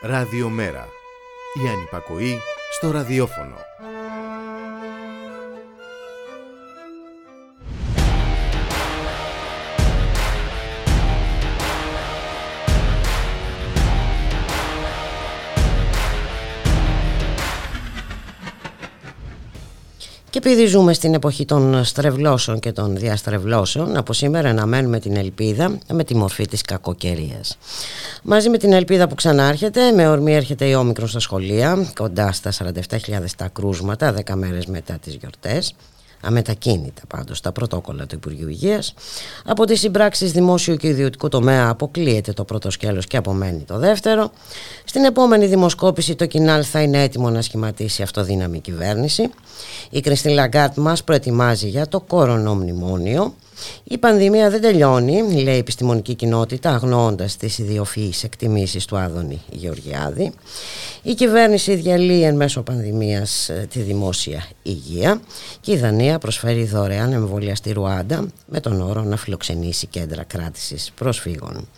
Ραδιομέρα. Η ανυπακοή στο ραδιόφωνο. Και επειδή ζούμε στην εποχή των στρεβλώσεων και των διαστρεβλώσεων, από σήμερα να μένουμε την ελπίδα με τη μορφή της κακοκαιρίας. Μαζί με την ελπίδα που ξανάρχεται, με ορμή έρχεται η Όμικρον στα σχολεία, κοντά στα 47.000 τα κρούσματα, 10 μέρες μετά τις γιορτές αμετακίνητα πάντως τα πρωτόκολλα του Υπουργείου Υγείας. Από τις συμπράξεις δημόσιου και ιδιωτικού τομέα αποκλείεται το πρώτο σκέλος και απομένει το δεύτερο. Στην επόμενη δημοσκόπηση το Κινάλ θα είναι έτοιμο να σχηματίσει αυτοδύναμη κυβέρνηση. Η Κριστίν Λαγκάρντ μας προετοιμάζει για το κορονομνημόνιο. Η πανδημία δεν τελειώνει, λέει η επιστημονική κοινότητα, αγνοώντας τις ιδιοφυείς εκτιμήσεις του Άδωνη Γεωργιάδη. Η κυβέρνηση διαλύει εν μέσω πανδημίας ε, τη δημόσια υγεία και η Δανία προσφέρει δωρεάν εμβόλια στη Ρουάντα με τον όρο να φιλοξενήσει κέντρα κράτησης προσφύγων.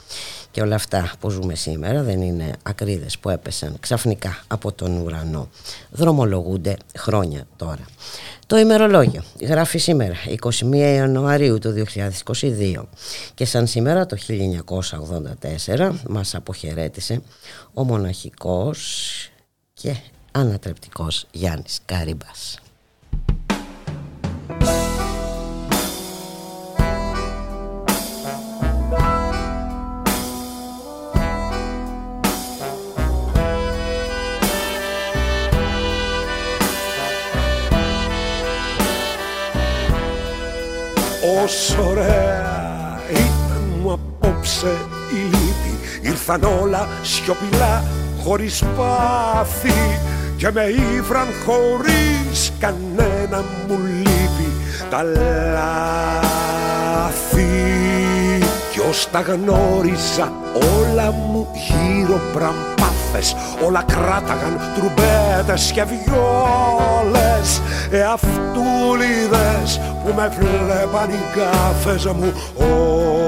Και όλα αυτά που ζούμε σήμερα δεν είναι ακρίδες που έπεσαν ξαφνικά από τον ουρανό. Δρομολογούνται χρόνια τώρα. Το ημερολόγιο γράφει σήμερα 21 Ιανουαρίου του 2022 και σαν σήμερα το 1984 μας αποχαιρέτησε ο μοναχικός και ανατρεπτικός Γιάννης Κάριμπας. Όσο ωραία ήταν μου απόψε η λύπη. Ήρθαν όλα σιωπηλά χωρίς πάθη Και με ήβραν χωρίς κανένα μου λύπη. Τα λάθη. Κι ως τα γνώριζα όλα μου γύρω μπραμπάθες Όλα κράταγαν τρουμπέτες και βιόλες Εαυτούλιδες που με βλέπαν οι κάφες μου όλες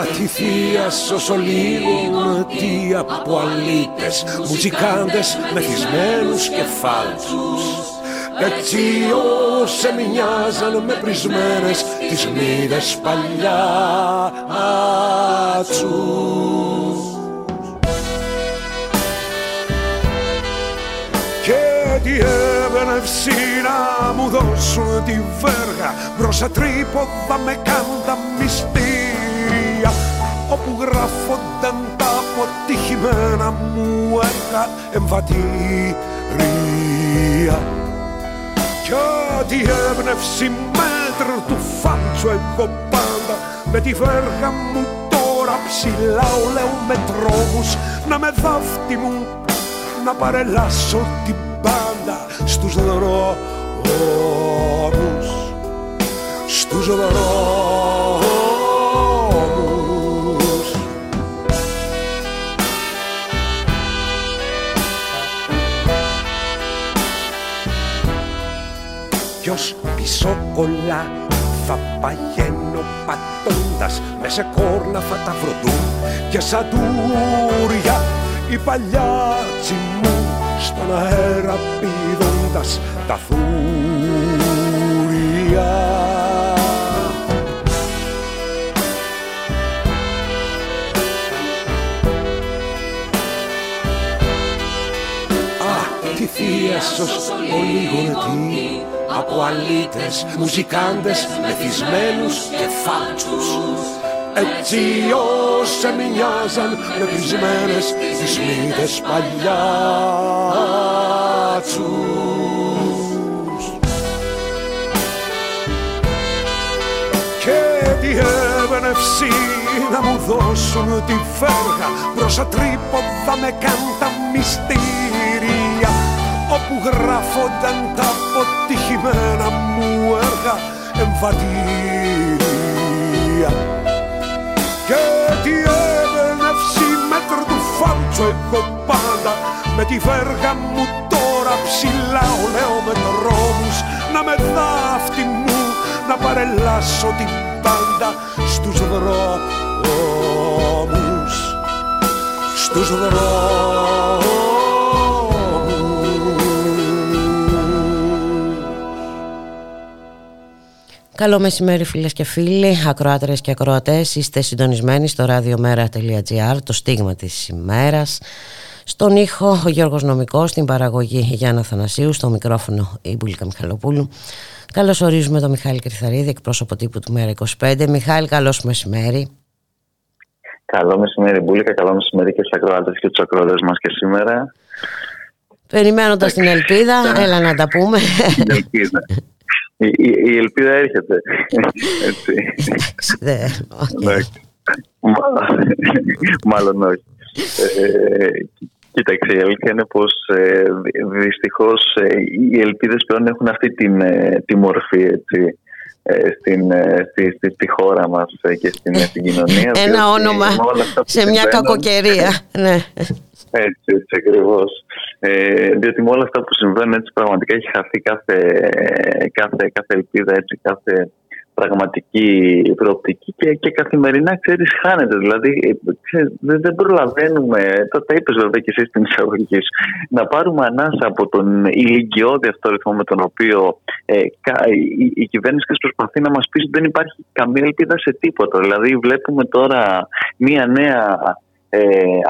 Ατυχίας όσο λίγο τι από αλήτες Μουζικάντες μεθυσμένους κεφάλους έτσι όσε μοιάζαν με πρισμένες τις μοίρες παλιά. Και τι έμπνευση να μου δώσουν τη βέργα. Μπροστά τρίποδα με κάντα μυστήρια. Όπου γράφονταν τα αποτυχημένα μου έργα εμβατήρια κι ό,τι έμπνευση μέτρ του φάλτσου εγώ πάντα. Με τη βέργα μου τώρα ψηλά λέω με τρόμους να με δάφτιμουν να παρελάσω την πάντα στους δρόμους στους δρόμους Ποιος πίσω κολλά θα παγαίνω πατώντας με σε κόρνα θα τα βροντούν και σαν τούρια η παλιάτσι μου στον αέρα πηδώντας τα θούρια. Α, τι θεία σως ολίγορετή από αλήτες, μουζικάντες, μεθυσμένους και φάλτσους έτσι όσε μοιάζαν με πρισμένες τις μύτες παλιάτσους. Και τι έμπνευση να μου δώσουν τη φέργα μπροστά τρίποδα με κάντα μυστήρια. όπου γράφονταν τα αποτυχημένα μου έργα εμβατήρια και τι έμπνευση μέτρο του φάλτσο εγώ πάντα. Με τη βέργα μου τώρα τώρα ψηλά λέω με δρόμους να με δάφτη μου να παρελάσω την πάντα στους δρόμους. Στους δρόμους Καλό μεσημέρι φίλες και φίλοι, ακροάτρες και ακροατές, είστε συντονισμένοι στο radiomera.gr, το στίγμα της ημέρας. Στον ήχο ο Γιώργος Νομικός, στην παραγωγή Γιάννα Θανασίου, στο μικρόφωνο η Μπουλίκα Μιχαλοπούλου. Καλώς ορίζουμε τον Μιχάλη Κρυθαρίδη, εκπρόσωπο τύπου του Μέρα 25. Μιχάλη, καλώς μεσημέρι. Καλό μεσημέρι Μπουλίκα, καλό μεσημέρι και στους ακροάτες και τους ακροατές μας και σήμερα. Περιμένοντας την ελπίδα, έλα να τα πούμε. Την ελπίδα. Η, η, ελπίδα έρχεται. Έτσι. Ναι, Μάλλον όχι. Ε, κοίταξε, η αλήθεια είναι πως ε, δυστυχώς ε, οι ελπίδες πλέον έχουν αυτή την, ε, τη μορφή έτσι, ε, στην, στη, στη, στη, χώρα μας και στην, στην κοινωνία. Ένα όνομα σε μια κακοκαιρία. ναι. Έτσι, έτσι ακριβώς. Ε, διότι με όλα αυτά που συμβαίνουν έτσι πραγματικά έχει χαθεί κάθε, κάθε, κάθε ελπίδα, έτσι, κάθε πραγματική προοπτική και, και καθημερινά ξέρεις χάνεται. Δηλαδή δεν, δεν προλαβαίνουμε, το τα είπες βέβαια και εσύ στην εισαγωγή σου, να πάρουμε ανάσα από τον ηλικιώδη αυτό ρυθμό με τον οποίο ε, η, η κυβέρνηση προσπαθεί να μας πει ότι δεν υπάρχει καμία ελπίδα σε τίποτα. Δηλαδή βλέπουμε τώρα μία νέα ε,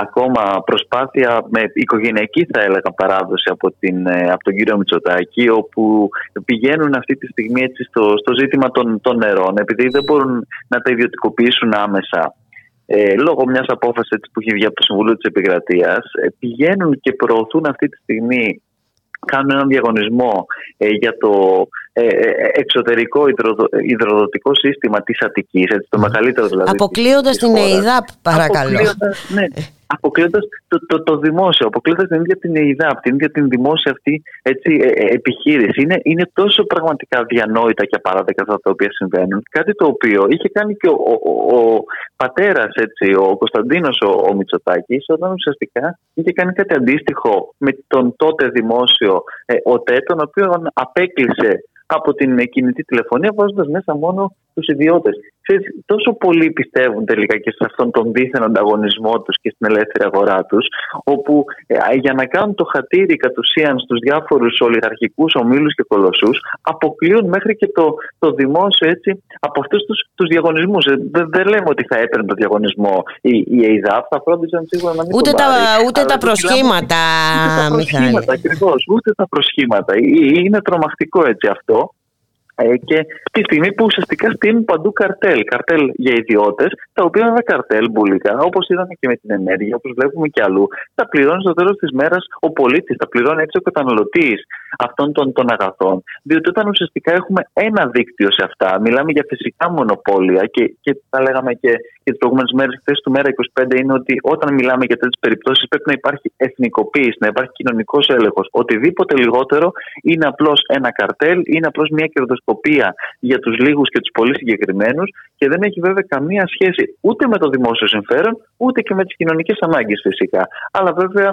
ακόμα προσπάθεια με οικογενειακή θα έλεγα παράδοση από, την, ε, από τον κύριο Μητσοτάκη όπου πηγαίνουν αυτή τη στιγμή έτσι στο, στο ζήτημα των, των νερών επειδή δεν μπορούν να τα ιδιωτικοποιήσουν άμεσα ε, λόγω μιας απόφασης που έχει βγει από το Συμβουλίο της Επικρατείας ε, πηγαίνουν και προωθούν αυτή τη στιγμή κάνουν έναν διαγωνισμό ε, για το ε, ε, εξωτερικό υδροδοτικό σύστημα της Αττικής, έτσι, το μεγαλύτερο δηλαδή. Αποκλείοντας την ΕΙΔΑΠ παρακαλώ. ναι, αποκλείοντας το, το, το, δημόσιο, αποκλείοντας την ίδια την ΕΙΔΑΠ, την ίδια την δημόσια αυτή έτσι, ε, ε, επιχείρηση. Είναι, είναι τόσο πραγματικά διανόητα και απαράδεκτα αυτά τα οποία συμβαίνουν. Κάτι το οποίο είχε κάνει και ο, ο, ο πατέρας, ο Κωνσταντίνος ο, ο Μητσοτάκης, όταν ουσιαστικά είχε κάνει κάτι αντίστοιχο με τον τότε δημόσιο ε, ΟΤΕ, τον οποίο απέκλεισε από την κινητή τηλεφωνία βάζοντας μέσα μόνο τους ιδιώτες. Τόσο πολλοί πιστεύουν τελικά και σε αυτόν τον δίθεν ανταγωνισμό τους και στην ελεύθερη αγορά τους, όπου ε, για να κάνουν το χατήρι κατ' ουσίαν στους διάφορους ολιγαρχικούς ομίλους και κολοσσούς, αποκλείουν μέχρι και το, το δημόσιο έτσι, από αυτούς τους διαγωνισμούς. Ε, δεν, λέμε ότι θα έπαιρνε το διαγωνισμό η, η ΕΙΔΑΠ, θα φρόντιζαν σίγουρα να μην ούτε, τα, ούτε τα προσχήματα, Μιχάλη. ούτε τα προσχήματα. Ε, είναι τρομακτικό έτσι αυτό. Ε, και τη στιγμή που ουσιαστικά στείλουν παντού καρτέλ. Καρτέλ για ιδιώτες, τα οποία είναι καρτέλ μπουλικά, όπως είδαμε και με την ενέργεια, όπως βλέπουμε και αλλού. Τα πληρώνει στο τέλος της μέρας ο πολίτης, τα πληρώνει έτσι ο καταναλωτής αυτών των, των αγαθών. Διότι όταν ουσιαστικά έχουμε ένα δίκτυο σε αυτά, μιλάμε για φυσικά μονοπόλια και, και τα λέγαμε και, και τις προηγούμενες μέρες, η θέση του Μέρα 25 είναι ότι όταν μιλάμε για τέτοιες περιπτώσεις πρέπει να υπάρχει εθνικοποίηση, να υπάρχει κοινωνικός έλεγχος. Οτιδήποτε λιγότερο είναι απλώς ένα καρτέλ, είναι απλώς μια κερδοσκοπία για τους λίγους και τους πολύ συγκεκριμένους και δεν έχει βέβαια καμία σχέση ούτε με το δημόσιο συμφέρον ούτε και με τις κοινωνικές ανάγκες φυσικά. Αλλά βέβαια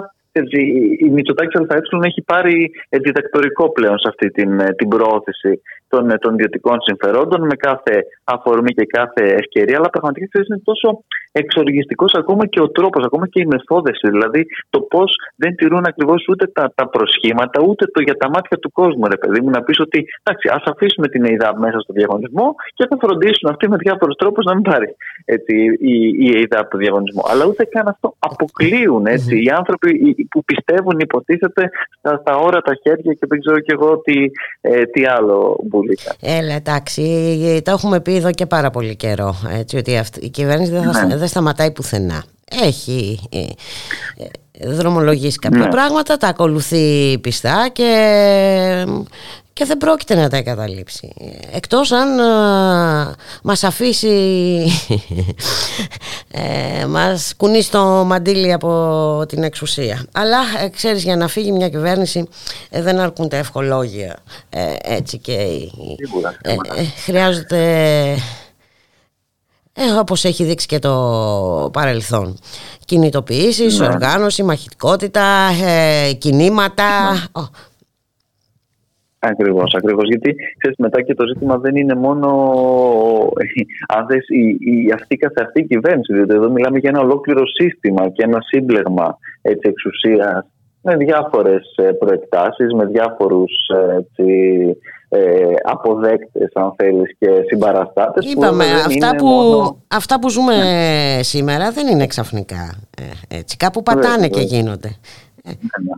η Μητσοτάκη ΑΕ έχει πάρει διδακτορικό πλέον σε αυτή την, την προώθηση των, των ιδιωτικών συμφερόντων με κάθε αφορμή και κάθε ευκαιρία. Αλλά πραγματικά είναι τόσο εξοργιστικός ακόμα και ο τρόπος, ακόμα και η μεθόδευση. Δηλαδή το πώς δεν τηρούν ακριβώς ούτε τα, τα προσχήματα, ούτε το για τα μάτια του κόσμου, ρε παιδί μου, να πεις ότι εντάξει, ας αφήσουμε την ΕΙΔΑ μέσα στο διαγωνισμό και θα φροντίσουν αυτοί με διάφορους τρόπους να μην πάρει έτσι, η, η ΕΙΔΑ από το διαγωνισμό. Αλλά ούτε καν αυτό αποκλείουν έτσι, οι άνθρωποι που πιστεύουν, υποτίθεται, στα, στα όρατα χέρια και δεν ξέρω κι εγώ τι, ε, τι άλλο Έλα, εντάξει, το έχουμε πει εδώ και πάρα πολύ καιρό. Έτσι, ότι αυτή, η κυβέρνηση δεν, θα, ναι. δεν σταματάει πουθενά. Έχει ε, ε, δρομολογήσει κάποια ναι. πράγματα, τα ακολουθεί πιστά και και δεν πρόκειται να τα εγκαταλείψει. Εκτός αν α, μας αφήσει ε, μας κουνεί το μαντίλι από την εξουσία. Αλλά ε, ξέρεις για να φύγει μια κυβέρνηση ε, δεν αρκούν τα ευχολόγια ε, έτσι και ε, χρειάζεται ε, όπως έχει δείξει και το παρελθόν. Κινητοποιήσεις, ναι. οργάνωση, μαχητικότητα, κινήματα Ακριβώς, ακριβώς. Γιατί ξέρεις, μετά και το ζήτημα δεν είναι μόνο αν θες, η, η, αυτή καθ' αυτή κυβέρνηση. Διότι εδώ μιλάμε για ένα ολόκληρο σύστημα και ένα σύμπλεγμα εξουσίας με διάφορες προεκτάσεις, με διάφορους ε, αποδέκτες αν θέλεις και συμπαραστάτες Είπαμε, αυτά, που, μόνο... αυτά που ζούμε ναι. σήμερα δεν είναι ξαφνικά ε, έτσι, κάπου πατάνε και γίνονται ε, ναι, ναι.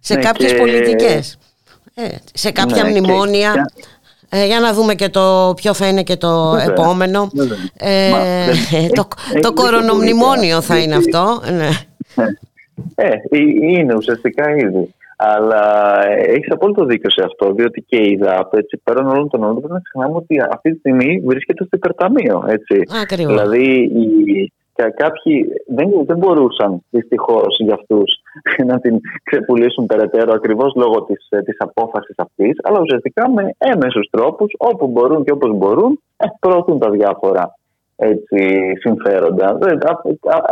σε ναι, κάποιες και... πολιτικές ε, σε κάποια ναι, μνημόνια ε, για να δούμε και το ποιο θα είναι και το επόμενο. Ε, το, το κορονομνημόνιο θα είναι αυτό. Ναι. Ε, είναι ουσιαστικά ήδη. Αλλά έχεις απόλυτο δίκιο σε αυτό, διότι και η ΔΑΠ, έτσι, πέραν όλων των όρων, πρέπει να ξεχνάμε ότι αυτή τη στιγμή βρίσκεται στο υπερταμείο. Έτσι. Ακριβώς. Δηλαδή, οι, κάποιοι δεν, δεν μπορούσαν δυστυχώς για αυτούς να την ξεπουλήσουν περαιτέρω ακριβώς λόγω της της απόφασης αυτής, αλλά ουσιαστικά με έμεσους τρόπους, όπου μπορούν και όπως μπορούν, προωθούν τα διάφορα έτσι, συμφέροντα.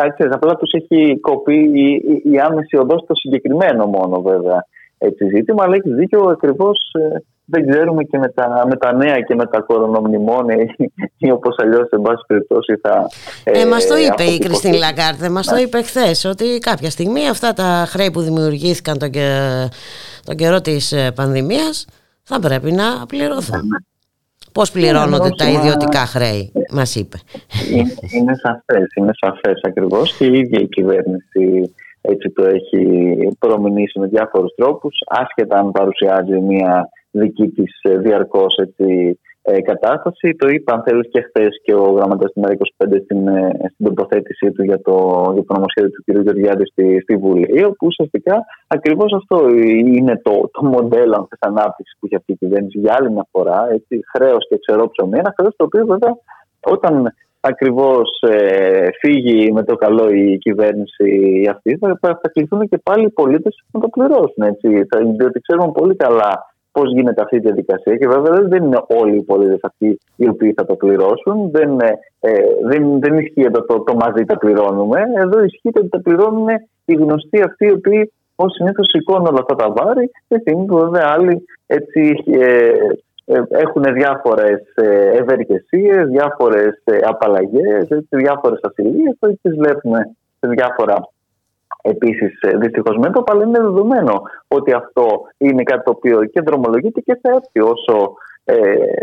Έτσι, απλά τους έχει κοπεί η, η, άμεση οδός στο συγκεκριμένο μόνο βέβαια έτσι, ζήτημα, αλλά έχεις δίκιο ακριβώς. Ε, δεν ξέρουμε και με τα, με τα νέα και με τα κορονομνημόνια ή όπως αλλιώς, σε πάση περιπτώσει, θα. Ε, ε, μας το είπε η Κριστίν Λαγκάρτε, μας το είπε χθες, ότι κάποια στιγμή αυτά τα χρέη που δημιουργήθηκαν τον, και, τον καιρό της ε, πανδημίας θα πρέπει να πληρωθούν. Ναι. Πώς πληρώνονται τα ιδιωτικά χρέη, μας είπε. Είναι, είναι σαφές, είναι σαφές ακριβώς και η ίδια η κυβέρνηση έτσι το έχει προμηνήσει με διάφορους τρόπους άσχετα αν παρουσιάζει μια δική της ε, διαρκώς έτσι, ε, κατάσταση. Το είπα, αν θέλεις, και χθες και ο γραμματέας του ΜΕΡΑ25 στην, ε, στην τοποθέτησή του για το, για το νομοσχέδιο του κ. Γεωργιάδης στη, στη Βουλή. Όπου ουσιαστικά ακριβώς αυτό είναι το, το μοντέλο τη ανάπτυξης που έχει αυτή η κυβέρνηση για άλλη μια φορά. Χρέος και ψωμί. Ένα χρέος το οποίο βέβαια όταν ακριβώς ε, φύγει με το καλό η κυβέρνηση αυτή, θα, θα κληθούν και πάλι οι πολίτες να το πληρώσουν. Έτσι. διότι ξέρουμε πολύ καλά πώς γίνεται αυτή η διαδικασία. Και βέβαια δεν είναι όλοι οι πολίτες αυτοί οι οποίοι θα το πληρώσουν. Δεν, ε, δεν, δεν ισχύει το, το, το μαζί τα πληρώνουμε. Εδώ ισχύει ότι τα πληρώνουν οι γνωστοί αυτοί οι οποίοι ως συνήθως σηκώνουν όλα αυτά τα βάρη. Και στιγμή που βέβαια άλλοι έτσι, ε, ε, έχουν διάφορες ευεργεσίες, διάφορες απαλλαγές, διάφορες ασυλίες και τις βλέπουμε σε διάφορα Επίσης, ε, δυστυχώς με το αλλά είναι δεδομένο ότι αυτό είναι κάτι το οποίο και δρομολογείται και θα έρθει όσο ε,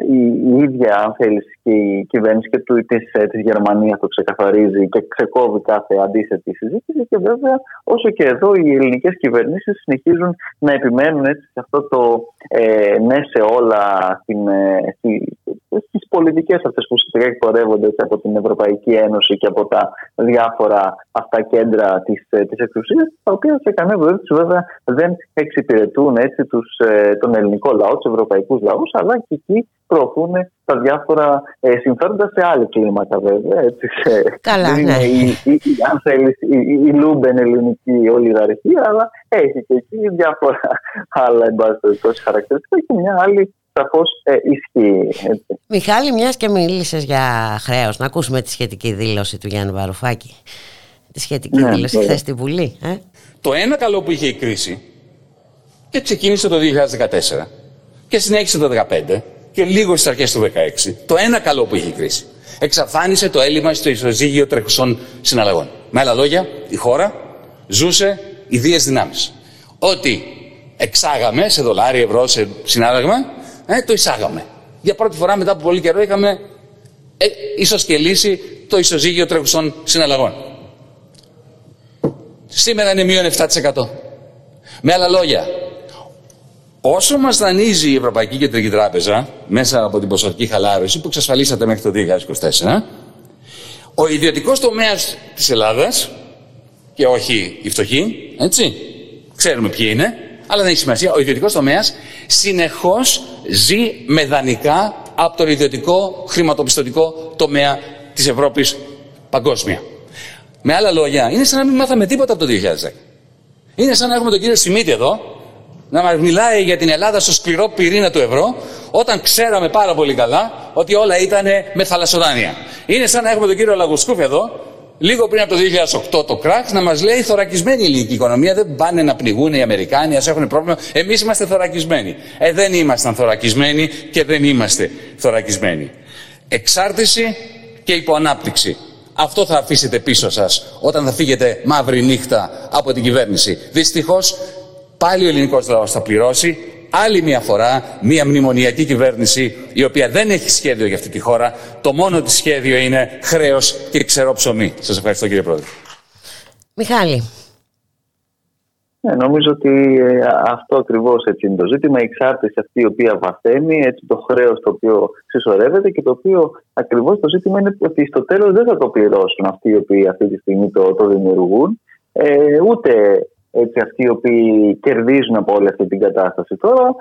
η, η, ίδια, αν θέλεις, και η κυβέρνηση και του, της, ε, της Γερμανίας το ξεκαθαρίζει και ξεκόβει κάθε αντίθετη συζήτηση και βέβαια όσο και εδώ οι ελληνικές κυβερνήσεις συνεχίζουν να επιμένουν έτσι, σε αυτό το ε, ναι σε όλα στην, ε, στις πολιτικές αυτές που ουσιαστικά εκπορεύονται από την Ευρωπαϊκή Ένωση και από τα διάφορα αυτά κέντρα της, ε, της εξουσίας τα οποία σε κανένα περίπτωση βέβαια δεν εξυπηρετούν έτσι, τους, τον ελληνικό λαό, τους ευρωπαϊκούς λαούς αλλά και εκεί προωθούν τα διάφορα ε, συμφέροντα σε άλλη κλίματα βέβαια. Έτσι, σε, Καλά, ναι. είναι η, η, αν θέλεις, η, η, Λούμπεν ελληνική ολιγαρχία, αλλά έχει και εκεί διάφορα άλλα εμπάσχευση χαρακτηριστικά και μια άλλη σαφώς ε, ισχύει. Έτσι. Μιχάλη, μιας και μίλησες για χρέος, να ακούσουμε τη σχετική δήλωση του Γιάννη Βαρουφάκη. Τη σχετική ναι, δήλωση ναι. χθες στη Βουλή. Ε; Το ένα καλό που είχε η κρίση και ξεκίνησε το 2014 και συνέχισε το 2015 και λίγο στις αρχές του 2016. Το ένα καλό που είχε η κρίση. Εξαφάνισε το έλλειμμα στο ισοζύγιο τρέχουσων συναλλαγών. Με άλλα λόγια, η χώρα ζούσε ιδίες δυνάμεις. Ό,τι εξάγαμε σε δολάρια, ευρώ, σε συνάλλαγμα, ε, το εισάγαμε. Για πρώτη φορά μετά από πολύ καιρό είχαμε ε, ισοσκελίσει το ισοζύγιο τρέχουσων συναλλαγών. Σήμερα είναι μείον 7%. Με άλλα λόγια, Όσο μας δανείζει η Ευρωπαϊκή Κεντρική Τράπεζα μέσα από την ποσοτική χαλάρωση που εξασφαλίσατε μέχρι το 2024, ο ιδιωτικός τομέας της Ελλάδας και όχι η φτωχή, έτσι, ξέρουμε ποιοι είναι, αλλά δεν έχει σημασία, ο ιδιωτικός τομέας συνεχώς ζει με δανεικά από τον ιδιωτικό χρηματοπιστωτικό τομέα της Ευρώπης παγκόσμια. Με άλλα λόγια, είναι σαν να μην μάθαμε τίποτα από το 2010. Είναι σαν να έχουμε τον κύριο Σιμίτη εδώ, να μας μιλάει για την Ελλάδα στο σκληρό πυρήνα του ευρώ, όταν ξέραμε πάρα πολύ καλά ότι όλα ήταν με θαλασσοδάνεια. Είναι σαν να έχουμε τον κύριο Λαγουσκούφ εδώ, λίγο πριν από το 2008 το κράχ να μας λέει θωρακισμένη η ελληνική οικονομία. Δεν πάνε να πνιγούν οι Αμερικάνοι, ας έχουν πρόβλημα. Εμείς είμαστε θωρακισμένοι. Ε, δεν ήμασταν θωρακισμένοι και δεν είμαστε θωρακισμένοι. Εξάρτηση και υποανάπτυξη. Αυτό θα αφήσετε πίσω σας όταν θα φύγετε μαύρη νύχτα από την κυβέρνηση. Δυστυχώς πάλι ο ελληνικός λαός θα πληρώσει άλλη μια φορά μια μνημονιακή κυβέρνηση η οποία δεν έχει σχέδιο για αυτή τη χώρα. Το μόνο της σχέδιο είναι χρέος και ξερό ψωμί. Σας ευχαριστώ κύριε Πρόεδρε. Μιχάλη. Ναι, νομίζω ότι ε, αυτό ακριβώς είναι το ζήτημα. Η εξάρτηση αυτή η οποία βαθαίνει, έτσι το χρέος το οποίο συσσωρεύεται και το οποίο ακριβώς το ζήτημα είναι ότι στο τέλος δεν θα το πληρώσουν αυτοί οι οποίοι αυτή τη στιγμή το, το δημιουργούν, ε, ούτε έτσι, αυτοί οι οποίοι κερδίζουν από όλη αυτή την κατάσταση. Τώρα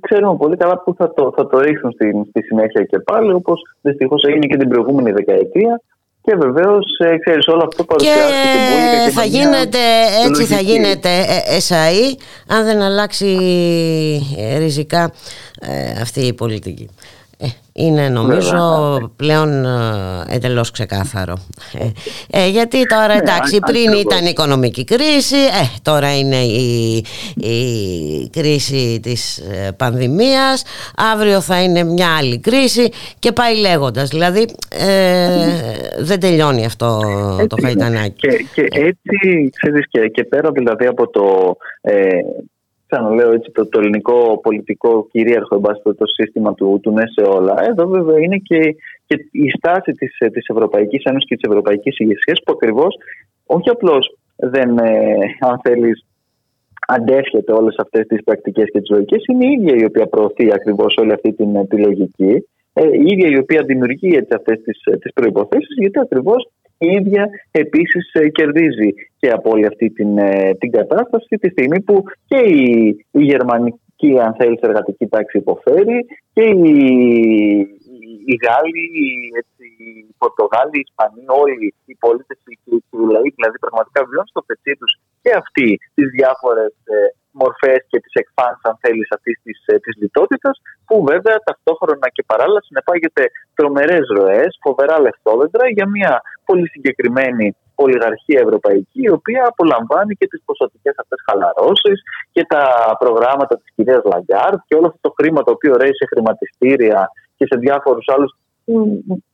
ξέρουμε πολύ καλά που θα το, θα το ρίξουν στη, στη συνέχεια και πάλι, όπως δυστυχώς έγινε και την προηγούμενη δεκαετία. Και βεβαίως, ε, ξέρεις, όλο αυτό παρουσιάζεται και, και θα γίνεται, έτσι θα γίνεται ΕΣΑΗ αν δεν αλλάξει ε, ριζικά ε, αυτή η πολιτική. Ε, είναι νομίζω ναι. πλέον ε, εντελώς ξεκάθαρο. Ε, ε, γιατί τώρα ναι, εντάξει πριν ήταν η οικονομική κρίση, ε, τώρα είναι η, η κρίση της πανδημίας, αύριο θα είναι μια άλλη κρίση και πάει λέγοντας. Δηλαδή δεν τελειώνει αυτό το φαϊτανάκι. Και, και έτσι ξέρεις και, και πέρα δηλαδή από το ξαναλέω έτσι, το, το ελληνικό πολιτικό κυρίαρχο το σύστημα του, του ναι σε όλα. Εδώ βέβαια είναι και, και η στάση της, της Ευρωπαϊκής Ένωσης και της Ευρωπαϊκής ηγεσίας που ακριβώς όχι απλώς δεν, ε, αν θέλεις, αντέφιεται όλες αυτές τις πρακτικές και τις λογικές, είναι η ίδια η οποία προωθεί ακριβώς όλη αυτή την, τη λογική, ε, η ίδια η οποία δημιουργεί έτσι, αυτές τις, τις προϋποθέσεις, γιατί ακριβώς η ίδια επίσης ε, κερδίζει και από όλη αυτή την, ε, την κατάσταση τη στιγμή που και η, η γερμανική αν θέλεις εργατική τάξη υποφέρει και οι, οι Γάλλοι, έτσι, οι Πορτογάλοι, οι Ισπανοί, όλοι οι πολίτες και οι λαοί δηλαδή πραγματικά βιώνουν στο πετσί τους και αυτοί τις διάφορες μορφές και τις εκφάνσεις, αν θέλεις, αυτής της της ε, λιτότητας, που βέβαια ταυτόχρονα και παράλληλα συνεπάγεται τρομερές ροές, φοβερά λεφτόδεντρα για μια πολύ συγκεκριμένη ολιγαρχία ευρωπαϊκή, η οποία απολαμβάνει και τις ποσοτικές αυτές χαλαρώσεις και τα προγράμματα της κυρίας Λαγκάρντ και όλο αυτό το χρήμα το οποίο ρέει σε χρηματιστήρια και σε διάφορους άλλους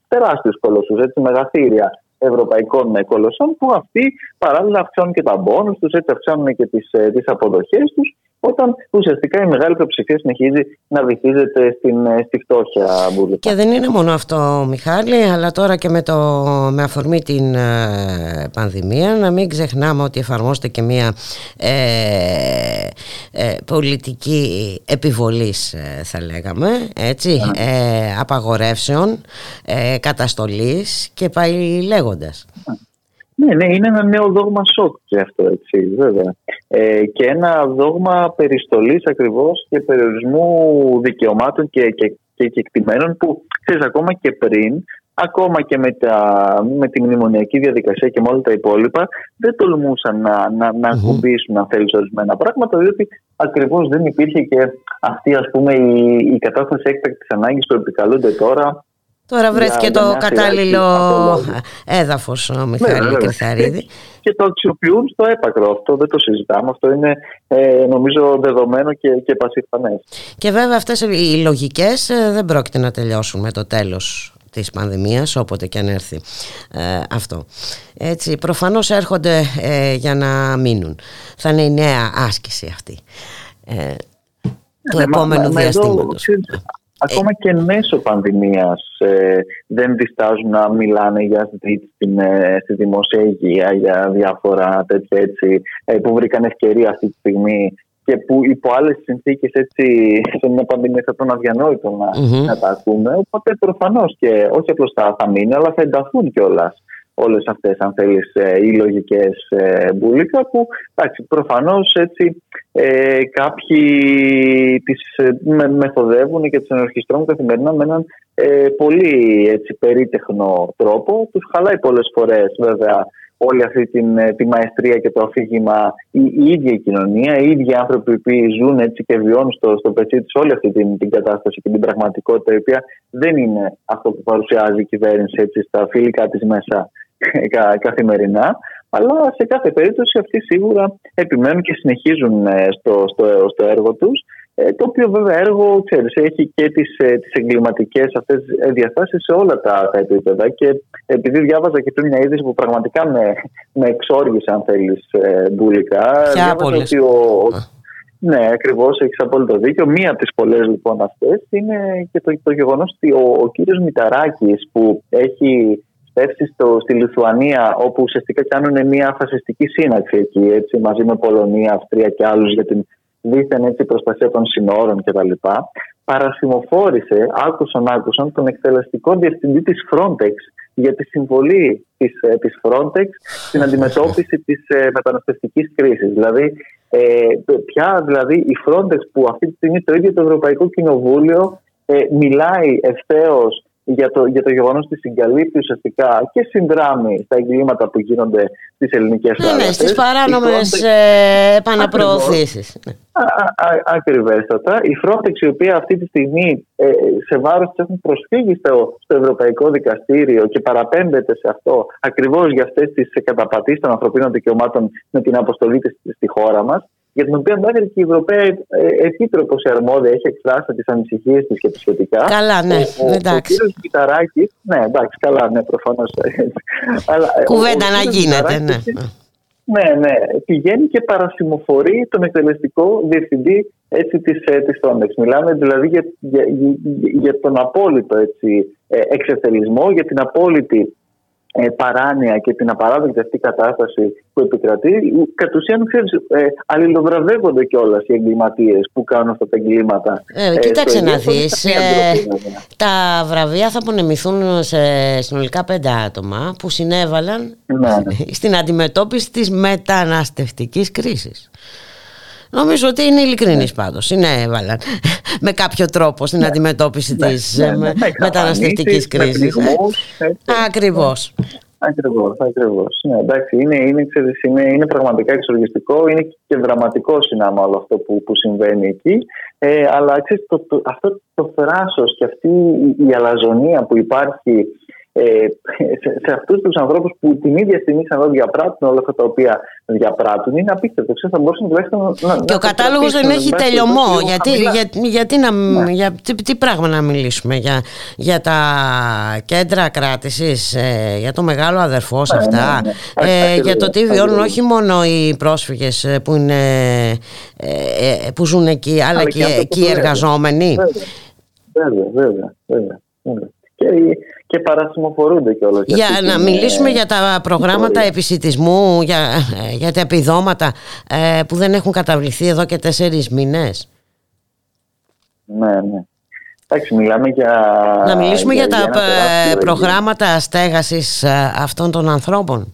τεράστιους κολοσσούς, έτσι μεγαθήρια ευρωπαϊκών κολοσσών που αυτοί παράλληλα αυξάνουν και τα μπόνους τους, έτσι αυξάνουν και τις, ε, τις αποδοχές τους όταν ουσιαστικά η μεγάλη πλειοψηφία συνεχίζει να βυθίζεται στην, ε, στη φτώχεια Και δεν είναι μόνο αυτό Μιχάλη, αλλά τώρα και με, το, με αφορμή την ε, πανδημία να μην ξεχνάμε ότι εφαρμόζεται και μια ε, ε πολιτική επιβολής θα λέγαμε, έτσι, ναι. απαγορεύσεων, καταστολής και πάει λέγοντας. Ναι, ναι, είναι ένα νέο δόγμα σοκ και αυτό, έτσι, βέβαια. Ε, και ένα δόγμα περιστολής ακριβώς και περιορισμού δικαιωμάτων και, και, και κεκτημένων που, ξέρεις, ακόμα και πριν, ακόμα και με, τα, με τη μνημονιακή διαδικασία και με όλα τα υπόλοιπα, δεν τολμούσαν να, να, να ακουμπήσουν, αν θέλεις, ορισμένα πράγματα, διότι ακριβώς δεν υπήρχε και αυτή, ας πούμε, η, η κατάσταση έκτακτης ανάγκης που επικαλούνται τώρα Τώρα βρέθηκε το κατάλληλο έδαφος ο Μιχάλη ναι, Κρυθαρίδη. Και το αξιοποιούν στο έπακρο αυτό, δεν το συζητάμε. Αυτό είναι ε, νομίζω δεδομένο και, και πασιφανές. Και βέβαια αυτές οι λογικές ε, δεν πρόκειται να τελειώσουν με το τέλος της πανδημίας όποτε και αν έρθει ε, αυτό έτσι προφανώς έρχονται για να μείνουν θα είναι η νέα άσκηση αυτή ε, του επόμενου διαστήματος Ακόμα και μέσω πανδημίας ε, δεν διστάζουν να μιλάνε για στην, ε, στη δημόσια υγεία, για διάφορα τέτοια έτσι, ε, που βρήκαν ευκαιρία αυτή τη στιγμή και που υπό άλλες συνθήκες έτσι σε μια πανδημία θα ήταν αδιανόητο να, mm-hmm. να τα ακούμε. Οπότε προφανώς και όχι απλώς θα, θα μείνει, αλλά θα ενταθούν κιόλας όλες αυτές αν θέλεις ε, οι λογικές ε, μπουλίκα που εντάξει, προφανώς έτσι ε, κάποιοι τις με, μεθοδεύουν και τις ενορχιστρώνουν καθημερινά με έναν πολύ έτσι, περίτεχνο τρόπο. Τους χαλάει πολλές φορές βέβαια όλη αυτή την, τη μαεστρία και το αφήγημα η, η ίδια η κοινωνία, οι ίδιοι άνθρωποι που ζουν έτσι και βιώνουν στο, στο πετσί της όλη αυτή την, την κατάσταση και την πραγματικότητα η οποία δεν είναι αυτό που παρουσιάζει η κυβέρνηση έτσι, στα φιλικά της μέσα καθημερινά. Αλλά σε κάθε περίπτωση αυτοί σίγουρα επιμένουν και συνεχίζουν στο, στο, στο έργο τους ε, το οποίο βέβαια έργο, ξέρεις, έχει και τις, ε, τις εγκληματικές αυτές ε, διαστάσεις σε όλα τα, τα επίπεδα και επειδή διάβαζα και πριν μια είδηση που πραγματικά με, με εξόργησε αν θέλεις μπουλικά διάβαζα ότι ο, ναι, ακριβώς, έχεις απόλυτο δίκιο. Μία από τις πολλές λοιπόν αυτές είναι και το, το γεγονός ότι ο, ο κύριος Μηταράκης που έχει πέσει στη Λιθουανία, όπου ουσιαστικά κάνουν μια φασιστική σύναξη εκεί, έτσι, μαζί με Πολωνία, Αυστρία και άλλους για την δίθεν έτσι προστασία των συνόρων κτλ. Παρασημοφόρησε, άκουσαν, άκουσαν τον εκτελεστικό διευθυντή της Frontex για τη συμβολή της, ε, της Frontex στην αντιμετώπιση της ε, μεταναστευτικής κρίσης. Δηλαδή, ε, πια δηλαδή η Frontex που αυτή τη στιγμή το ίδιο το Ευρωπαϊκό Κοινοβούλιο ε, μιλάει ευθέως για το, για το γεγονός ότι συγκαλύπτει ουσιαστικά και συνδράμει στα εγκλήματα που γίνονται στις ελληνικές ναι, Ναι, στις παράνομες ε, επαναπροωθήσεις. Ακριβέστατα. Η Frontex, η οποία αυτή τη στιγμή ε, σε βάρος της έχουν προσφύγει στο, στο Ευρωπαϊκό Δικαστήριο και παραπέμπεται σε αυτό ακριβώς για αυτές τις καταπατήσει των ανθρωπίνων δικαιωμάτων με την αποστολή της στη χώρα μας για την οποία μέχρι και η Ευρωπαία Επίτροπος η αρμόδια έχει εκφράσει τις ανησυχίες της και τα σχετικά. Καλά, ναι, ο, εντάξει. Ο, ο Κιταράκη, ναι, εντάξει, καλά, ναι, προφανώς. Κουβέντα να γίνεται, ναι. Ναι, ναι. Πηγαίνει και παρασημοφορεί τον εκτελεστικό διευθυντή έτσι, της, ε, της Frontex. Μιλάμε δηλαδή για, για, για τον απόλυτο έτσι, ε, εξευθελισμό, για την απόλυτη ε, παράνοια και την απαράδεκτη αυτή κατάσταση που επικρατεί, κατ' ουσίαν ξέρεις, ε, αλληλοβραβεύονται κιόλας οι εγκληματίες που κάνουν αυτά τα εγκλήματα. Ε, ε κοίταξε να δεις. Ε, τα βραβεία θα απονεμηθούν σε συνολικά πέντε άτομα που συνέβαλαν ναι, ναι. στην αντιμετώπιση της μεταναστευτικής κρίσης. Νομίζω ότι είναι ειλικρινής πάντως. Είναι έβαλαν με κάποιο τρόπο στην ναι. αντιμετώπιση ναι, της ναι, ναι, μεταναστευτικής κρίσης. Ακριβώς. Ακριβώς, ακριβώς. Ναι, εντάξει, είναι, είναι, ξέρεις, είναι, είναι πραγματικά εξοργιστικό, είναι και δραματικό συνάμα όλο αυτό που, που συμβαίνει εκεί. Ε, αλλά ξέρεις, το, το, αυτό το θράσος και αυτή η, η αλαζονία που υπάρχει ε, σε, σε αυτούς τους ανθρώπους που την ίδια στιγμή σαν να διαπράττουν όλα αυτά τα οποία διαπράττουν είναι απίστευτο. Ξέρετε, θα μπορούσαν τουλάχιστον να. Και ο κατάλογος δεν έχει τελειωμό. Γιατί, για, γιατί να, ναι. για, τι, τι, πράγμα να μιλήσουμε, για, για τα κέντρα κράτησης, ε, για το μεγάλο αδερφό σε ναι, αυτά, ναι, ναι. Ε, για το τι βιώνουν όχι μόνο οι πρόσφυγες ε, που, είναι, ε, ε, που ζουν εκεί, αλλά, αλλά και, και οι εργαζόμενοι; Βέβαια, βέβαια. βέβαια, βέβαια. Και και παρασημοφορούνται κιόλας. Για να ε, μιλήσουμε για τα προγράμματα επισητισμού, για, ε, για τα επιδόματα ε, που δεν έχουν καταβληθεί εδώ και τέσσερις μήνες. Ναι, ναι. Εντάξει, μιλάμε για... Να μιλήσουμε για, τα προγράμματα στέγασης αυτών των ανθρώπων.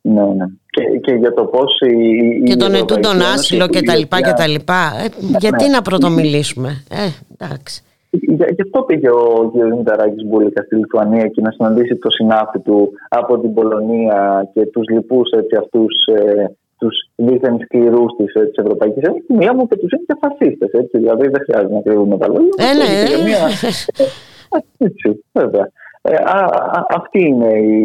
Ναι, ναι. Και, και για το πώς η, και τον ετούντον άσυλο και τα λοιπά και τα λοιπά. γιατί ναι. να πρωτομιλήσουμε. Ε, εντάξει. Γι' αυτό πήγε ο κ. Μηταράκη Μπούλικα στη Λιθουανία και να συναντήσει το συνάφη του από την Πολωνία και τους λοιπούς αυτούς ε, τους δίθεν σκληρούς της ε, Ευρωπαϊκής Ένωσης. Μιλάμε ότι τους είναι και φασίστες. Δηλαδή δεν χρειάζεται να κρύβουμε τα λόγια. Ε, ναι. Μια... έτσι, βέβαια. Ε, α, α, αυτοί είναι οι,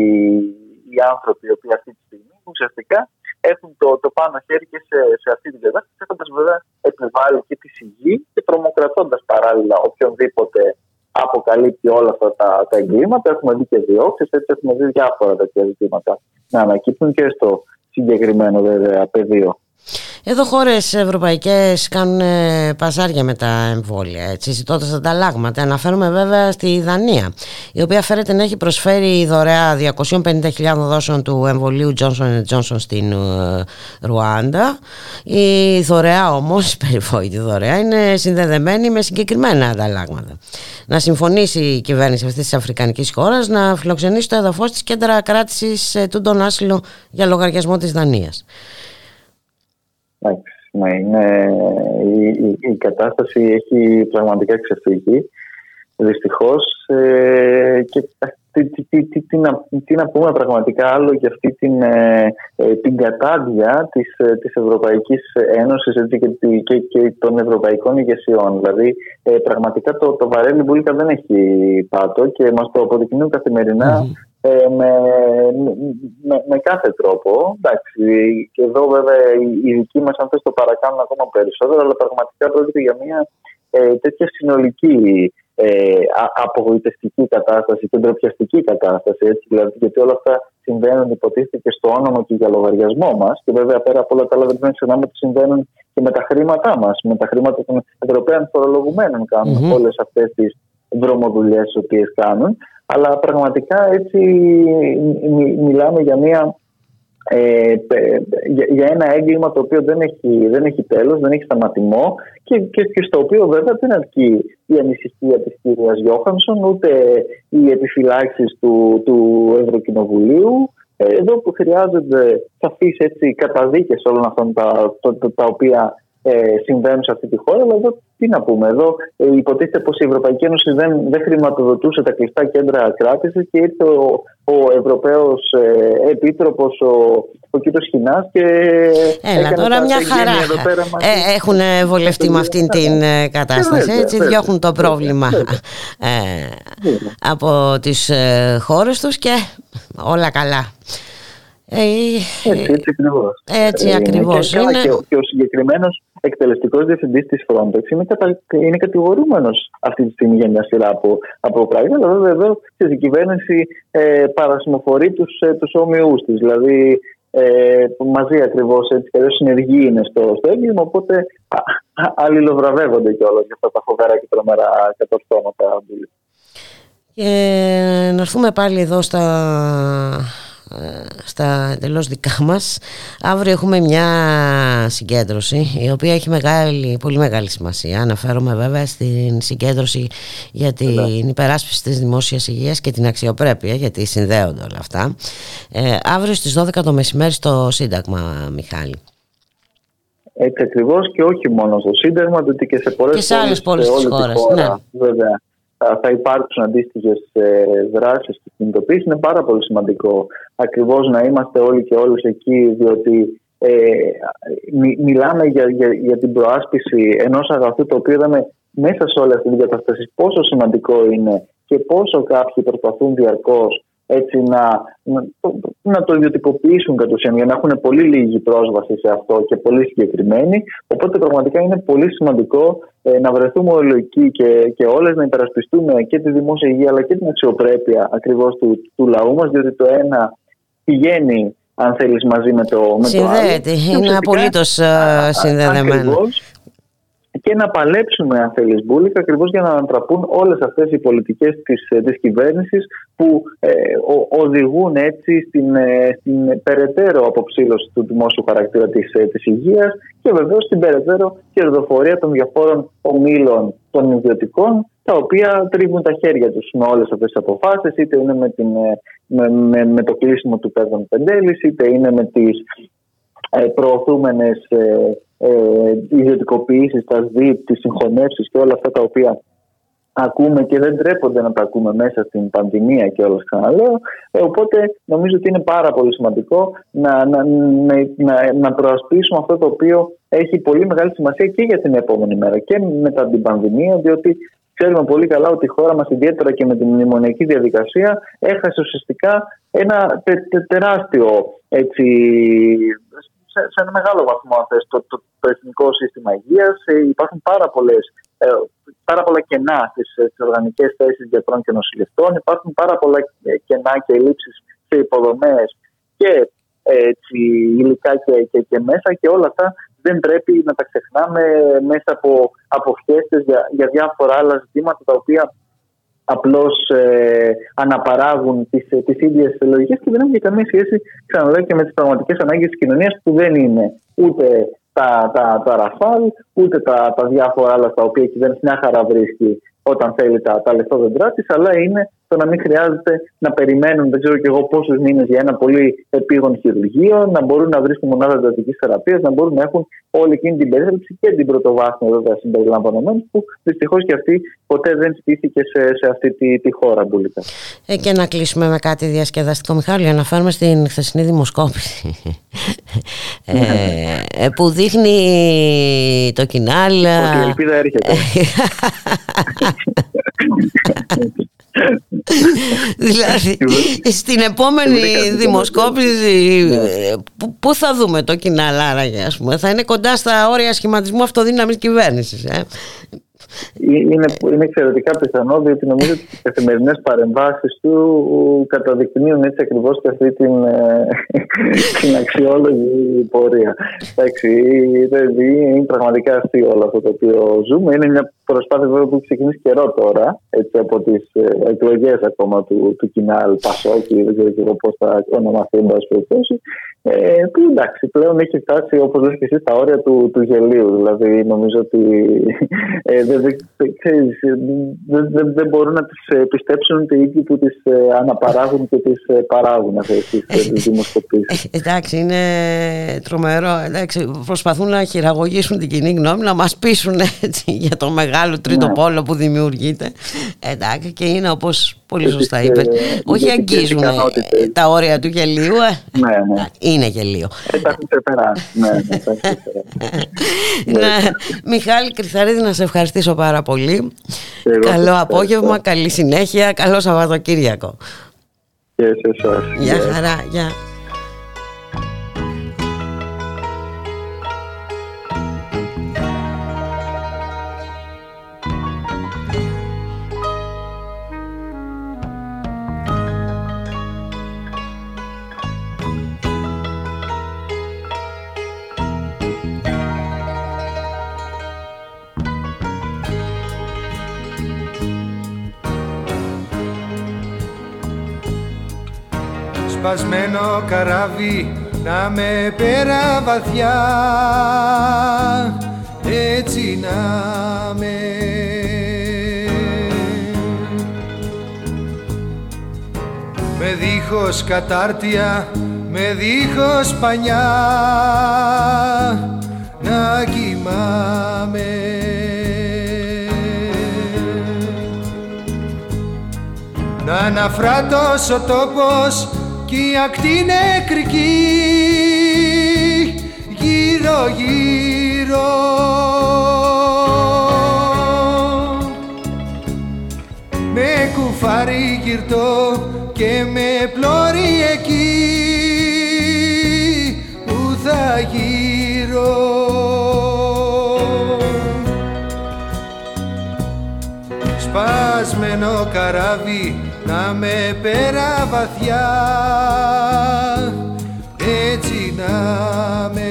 οι άνθρωποι οι οποίοι αυτή τη στιγμή ουσιαστικά έχουν το, το πάνω χέρι και σε, σε αυτή την κατάσταση, έχοντας βέβαια επιβάλει και τη σιγή και τρομοκρατώντας παράλληλα οποιονδήποτε αποκαλύπτει όλα αυτά τα, τα εγκλήματα. Έχουμε δει και διώξεις, έτσι έχουμε δει διάφορα τέτοια ζητήματα να ανακύπτουν και στο συγκεκριμένο βέβαια πεδίο. Εδώ χώρες ευρωπαϊκές κάνουν ε, παζάρια με τα εμβόλια, έτσι, ζητώντας ανταλλάγματα. Αναφέρομαι βέβαια στη Δανία, η οποία φέρεται να έχει προσφέρει δωρεά 250.000 δόσεων του εμβολίου Johnson Johnson στην ε, Ρουάντα. Η δωρεά όμως, η περιβόητη δωρεά, είναι συνδεδεμένη με συγκεκριμένα ανταλλάγματα. Να συμφωνήσει η κυβέρνηση αυτής της Αφρικανικής χώρας να φιλοξενήσει το έδαφος της κέντρα κράτησης ε, του τον άσυλο για λογαριασμό της Δανίας. Ναι, είναι, η, η, η, κατάσταση έχει πραγματικά ξεφύγει. δυστυχώς ε, και τι, τι, τι, τι, να, τι να πούμε πραγματικά άλλο για αυτή την, ε, ε την κατάδια της, ε, της Ευρωπαϊκής Ένωσης έτσι, και, και, και, των ευρωπαϊκών ηγεσιών. Δηλαδή ε, πραγματικά το, το βαρέλι μπουλίκα δεν έχει πάτο και μας το αποδεικνύουν ε, με, με, με, κάθε τρόπο. Εντάξει, και εδώ βέβαια οι, οι δικοί μας αν θες το παρακάνουν ακόμα περισσότερο αλλά πραγματικά πρόκειται για μια ε, τέτοια συνολική ε, απογοητευτική κατάσταση και ντροπιαστική κατάσταση. Έτσι, δηλαδή, γιατί όλα αυτά συμβαίνουν υποτίθεται και στο όνομα και για λογαριασμό μας. Και βέβαια πέρα από όλα τα άλλα δεν πρέπει να ξεχνάμε ότι συμβαίνουν και με τα χρήματά μας. Με τα χρήματα των Ευρωπαίων φορολογουμένων κάνουν mm-hmm. όλες αυτές τις δρομοδουλειές τις οποίες κάνουν. Αλλά πραγματικά έτσι μιλάμε για μια ε, για, ένα έγκλημα το οποίο δεν έχει, δεν έχει τέλος, δεν έχει σταματημό και, και, και στο οποίο βέβαια δεν αρκεί η ανησυχία της κυρίας Γιώχανσον ούτε οι επιφυλάξεις του, του Ευρωκοινοβουλίου ε, εδώ που χρειάζονται σαφείς έτσι καταδίκες όλων αυτών τα, τα οποία ε, συμβαίνουν σε αυτή τη χώρα. Αλλά εδώ τι να πούμε. Εδώ ε, υποτίθεται πως η Ευρωπαϊκή Ένωση δεν, δεν χρηματοδοτούσε τα κλειστά κέντρα κράτησης και ήρθε ο, ο Ευρωπαίος ε, Επίτροπος, ο, ο κ. Χινάς και. Έλα, τώρα μια χαρά. Ε, έχουν βολευτεί με αυτήν την ε, κατάσταση. Έτσι, διώχνουν το πρόβλημα ε, από τις ε, χώρες τους και όλα καλά. Ε, έτσι, έτσι ακριβώς. Έτσι ακριβώς. Και, είναι... και, και ο συγκεκριμένος εκτελεστικός διευθυντής της Frontex είναι, κατα... είναι κατηγορούμενος αυτή τη στιγμή για μια σειρά από, από πράγματα. Αλλά βέβαια εδώ η κυβέρνηση ε, παρασημοφορεί τους τους ε, όμοιου της. Δηλαδή ε, μαζί ακριβώς έτσι και συνεργοί είναι στο, στο έγκλημα. Οπότε αλληλοβραβεύονται κιόλας για αυτά τα φοβερά και τρομερά κατορθώματα. Και να έρθουμε πάλι εδώ στα στα εντελώς δικά μας. Αύριο έχουμε μια συγκέντρωση η οποία έχει μεγάλη, πολύ μεγάλη σημασία. Αναφέρομαι βέβαια στην συγκέντρωση για την υπεράσπιση της δημόσιας υγείας και την αξιοπρέπεια γιατί συνδέονται όλα αυτά. Ε, αύριο στις 12 το μεσημέρι στο Σύνταγμα Μιχάλη. Έτσι ακριβώς και όχι μόνο στο Σύνταγμα, διότι και σε πολλές και σε άλλες πόλεις της χώρας. Ναι. Βέβαια θα υπάρξουν αντίστοιχες δράσεις. και κινητοποίηση. Είναι πάρα πολύ σημαντικό ακριβώς να είμαστε όλοι και όλες εκεί, διότι ε, μιλάμε για, για, για την προάσπιση ενός αγαθού το οποίο είδαμε μέσα σε όλη αυτή την κατάσταση πόσο σημαντικό είναι και πόσο κάποιοι προσπαθούν διαρκώς έτσι να, να, να το ιδιωτικοποιήσουν κατ' ουσίαν για να έχουν πολύ λίγη πρόσβαση σε αυτό και πολύ συγκεκριμένοι. Οπότε πραγματικά είναι πολύ σημαντικό ε, να βρεθούμε όλοι εκεί και, και όλες να υπερασπιστούμε και τη δημόσια υγεία αλλά και την αξιοπρέπεια ακριβώς του, του λαού μας, διότι το ένα πηγαίνει αν θέλεις μαζί με το, με Συνδέεται, είναι απολύτως ε, συνδεδεμένο και να παλέψουμε αν θέλεις μπουλικα ακριβώς για να ανατραπούν όλες αυτές οι πολιτικές της, ε, της κυβέρνησης που ε, οδηγούν έτσι στην, ε, στην περαιτέρω αποψήλωση του δημόσιου χαρακτήρα της, ε, της υγείας και βεβαίως στην περαιτέρω κερδοφορία των διαφόρων ομίλων των ιδιωτικών τα οποία τρίβουν τα χέρια τους με όλες αυτές τις αποφάσεις είτε είναι με, την, με, με, με το κλείσιμο του Πέδων Πεντέλης είτε είναι με τις ε, προωθούμενες ε, ιδιωτικοποιήσεις, τα ΣΔΙΠ, τις συγχωνεύσεις και όλα αυτά τα οποία ακούμε και δεν τρέπονται να τα ακούμε μέσα στην πανδημία και όλα ξαναλέω. Ε, οπότε νομίζω ότι είναι πάρα πολύ σημαντικό να, να, να, να προασπίσουμε αυτό το οποίο έχει πολύ μεγάλη σημασία και για την επόμενη μέρα και μετά την πανδημία, διότι ξέρουμε πολύ καλά ότι η χώρα μας ιδιαίτερα και με την μνημονιακή διαδικασία έχασε ουσιαστικά ένα τεράστιο έτσι, σε, σε ένα μεγάλο βαθμό θες, το, το, το, εθνικό σύστημα υγείας. Ε, υπάρχουν πάρα, πολλές, ε, πάρα πολλά κενά στις, στις οργανικές θέσεις γιατρών και νοσηλευτών. Υπάρχουν πάρα πολλά κενά και ελλείψεις σε υποδομές και έτσι, υλικά και, και, και μέσα και όλα αυτά δεν πρέπει να τα ξεχνάμε μέσα από, από για, για διάφορα άλλα ζητήματα τα οποία απλώς ε, αναπαράγουν τις, ε, τις ίδιες λογικές και δεν έχουν καμία σχέση, ξαναλέω, και με τις πραγματικές ανάγκες της κοινωνίας που δεν είναι ούτε τα, τα, τα ραφάλ, ούτε τα, τα διάφορα άλλα στα οποία η κυβέρνηση μια χαρά βρίσκει όταν θέλει τα, τα λεφτόδεντρά τη, αλλά είναι στο να μην χρειάζεται να περιμένουν, δεν ξέρω και εγώ πόσους μήνες για ένα πολύ επίγον χειρουργείο, να μπορούν να βρίσκουν μονάδα εντατικής θεραπείας, να μπορούν να έχουν όλη εκείνη την περίθαλψη και την πρωτοβάθμια βέβαια συμπεριλαμβανομένης, που δυστυχώς και αυτή ποτέ δεν στήθηκε σε, σε αυτή τη, τη χώρα μπουλικά. Ε, και να κλείσουμε με κάτι διασκεδαστικό, Μιχάλη, αναφέρουμε στην χθεσινή δημοσκόπηση. ε, ε που δείχνει το κοινάλ. Ότι η ελπίδα έρχεται. δηλαδή στην επόμενη δημοσκόπηση πού θα δούμε το κοινάλ άραγε ας πούμε. Θα είναι κοντά στα όρια σχηματισμού αυτοδύναμης κυβέρνησης ε; Είναι, είναι εξαιρετικά πιθανό, διότι νομίζω ότι οι καθημερινές παρεμβάσεις του καταδεικνύουν έτσι ακριβώς και αυτή την, ε, την αξιόλογη πορεία. Εντάξει, είναι πραγματικά αστείο όλο αυτό το οποίο ζούμε. Είναι μια προσπάθεια βέβαια που έχει ξεκινήσει καιρό τώρα, έτσι από τις ε, εκλογές ακόμα του, του Κινάλ Πασόκη, δεν ξέρω και εγώ πώς θα ονομαστεί, εν πάση περιπτώσει. Ε, που εντάξει, πλέον έχει φτάσει όπως λέτε και εσεί τα όρια του, του γελίου. Δηλαδή, νομίζω ότι ε, δεν, δεν, δεν, δεν μπορούν να τι ε, πιστέψουν οι ίδιοι που τις ε, αναπαράγουν και τις παράγουν αυτές τις δημοσκοπήσεις. Εντάξει, είναι τρομερό. Εντάξει, προσπαθούν να χειραγωγήσουν την κοινή γνώμη, να μας πείσουν έτσι, για το μεγάλο τρίτο ναι. πόλο που δημιουργείται. Εντάξει, και είναι όπως πολύ σωστά είπες. Όχι αγγίζουν τα όρια του γελίου. Ναι, ναι είναι γελίο. Ε, τα έχουν ξεπεράσει. ναι, ναι, ναι. Μιχάλη Κρυθαρίδη, να σε ευχαριστήσω πάρα πολύ. Καλό απόγευμα, καλή συνέχεια, καλό Σαββατοκύριακο. Και σε εσάς. Γεια χαρά, γεια. Σπασμένο καράβι να με πέρα βαθιά. Έτσι να με. Με δίχως κατάρτια με δίχως πανιά να κοιμάμαι. Να αναφράτως ο τόπος κι η ακτή νεκρική γύρω γύρω. Με κουφάρι γυρτό και με πλώρη εκεί. Που θα γύρω. Σπασμένο καράβι να με πέρα βαθιά. Έτσι να με.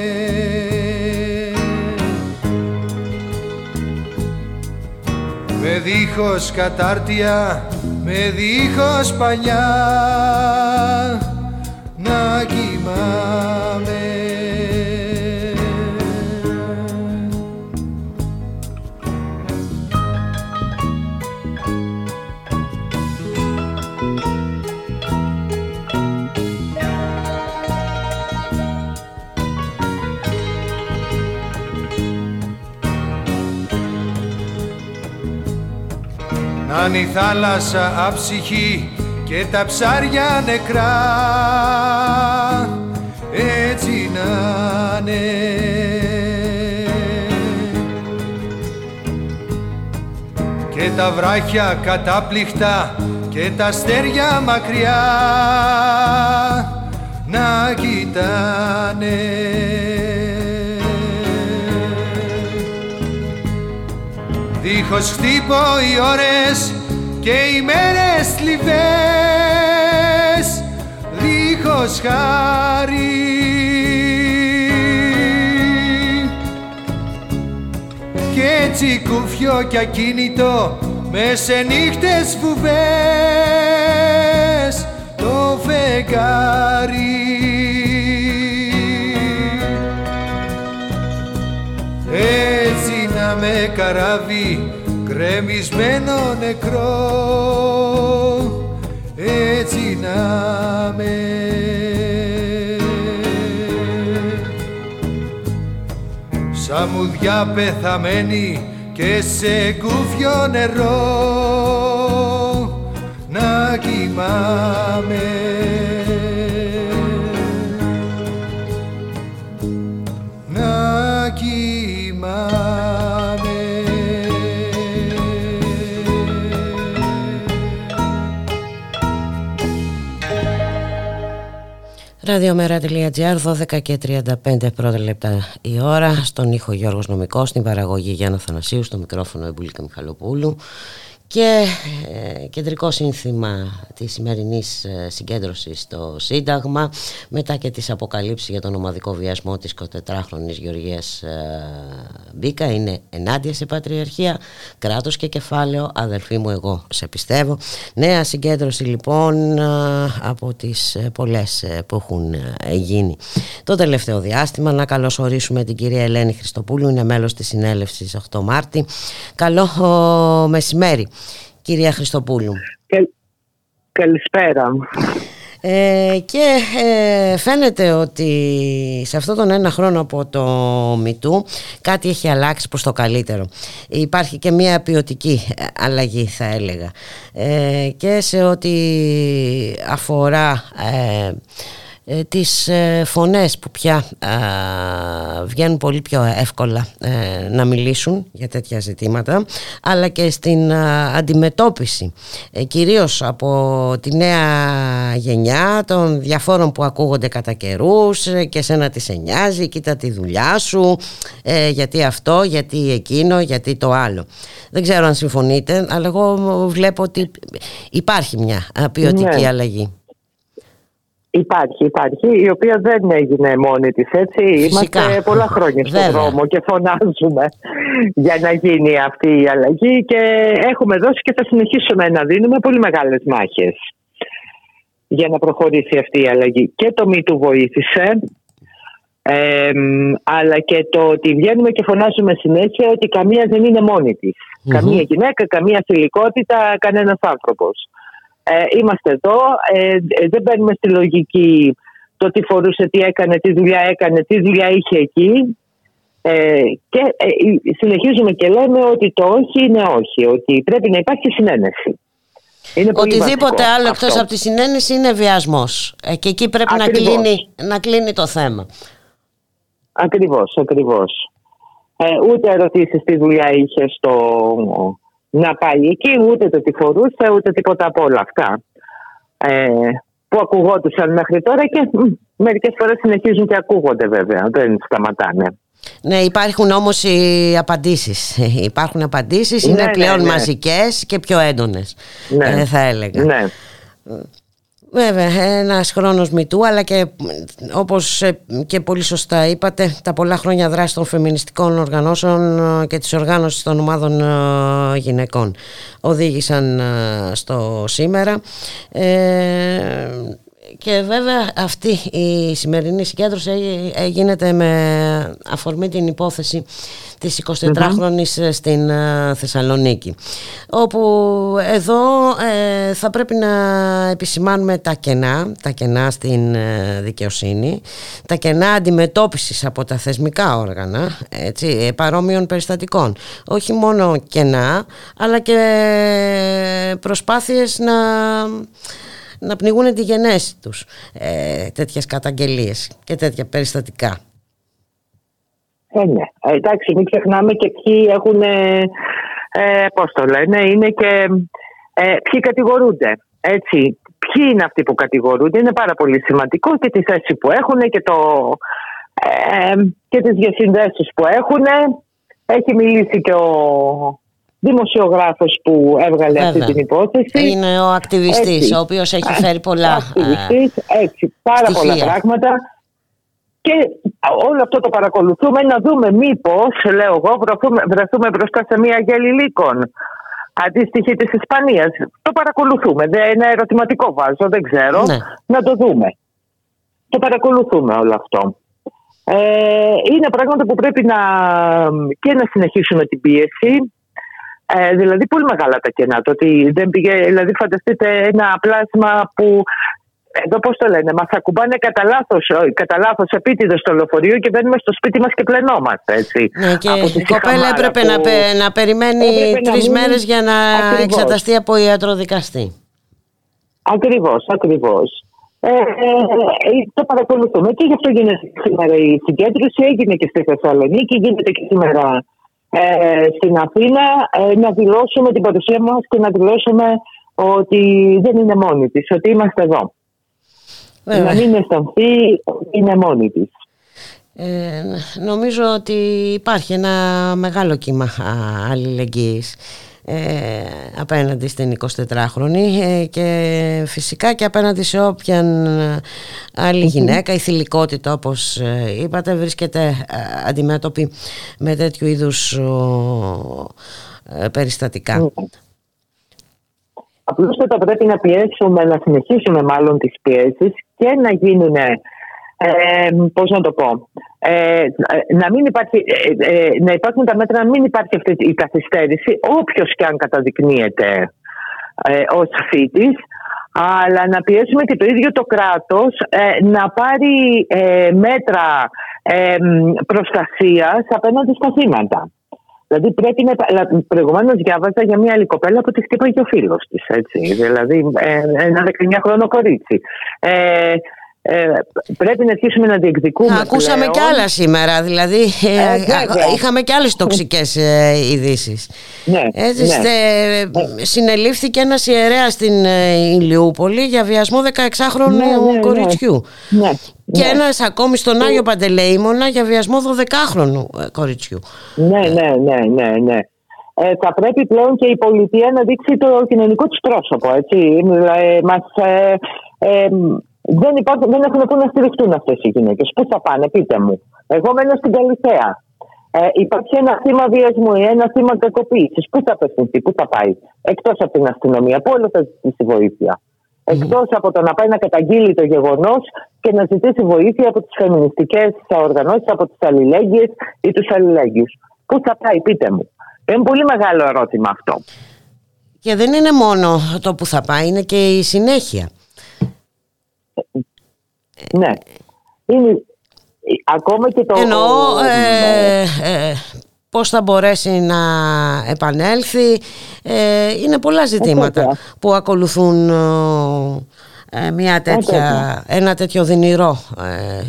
Με δίχως κατάρτια με δίχως παλιά να κοιμάμαι Αν η θάλασσα αψυχή και τα ψάρια νεκρά έτσι να είναι. Και τα βράχια κατάπληκτα και τα αστέρια μακριά να κοιτάνε Δίχως χτύπω οι ώρες και οι μέρες θλιβές Δίχως χάρη. Κι έτσι κουφιό κι ακίνητο μες σε νύχτες βουβές το φεγγάρι. Με καράβι κρεμισμένο νεκρό έτσι να με Σαν μουδιά πεθαμένη και σε κούφιο νερό να κοιμάμαι Ραδιομέρα.gr 12 και 35 πρώτα λεπτά η ώρα. Στον ήχο Γιώργος Νομικός Στην παραγωγή Γιάννα Θανασίου Στο μικρόφωνο Εμπουλίκα Μιχαλοπούλου και ε, κεντρικό σύνθημα της σημερινής ε, συγκέντρωσης στο Σύνταγμα μετά και τις αποκαλύψεις για τον ομαδικό βιασμό της 24χρονης Γεωργίας ε, Μπίκα είναι ενάντια σε πατριαρχία, κράτος και κεφάλαιο, αδελφοί μου εγώ σε πιστεύω. Νέα συγκέντρωση λοιπόν από τις πολλές που έχουν γίνει το τελευταίο διάστημα. Να καλωσορίσουμε την κυρία Ελένη Χριστοπούλου, είναι μέλος της συνέλευσης 8 Μάρτη. Καλό μεσημέρι κυρία Χριστοπούλου. Καλησπέρα. Ε, και ε, φαίνεται ότι σε αυτόν τον ένα χρόνο από το Μητού κάτι έχει αλλάξει προς το καλύτερο. Υπάρχει και μια ποιοτική αλλαγή θα έλεγα ε, και σε ό,τι αφορά ε, τις ε, φωνές που πια βγαίνουν πολύ πιο εύκολα ε, να μιλήσουν για τέτοια ζητήματα αλλά και στην αντιμετώπιση. Κυρίως από τη νέα γενιά των διαφόρων που ακούγονται κατά καιρούς και σένα τι σε νοιάζει, κοίτα τη δουλειά σου γιατί αυτό, γιατί εκείνο, γιατί το άλλο. Δεν ξέρω αν συμφωνείτε αλλά εγώ βλέπω ότι υπάρχει μια ποιοτική ναι. αλλαγή Υπάρχει, υπάρχει, η οποία δεν έγινε μόνη της, έτσι. Είμαστε πολλά χρόνια στον δρόμο και φωνάζουμε για να γίνει αυτή η αλλαγή και έχουμε δώσει και θα συνεχίσουμε να δίνουμε πολύ μεγάλες μάχες για να προχωρήσει αυτή η αλλαγή. Και το μη του βοήθησε, αλλά και το ότι βγαίνουμε και φωνάζουμε συνέχεια ότι καμία δεν είναι μόνη της. Καμία γυναίκα, καμία θηλυκότητα, κανένας άνθρωπος. Ε, είμαστε εδώ, ε, ε, δεν μπαίνουμε στη λογική το τι φορούσε, τι έκανε, τι δουλειά έκανε, τι δουλειά είχε εκεί. Ε, και ε, συνεχίζουμε και λέμε ότι το όχι είναι όχι, ότι πρέπει να υπάρχει συνένεση. Είναι Οτιδήποτε άλλο εκτός από τη συνένεση είναι βιασμός. Ε, και εκεί πρέπει να κλείνει, να κλείνει το θέμα. Ακριβώς, ακριβώς. Ε, ούτε ερωτήσεις τι δουλειά είχε στο, να πάει εκεί, ούτε το τι φορούσε, ούτε τίποτα από όλα αυτά. Ε, που ακουγόντουσαν μέχρι τώρα και μερικές φορές συνεχίζουν και ακούγονται βέβαια, δεν σταματάνε. Ναι, υπάρχουν όμως οι απαντήσεις. Υπάρχουν απαντήσεις, είναι ναι, ναι πλέον ναι, μαζικές και πιο έντονες, ναι. ε, θα έλεγα. Ναι. Βέβαια, ένας χρόνος μητού, αλλά και όπως ε, και πολύ σωστά είπατε, τα πολλά χρόνια δράση των φεμινιστικών οργανώσεων ε, και της οργάνωσης των ομάδων ε, γυναικών οδήγησαν στο σήμερα. Και βέβαια αυτή η σημερινή συγκέντρωση γίνεται με αφορμή την υπόθεση της 24χρονης στην ε, Θεσσαλονίκη όπου εδώ ε, θα πρέπει να επισημάνουμε τα κενά τα κενά στην ε, δικαιοσύνη τα κενά αντιμετώπισης από τα θεσμικά όργανα έτσι, παρόμοιων περιστατικών. Όχι μόνο κενά αλλά και προσπάθειες να να πνιγούν τη γενέση τους ε, τέτοιες καταγγελίες και τέτοια περιστατικά. Ε, ναι. Ε, εντάξει, μην ξεχνάμε και ποιοι έχουν, ε, ε, πώς το λένε, είναι και ε, ποιοι κατηγορούνται. Έτσι, ποιοι είναι αυτοί που κατηγορούνται, είναι πάρα πολύ σημαντικό και τη θέση που έχουν και, το, ε, και τις διασυνδέσεις που έχουν. Έχει μιλήσει και ο δημοσιογράφος που έβγαλε αυτή την υπόθεση. Είναι ο ακτιβιστής, ο οποίος έχει φέρει πολλά ακτιβιστής, έτσι, πάρα πολλά πράγματα. Και όλο αυτό το παρακολουθούμε να δούμε μήπως, λέω εγώ, βρεθούμε, βρεθούμε μπροστά σε μια γέλη λύκων αντίστοιχη της Ισπανίας. Το παρακολουθούμε. Δεν είναι ερωτηματικό βάζω, δεν ξέρω. Ναι. Να το δούμε. Το παρακολουθούμε όλο αυτό. Ε, είναι πράγματα που πρέπει να και να συνεχίσουμε την πίεση Ε, δηλαδή πολύ μεγάλα τα κενά. Το ότι δεν πήγε, δηλαδή φανταστείτε ένα πλάσμα που εδώ πώς το λένε, μας ακουμπάνε κατά λάθος κατά λάθος επίτηδες στο λεωφορείο και μπαίνουμε στο σπίτι μας και πλενόμαστε. Έτσι, ναι, και η κοπέλα έπρεπε που... να, να περιμένει τρεις μέρες για να ακριβώς. εξεταστεί από ιατροδικαστή. Ακριβώς, ακριβώς. Ε, ε, ε, το παρακολουθούμε και γι' αυτό γίνεται σήμερα η συγκέντρωση. Έγινε και στη Θεσσαλονίκη, γίνεται και σήμερα ε, στην Αθήνα. Ε, να δηλώσουμε την παρουσία μας και να δηλώσουμε ότι δεν είναι μόνη της, ότι είμαστε εδώ. Βέβαια. Να μην αισθανθεί ότι είναι μόνη της. Ε, νομίζω ότι υπάρχει ένα μεγάλο κύμα αλληλεγγύης ε, απέναντι στην 24χρονη ε, και φυσικά και απέναντι σε όποιαν άλλη γυναίκα η θηλυκότητα όπως ε, είπατε βρίσκεται αντιμέτωπη με τέτοιου είδους περιστατικά. Απλούστατα πρέπει να πιέσουμε, να συνεχίσουμε μάλλον τις πιέσεις και να γίνουν, ε, πώς να το πω, ε, να, μην υπάρχει, ε, ε, να υπάρχουν τα μέτρα, να μην υπάρχει αυτή η καθυστέρηση, όποιος και αν καταδεικνύεται ε, ως αφήτης, αλλά να πιέσουμε και το ίδιο το κράτος να πάρει μέτρα προστασίας απέναντι στα θύματα. Δηλαδή πρέπει να. Προηγουμένως διάβαζα για μια άλλη κοπέλα που τη χτύπαγε ο φίλος της. Δηλαδή ένα 19χρονο κορίτσι. Ε, ε, πρέπει να αρχίσουμε να διεκδικούμε. Ακούσαμε κι άλλα σήμερα, δηλαδή ε, ε είχαμε κι άλλες τοξικές ε, ειδήσεις. Ναι, Έτσι, ναι. Συνελήφθηκε ένας ιερέας στην ε, Ηλιούπολη για βιασμό 16χρονου ναι, ναι, κοριτσιού. Ναι, και ναι. ένας ακόμη στον Άγιο Παντελεήμονα για βιασμό 12χρονου κοριτσιού. Ναι, ναι, ναι, ναι, ναι. Ε, θα πρέπει πλέον και η πολιτεία να δείξει το κοινωνικό της πρόσωπο. Έτσι. μας, δεν, υπάρχουν, δεν έχουν πού να στηριχτούν αυτές οι γυναίκες. Πού θα πάνε, πείτε μου. Εγώ μένω στην Καλυθέα. Ε, υπάρχει ένα θύμα βιασμού ή ένα θύμα κακοποίησης. Πού θα απευθυνθεί, πού θα πάει. Εκτός από την αστυνομία, πού όλο θα ζητήσει βοήθεια. Mm. Εκτός από το να πάει να καταγγείλει το γεγονός και να ζητήσει βοήθεια από τις φεμινιστικές οργανώσει, από τις αλληλέγγυες ή τους αλληλέγγυους. Πού θα πάει, πείτε μου. Είναι πολύ μεγάλο ερώτημα αυτό. Και δεν είναι μόνο το που θα πάει, είναι και η συνέχεια. Ναι. Είναι, ακόμα και το... Εννοώ ε, ε, πώς θα μπορέσει να επανέλθει. Ε, είναι πολλά ζητήματα που ακολουθούν ε, μια τέτοια, ένα τέτοιο δυνηρό ε,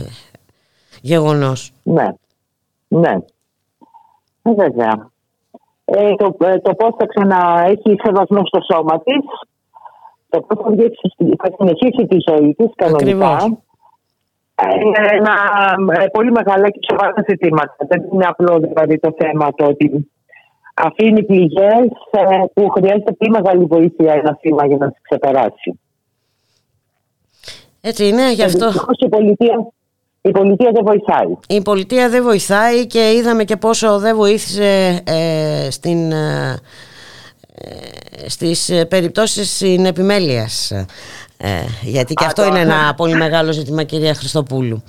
γεγονός. Ναι, ναι. Ε, βέβαια. Ε, το, το πώς θα ξαναέχει σεβασμό στο σώμα της το πώς θα, συνεχίσει τη ζωή της κανονικά. Είναι ένα ε, πολύ μεγάλα και σοβαρά ζητήματα. Δεν είναι απλό δηλαδή το θέμα το ότι αφήνει πληγές ε, που χρειάζεται πολύ μεγάλη βοήθεια ένα θύμα για να τις ξεπεράσει. Έτσι είναι, γι' αυτό. Η πολιτεία, η πολιτεία δεν βοηθάει. Η πολιτεία δεν βοηθάει και είδαμε και πόσο δεν βοήθησε ε, στην ε, στις ε, περιπτώσεις συνεπιμέλειας ε, γιατί και αυτό είναι ένα πολύ μεγάλο ζήτημα κυρία Χριστοπούλου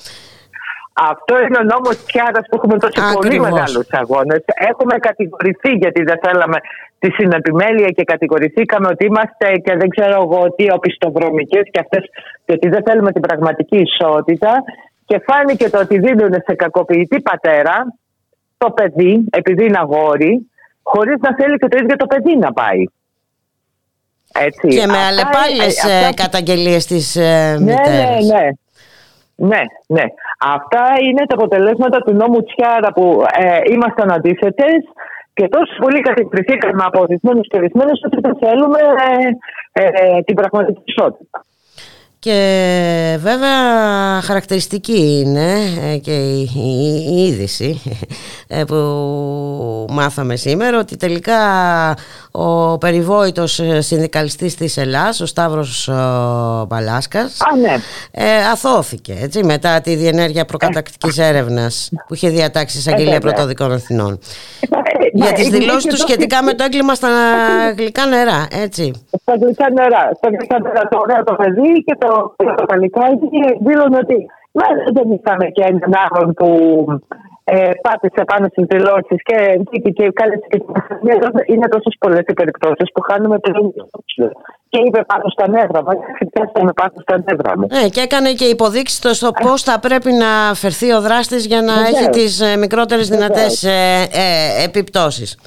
αυτό είναι ο νόμος Πιάρα που έχουμε τόσο πολύ μεγάλους αγώνες. Έχουμε κατηγορηθεί γιατί δεν θέλαμε τη συνεπιμέλεια και κατηγορηθήκαμε ότι είμαστε και δεν ξέρω εγώ τι οπισθοδρομικές και αυτές, και ότι δεν θέλουμε την πραγματική ισότητα. Και φάνηκε το ότι δίνουν σε κακοποιητή πατέρα το παιδί, επειδή είναι αγόρι, χωρίς να θέλει και το ίδιο το παιδί να πάει. Έτσι. Και με αλλεπάλληλες ε, καταγγελίες της ε, ναι, ναι, ναι. Ναι, ναι. Αυτά είναι τα αποτελέσματα του νόμου Τσιάρα που ε, ήμασταν αντίθετες και τόσο πολύ κατηγορηθήκαμε από ορισμένου και ορισμένε ότι δεν θέλουμε ε, ε, την πραγματική ισότητα. Και βέβαια χαρακτηριστική είναι ε, και η, η, είδηση ε, που μάθαμε σήμερα ότι τελικά ο περιβόητος συνδικαλιστής της Ελλάς, ο Σταύρος Μπαλάσκας, ναι. ε, αθώθηκε έτσι, μετά τη διενέργεια προκατακτικής έρευνας που είχε διατάξει σε Αγγελία Πρωτοδικών Αθηνών. Για τις δηλώσεις τους σχετικά με το έγκλημα στα γλυκά νερά, έτσι. Στα γλυκά νερά. Στα γλυκά νερά το ωραίο το παιδί και το, το παλικάρι δήλωνε ότι δεν είχαμε και έναν άλλον που ε, πάτησε πάνω στις δηλώσεις και βγήκε και κάλεσε και την Είναι τόσες πολλές οι περιπτώσεις που χάνουμε πλέον. Και είπε πάνω στα νεύρα μας. Πιάσαμε πάνω στα νεύρα μου. Ναι, και έκανε και υποδείξεις το στο πώς θα πρέπει να φερθεί ο δράστης για να Βεβαίως. έχει τις ε, μικρότερες δυνατές ε, ε, επιπτώσεις.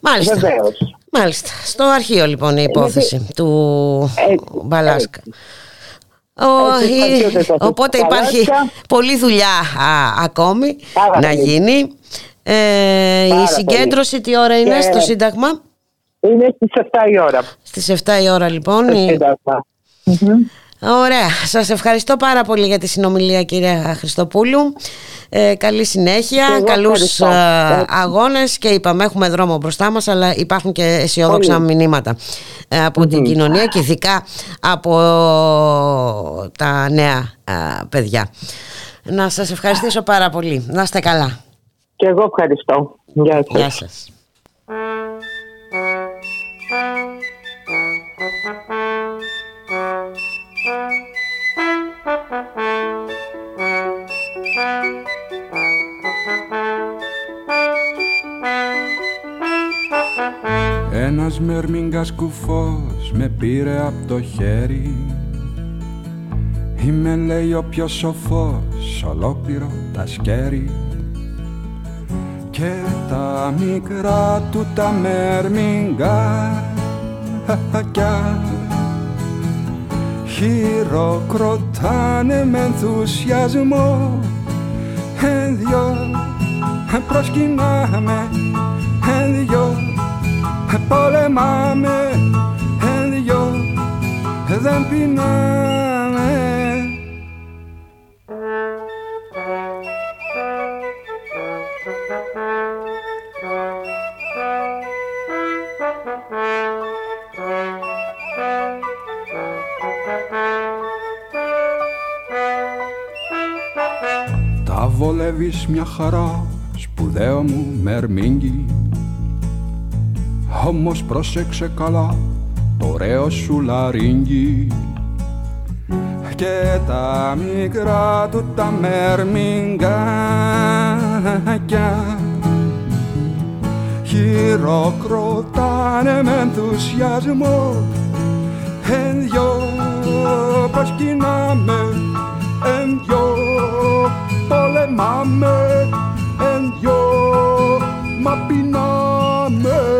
Μάλιστα. Βεβαίως. Μάλιστα. Στο αρχείο λοιπόν η υπόθεση του Μπαλάσκα. Οπότε υπάρχει πολλή δουλειά ακόμη να γίνει. Ε, η συγκέντρωση τι ώρα είναι στο Σύνταγμα; Είναι στις 7 η ώρα. Στις 7 η ώρα λοιπόν. Ωραία. Σας ευχαριστώ πάρα πολύ για τη συνομιλία κυρία Χριστοπούλου. Ε, καλή συνέχεια, καλούς καλούς ε, αγώνες και είπαμε έχουμε δρόμο μπροστά μας αλλά υπάρχουν και αισιόδοξα μηνύματα ε, από την κοινωνία και ειδικά από τα νέα ε, παιδιά. Να σας ευχαριστήσω πάρα πολύ. Να είστε καλά. Και εγώ ευχαριστώ. Γεια σας. Γεια σας. Μερμήγκας κουφός με πήρε από το χέρι. Είμαι λέει ο πιο σοφός ολόκληρο τα σκέρι. Και τα μικρά του τα μερμήγκάκια Χειροκροτάνε με ενθουσιασμό Εν δυο προσκυνάμε Εν δυο πολεμάμε Εν δυο δεν πεινάμε. Τα βολεύεις μια χαρά σπουδαίο μου μερμήγκι όμως πρόσεξε καλά το ωραίο σου λαρίνγκι και τα μικρά του τα μερμηγκάκια χειροκροτάνε με ενθουσιασμό. Εν δυο προσκυνάμε εν δυο πολεμάμε εν δυο μα πεινάμε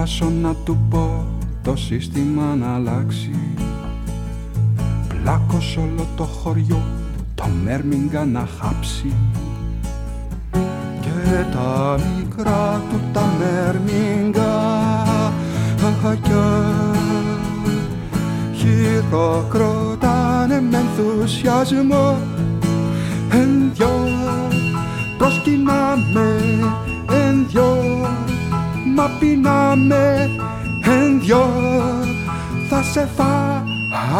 φτάσω να του πω το σύστημα να αλλάξει. Πλάκος όλο το χωριό το Μέρμιγκα να χάψει. Και τα μικρά του τα Μέρμιγκα χειροκροτάνε με ενθουσιασμό. Εν δυο προσκυνάμε εν δυο μα πεινάμε εν δυο θα σε φάμε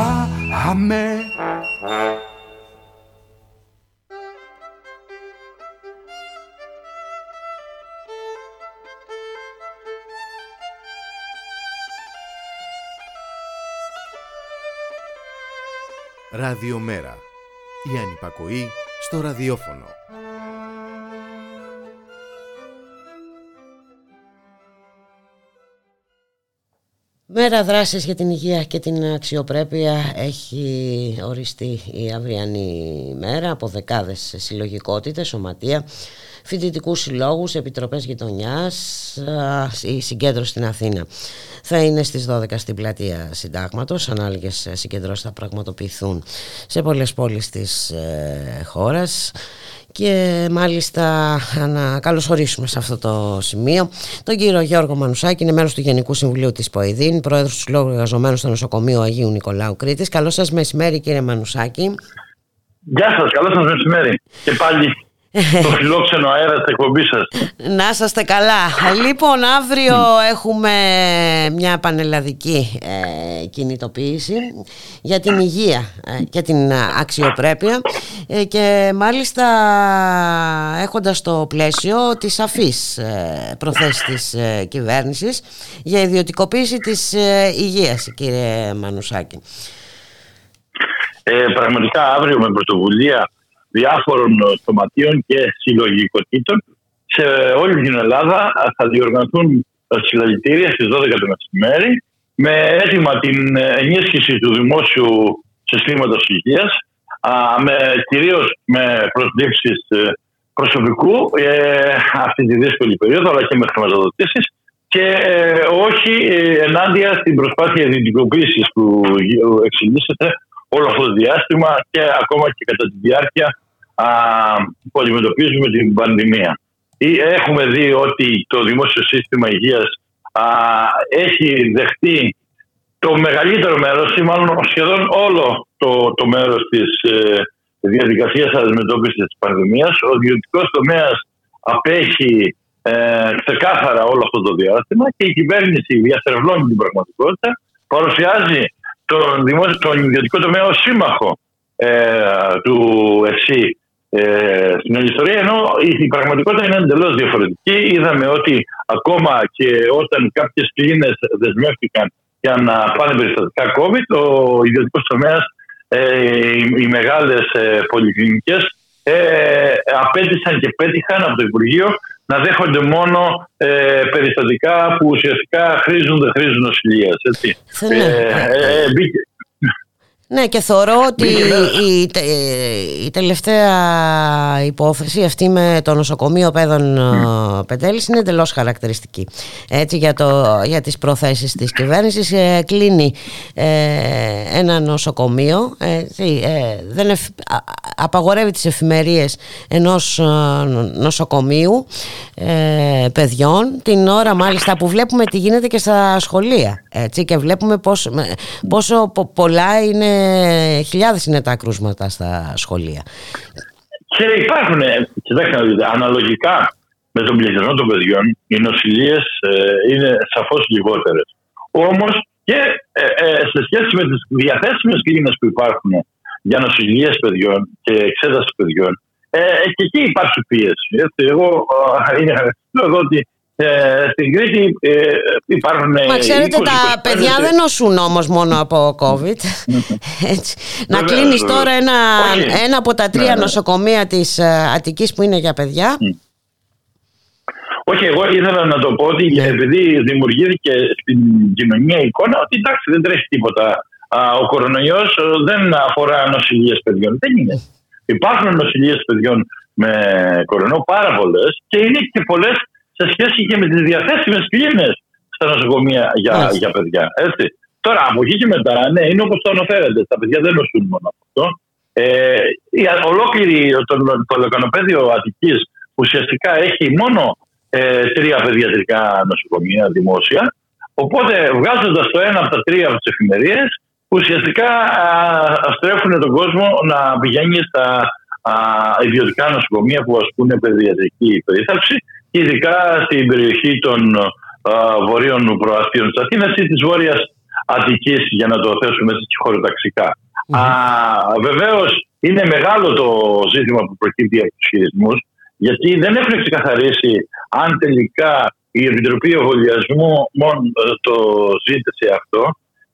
Ραδιομέρα. Η ανυπακοή στο ραδιόφωνο. Μέρα δράσης για την υγεία και την αξιοπρέπεια έχει οριστεί η αυριανή μέρα από δεκάδες συλλογικότητες, σωματεία, φοιτητικούς συλλόγους, επιτροπές γειτονιάς, η συγκέντρωση στην Αθήνα. Θα είναι στις 12 στην πλατεία Συντάγματος, ανάλογες συγκεντρώσεις θα πραγματοποιηθούν σε πολλές πόλεις της ε, χώρας και μάλιστα να καλωσορίσουμε σε αυτό το σημείο τον κύριο Γιώργο Μανουσάκη, είναι μέλος του Γενικού Συμβουλίου της ΠΟΕΔΗΝ, πρόεδρος του Συλλόγου Εργαζομένων στο Νοσοκομείο Αγίου Νικολάου Κρήτης. Καλό σας μεσημέρι κύριε Μανουσάκη. Γεια σας, καλό σας μεσημέρι και πάλι. Το φιλόξενο αέρα της εκπομπής σας. Να είσαστε καλά. Λοιπόν, αύριο έχουμε μια πανελλαδική ε, κινητοποίηση για την υγεία ε, και την αξιοπρέπεια ε, και μάλιστα έχοντας το πλαίσιο της σαφής ε, προθέσεις της κυβέρνησης για ιδιωτικοποίηση της υγείας, κύριε Μανουσάκη. Ε, πραγματικά αύριο με πρωτοβουλία διάφορων σωματείων και συλλογικοτήτων σε όλη την Ελλάδα. Θα διοργανωθούν συλλαλητήρια στις 12 το μεσημέρι με έτοιμα την ενίσχυση του δημόσιου συστήματος υγείας με, κυρίως με προσλήψεις ε, προσωπικού ε, αυτή τη δύσκολη περίοδο αλλά και με χρηματοδοτήσεις και ε, όχι ε, ενάντια στην προσπάθεια ιδιωτικοποίησης που εξηγήσετε όλο αυτό το διάστημα και ακόμα και κατά τη διάρκεια α, που αντιμετωπίζουμε την πανδημία. Έχουμε δει ότι το δημόσιο σύστημα υγείας α, έχει δεχτεί το μεγαλύτερο μέρος ή μάλλον σχεδόν όλο το, το μέρος της ε, διαδικασίας αντιμετώπισης της πανδημίας. Ο ιδιωτικός τομέας απέχει ε, ξεκάθαρα όλο αυτό το διάστημα και η κυβέρνηση διαστρεβλώνει την πραγματικότητα, παρουσιάζει τον, δημόσιο, τον ιδιωτικό τομέα ως σύμμαχο ε, του ΕΣΥ ε, στην όλη ιστορία, ενώ η, πραγματικότητα είναι εντελώς διαφορετική. Είδαμε ότι ακόμα και όταν κάποιες κλίνες δεσμεύτηκαν για να πάνε περιστατικά COVID, ο ιδιωτικός τομέας, ε, οι, οι μεγάλες ε, πολυκλινικές ε, απέτησαν και πέτυχαν από το Υπουργείο να δέχονται μόνο ε, περιστατικά που ουσιαστικά χρήζουν, δεν χρήζουν νοσηλεία. Ε, ε, ε, ναι και θεωρώ ότι η, η, τελευταία υπόθεση αυτή με το νοσοκομείο παιδών mm. Πεντέλης είναι εντελώς χαρακτηριστική έτσι για, το, για τις προθέσεις της κυβέρνησης ε, κλείνει ε, ένα νοσοκομείο ε, δεν απαγορεύει τις εφημερίες ενός νοσοκομείου παιδιών την ώρα μάλιστα που βλέπουμε τι γίνεται και στα σχολεία έτσι, και βλέπουμε πόσο, πόσο πολλά είναι χιλιάδες είναι τα κρούσματα στα σχολεία. Και υπάρχουν, κοιτάξτε αναλογικά με τον πληθυσμό των παιδιών, οι νοσηλίε ε, είναι σαφώς λιγότερες. Όμως και ε, ε, σε σχέση με τις διαθέσιμες κλίνε που υπάρχουν για νοσηλίε παιδιών και εξέταση παιδιών, ε, και εκεί υπάρχει πίεση. Εγώ είναι εδώ ότι ε, στην Κρήτη ε, υπάρχουν. Μα ξέρετε, τα παιδιά δεν νοσούν όμως μόνο από COVID. Έτσι. Να κλείνεις τώρα ένα, ένα από τα τρία ναι, ναι. νοσοκομεία της ε, Αττικής που είναι για παιδιά. Όχι, εγώ ήθελα να το πω ότι ναι. επειδή δημιουργήθηκε στην κοινωνία η εικόνα ότι εντάξει δεν τρέχει τίποτα. Ο κορονοϊός δεν αφορά νοσηλίες παιδιών. Δεν είναι. Υπάρχουν νοσηλίες παιδιών με κορονοϊό πάρα πολλές και είναι και πολλές σε σχέση και με τις διαθέσιμες κλίνε στα νοσοκομεία για, για παιδιά. Έτσι. Τώρα, από εκεί και μετά, ναι, είναι όπως το αναφέρετε. Τα παιδιά δεν νοσούν μόνο από αυτό. Ε, η ολόκληρη το, το λεκανοπέδιο Αττικής ουσιαστικά έχει μόνο ε, τρία παιδιατρικά νοσοκομεία δημόσια. Οπότε, βγάζοντας το ένα από τα τρία από τις εφημερίες, ουσιαστικά α, στρέφουν τον κόσμο να πηγαίνει στα α, ιδιωτικά νοσοκομεία που ασκούν παιδιατρική περίθαλψη ειδικά στην περιοχή των βορείων προαστίων της Αθήνας ή της βόρειας Αττικής, για να το θέσουμε έτσι χωροταξικά. Mm-hmm. Βεβαίως είναι μεγάλο το ζήτημα που προκύπτει από τους χειρισμούς, γιατί δεν έχουν ξεκαθαρίσει αν τελικά η Επιτροπή Εμβολιασμού μόνο ε, το ζήτησε αυτό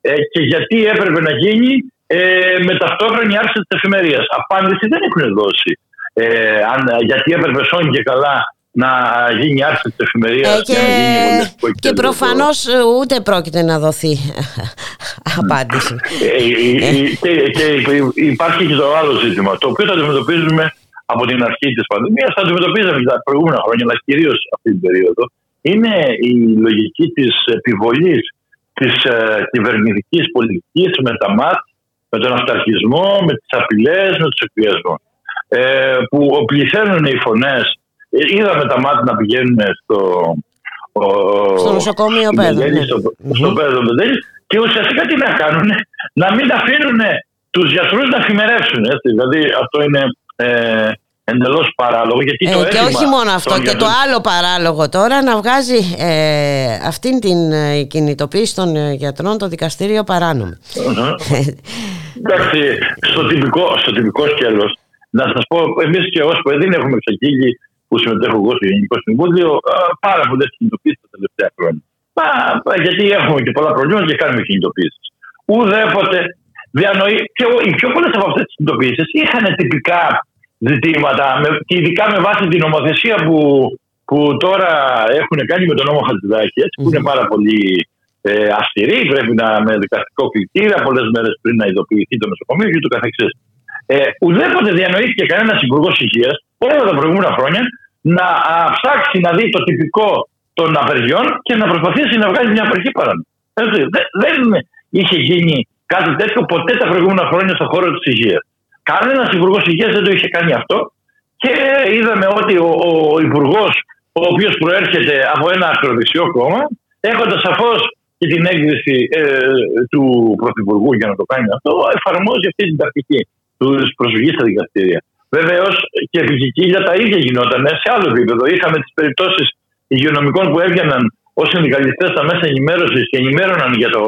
ε, και γιατί έπρεπε να γίνει ε, με ταυτόχρονη άρση της εφημερίας. Απάντηση δεν έχουν δώσει. Ε, αν, γιατί έπρεπε σώνει και καλά να γίνει άρση της εφημερίας ε, και, και, και προφανώς ε, ούτε πρόκειται να δοθεί απάντηση. Ε, και, και υπάρχει και το άλλο ζήτημα, το οποίο θα αντιμετωπίζουμε από την αρχή της πανδημίας, θα αντιμετωπίζαμε τα προηγούμενα χρόνια, αλλά κυρίως αυτή την περίοδο. Είναι η λογική της επιβολής της ε, κυβερνητικής πολιτικής με τα ΜΑΤ, με τον αυταρχισμό, με τις απειλές, με τους εκβιασμούς. Ε, που πληθαίνουν οι φωνές ε, είδαμε τα μάτια να πηγαίνουν στο, στο νοσοκομείο Πέδο. Ναι. Στο, στο Πέδο και ουσιαστικά τι να κάνουν, να μην αφήνουν τους γιατρούς να εφημερεύσουν. Έτσι. Δηλαδή αυτό είναι ε, εντελώς παράλογο. Γιατί ε, το και όχι μόνο αυτό, και το άλλο παράλογο τώρα να βγάζει ε, αυτήν την ε, κινητοποίηση των ε, γιατρών το δικαστήριο παράνομη. Εντάξει, στο τυπικό, στο τυπικό σκέλος, να σας πω, εμείς και ως παιδί έχουμε ξεκίνη που συμμετέχω εγώ στο Γενικό Συμβούλιο πάρα πολλές κινητοποιήσει τα τελευταία χρόνια. Μα, γιατί έχουμε και πολλά προβλήματα και κάνουμε κινητοποιήσει. Ουδέποτε διανοεί. Και οι πιο πολλές από αυτές τις κινητοποιήσει είχαν τυπικά ζητήματα, με, και ειδικά με βάση την νομοθεσία που, που τώρα έχουν κάνει με τον νόμο Χατζηδάκης, που είναι πάρα πολύ ε, αυστηρή, πρέπει να με δικαστικό κλητήρα, πολλές μέρες πριν να ειδοποιηθεί το νοσοκομείο και το καθεξής. Ε, ουδέποτε διανοήθηκε κανένας υπουργός υγείας όλα τα προηγούμενα χρόνια να α, ψάξει να δει το τυπικό των απεργιών και να προσπαθήσει να βγάλει μια απεργία παράνομη. Δεν, είχε γίνει κάτι τέτοιο ποτέ τα προηγούμενα χρόνια στον χώρο της υγείας. Κανένας υπουργός υγείας δεν το είχε κάνει αυτό και είδαμε ότι ο, ο υπουργός, ο οποίος προέρχεται από ένα ακροδεξιό κόμμα, έχοντας σαφώς και την έγκριση ε, του Πρωθυπουργού για να το κάνει αυτό, εφαρμόζει αυτή την τακτική του προσφυγή στα δικαστήρια. Βεβαίως και επί τα ίδια γινόταν σε άλλο επίπεδο. Είχαμε τις περιπτώσεις υγειονομικών που έβγαιναν ως συνδικαλιστές στα μέσα ενημέρωσης και ενημέρωναν για το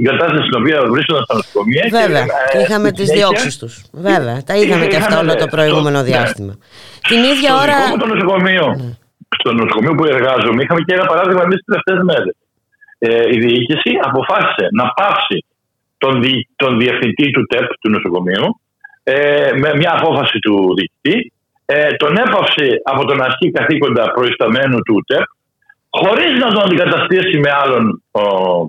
η κατάσταση στην οποία βρίσκονταν στα νοσοκομεία. Βέβαια. Και, ε, είχαμε τις διώξεις τους. Βέβαια. Τα είδαμε και αυτά όλο το προηγούμενο ναι. διάστημα. Την ίδια στο ώρα. Το νοσοκομείο, ναι. Στο νοσοκομείο που εργάζομαι, είχαμε και ένα παράδειγμα εμείς τις τελευταίες μέρες. Ε, η διοίκηση αποφάσισε να πάυσει τον, δι, τον διευθυντή του ΤΕΠ του νοσοκομείου ε, με μια απόφαση του διοικητή. Ε, τον έπαυσε από τον ασκή καθήκοντα προϊσταμένου του ΤΕΠ χωρίς να τον αντικαταστήσει με άλλον ο,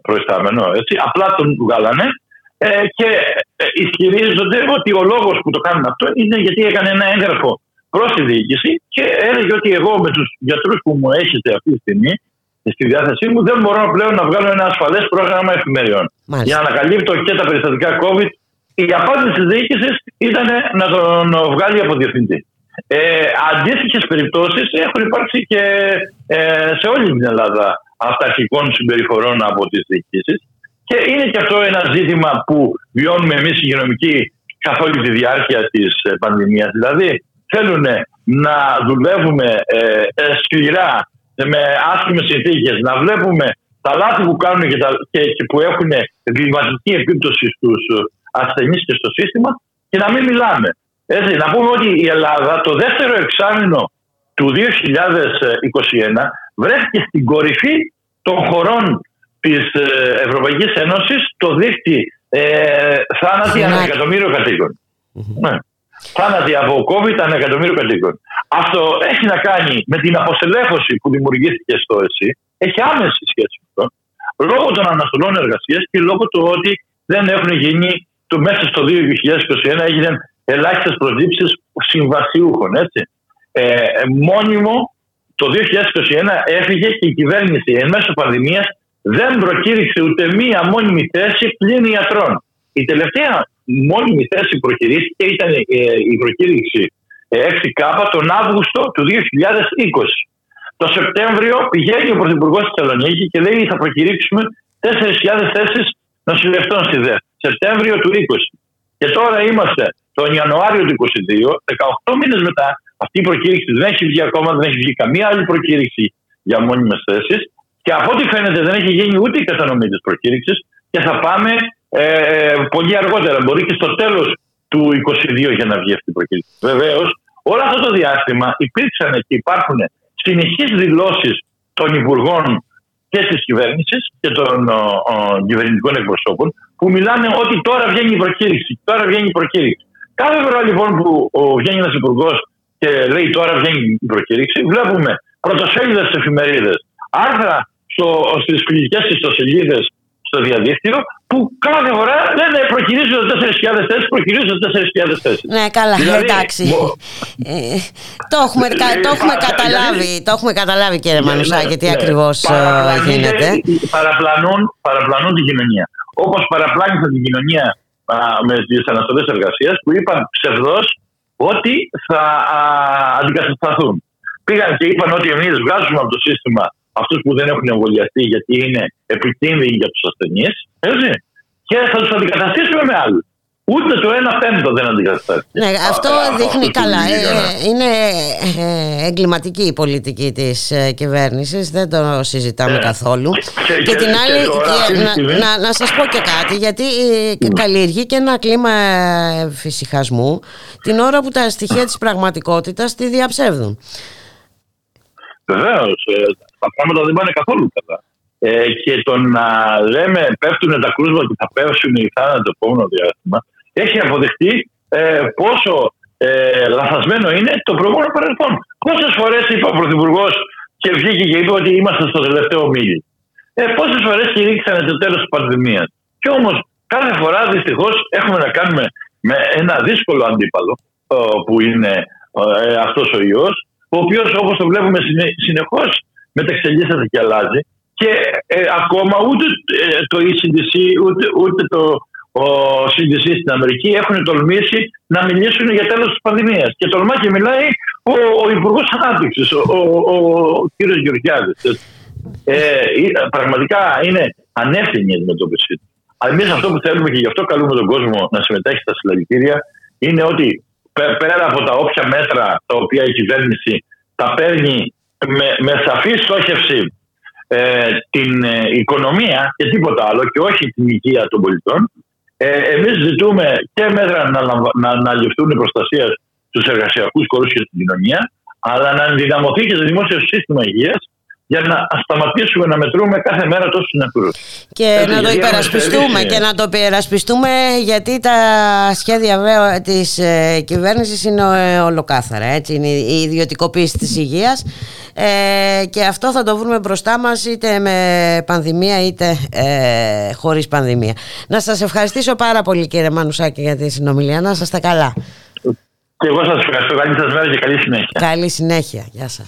προϊστάμενο. Έτσι. Απλά τον βγάλανε ε, και ε, ισχυρίζονται ότι ο λόγος που το κάνουν αυτό είναι γιατί έκανε ένα έγγραφο προς τη διοίκηση και έλεγε ότι εγώ με τους γιατρούς που μου έχετε αυτή τη στιγμή στη διάθεσή μου δεν μπορώ πλέον να βγάλω ένα ασφαλές πρόγραμμα εφημεριών. Για να ανακαλύπτω και τα περιστατικά COVID. Η απάντηση της διοίκησης ήταν να τον βγάλει από διευθυντή. Ε, Αντίστοιχες περιπτώσεις έχουν υπάρξει και ε, σε όλη την Ελλάδα αυταρχικών συμπεριφορών από τις διοικήσεις. Και είναι και αυτό ένα ζήτημα που βιώνουμε εμείς οι υγειονομικοί καθ' όλη τη διάρκεια της ε, πανδημίας. Δηλαδή, θέλουν να δουλεύουμε ε, ε, σκληρά με άσχημες συνθήκες, να βλέπουμε τα λάθη που κάνουν και, τα, και, και που έχουν εγκληματική επίπτωση στους ασθενείς και στο σύστημα και να μην μιλάμε. Έτσι, να πούμε ότι η Ελλάδα το δεύτερο εξάμεινο του 2021 βρέθηκε στην κορυφή των χωρών της ε, Ευρωπαϊκής Ένωσης το δίκτυ ε, θάνατοι ανά εκατομμύριο Ναι. Θάνατοι από COVID ανά εκατομμύριο κατοίκων. Αυτό έχει να κάνει με την αποστελέχωση που δημιουργήθηκε στο ΕΣΥ. Έχει άμεση σχέση με αυτό. Λόγω των αναστολών εργασίας και λόγω του ότι δεν έχουν γίνει το μέσα στο 2021 έγιναν ελάχιστες προσλήψεις συμβασιούχων. Έτσι. Ε, μόνιμο το 2021 έφυγε και η κυβέρνηση εν μέσω πανδημίας δεν προκήρυξε ούτε μία μόνιμη θέση πλην ιατρών. Η τελευταία μόνιμη θέση που προκηρύχθηκε ήταν ε, η προκήρυξη 6K ε, τον Αύγουστο του 2020. Το Σεπτέμβριο πηγαίνει ο Πρωθυπουργός στη Θεσσαλονίκη και λέει θα προκηρύξουμε 4.000 θέσεις νοσηλευτών στη ΔΕ. Σεπτέμβριο του 20. Και τώρα είμαστε τον Ιανουάριο του 2022, 18 μήνες μετά, αυτή η προκήρυξη δεν έχει βγει ακόμα, δεν έχει βγει καμία άλλη προκήρυξη για μόνιμες θέσεις. Και από ό,τι φαίνεται δεν έχει γίνει ούτε η κατανομή της προκήρυξης και θα πάμε ε, πολύ αργότερα. Μπορεί και στο τέλος του 2022 για να βγει αυτή η προκήρυξη. Βεβαίως, όλο αυτό το διάστημα υπήρξαν και υπάρχουν συνεχείς δηλώσεις των υπουργών και της κυβέρνησης και των ο, ο, κυβερνητικών εκπροσώπων που μιλάνε ότι τώρα βγαίνει η προκήρυξη. Τώρα βγαίνει η προκήρυξη. Κάθε φορά λοιπόν που βγαίνει ένας υπουργός και λέει τώρα βγαίνει η προκήρυξη, βλέπουμε πρωτοσέλιδες στις εφημερίδες, άρθρα στις φιλικέ ιστοσελίδες στο διαδίκτυο που κάθε φορά λένε προκυρίζονται 4.000 θέσεις, προκυρίζονται 4.000 θέσεις. Ναι, καλά, δηλαδή, εντάξει. Ε, το έχουμε, το έχουμε καταλάβει, το έχουμε καταλάβει κύριε Μανουσάκη, τι ναι, ακριβώς ε, γίνεται. Παραπλανούν, παραπλανούν την κοινωνία. Όπως παραπλάνησαν την κοινωνία με τις αναστολές εργασίας που είπαν ψευδό ότι θα αντικατασταθούν. Πήγαν και είπαν ότι εμείς βγάζουμε από το σύστημα αυτούς που δεν έχουν εμβολιαστεί γιατί είναι επικίνδυνοι για τους ασθενείς. Και θα τους αντικαταστήσουμε με άλλους. Ούτε το 1 πέμπτο δεν αντικαθιστά. Ναι, αυτό δείχνει καλά. Ε, είναι ε, εγκληματική η πολιτική της ε, κυβέρνησης, δεν το συζητάμε καθόλου. Και, και, την άλλη, να, να, να σας πω και κάτι, γιατί καλλιεργεί και ένα κλίμα φυσικασμού την ώρα που τα στοιχεία της πραγματικότητας τη διαψεύδουν. Βεβαίως, τα πράγματα δεν πάνε καθόλου καλά. και το να λέμε πέφτουν τα κρούσματα και θα πέσουν οι θάνατοι το επόμενο διάστημα έχει αποδειχτεί ε, πόσο ε, λαθασμένο είναι το προηγούμενο παρελθόν. Πόσες φορές είπε ο Πρωθυπουργός και βγήκε και είπε ότι είμαστε στο τελευταίο μίλι. Ε, Πόσες φορές κηρύξανε το τέλος της πανδημίας. Και όμως κάθε φορά δυστυχώς έχουμε να κάνουμε με ένα δύσκολο αντίπαλο που είναι ε, αυτός ο ιός, ο οποίος όπως το βλέπουμε συνεχώς μεταξελίσσεται και αλλάζει. Και ε, ακόμα ούτε ε, το ECDC ούτε, ούτε το ο CDC στην Αμερική έχουν τολμήσει να μιλήσουν για τέλος της πανδημίας. Και τολμά και μιλάει ο, ο Υπουργός Ανάπτυξης, ο, ο, ο κ. Γεωργιάδης. Ε, πραγματικά είναι ανεύθυνη η αντιμετώπιση του. Εμείς αυτό που θέλουμε και γι' αυτό καλούμε τον κόσμο να συμμετέχει στα συλλαλητήρια είναι ότι πέρα από τα όποια μέτρα τα οποία η κυβέρνηση τα παίρνει με, με σαφή στόχευση ε, την ε, οικονομία και τίποτα άλλο και όχι την υγεία των πολιτών, ε, Εμείς ζητούμε και μέτρα να, να, να ληφθούν προστασία στους εργασιακούς χώρους και στην κοινωνία, αλλά να ενδυναμωθεί και το δημόσιο σύστημα υγείας για να σταματήσουμε να μετρούμε κάθε μέρα τόσους νεκρούς. Και να το υπερασπιστούμε και να το υπερασπιστούμε γιατί τα σχέδια της ε, κυβέρνησης είναι ε, ολοκάθαρα. Έτσι, είναι η ιδιωτικοποίηση της υγείας ε, και αυτό θα το βρούμε μπροστά μας είτε με πανδημία είτε ε, χωρίς πανδημία. Να σας ευχαριστήσω πάρα πολύ, κύριε Μανουσάκη, για τη συνομιλία. Να είστε καλά. Και εγώ σας ευχαριστώ. Καλή σας μέρα και καλή συνέχεια. Καλή συνέχεια. Γεια σας.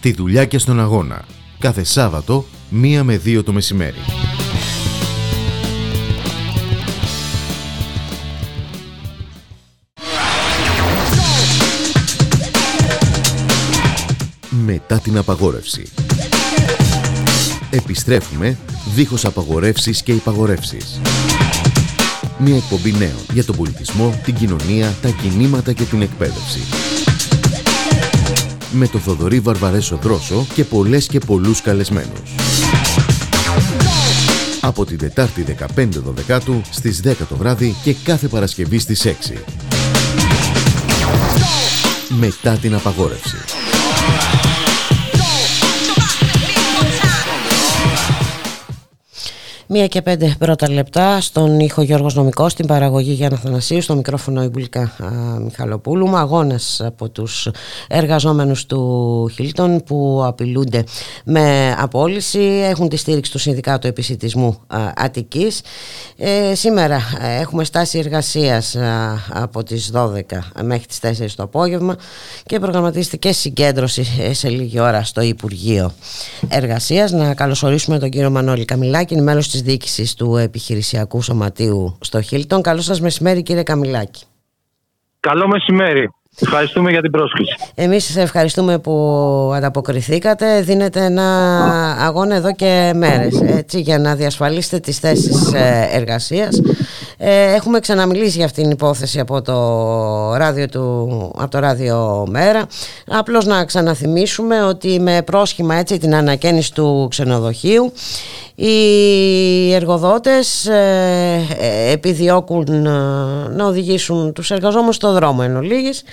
Στη δουλειά και στον αγώνα. Κάθε Σάββατο, μία με δύο το μεσημέρι. Μετά την απαγόρευση. Επιστρέφουμε δίχως απαγορεύσεις και υπαγορεύσεις. Μια εκπομπή νέων για τον πολιτισμό, την κοινωνία, τα κινήματα και την εκπαίδευση. Με το Θοδωρή Βαρβαρέσο Δρόσο και πολλές και πολλούς καλεσμένους. Από την Τετάρτη 15 Δεκάτου στις 10 το βράδυ και κάθε Παρασκευή στις 6. Μετά την απαγόρευση. Μία και πέντε πρώτα λεπτά στον ήχο Γιώργος Νομικός, στην παραγωγή Γιάννα Θανασίου, στο μικρόφωνο Ιμπουλικά Μιχαλοπούλου. Αγώνας από τους εργαζόμενους του Χίλτον που απειλούνται με απόλυση. Έχουν τη στήριξη του Συνδικάτου Επισητισμού Αττικής. Ε, σήμερα ε, έχουμε στάση εργασίας από τις 12 μέχρι τις 4 το απόγευμα και προγραμματίστηκε συγκέντρωση ε, σε λίγη ώρα στο Υπουργείο Εργασίας. Να καλωσορίσουμε τον κύριο Μανώλη Καμιλάκη, μέλος της διοίκησης του επιχειρησιακού σωματείου στο Χίλτον. Καλό σας μεσημέρι κύριε Καμιλάκη. Καλό μεσημέρι. Ευχαριστούμε για την πρόσκληση. Εμείς σας ευχαριστούμε που ανταποκριθήκατε. Δίνετε ένα αγώνα εδώ και μέρες έτσι, για να διασφαλίσετε τις θέσεις ε, εργασίας. Ε, έχουμε ξαναμιλήσει για αυτήν την υπόθεση από το ράδιο, του, από το ράδιο Μέρα. Απλώς να ξαναθυμίσουμε ότι με πρόσχημα έτσι, την ανακαίνιση του ξενοδοχείου οι εργοδότες ε, ε, επιδιώκουν ε, να οδηγήσουν τους εργαζόμενους στο δρόμο εν ολίγης,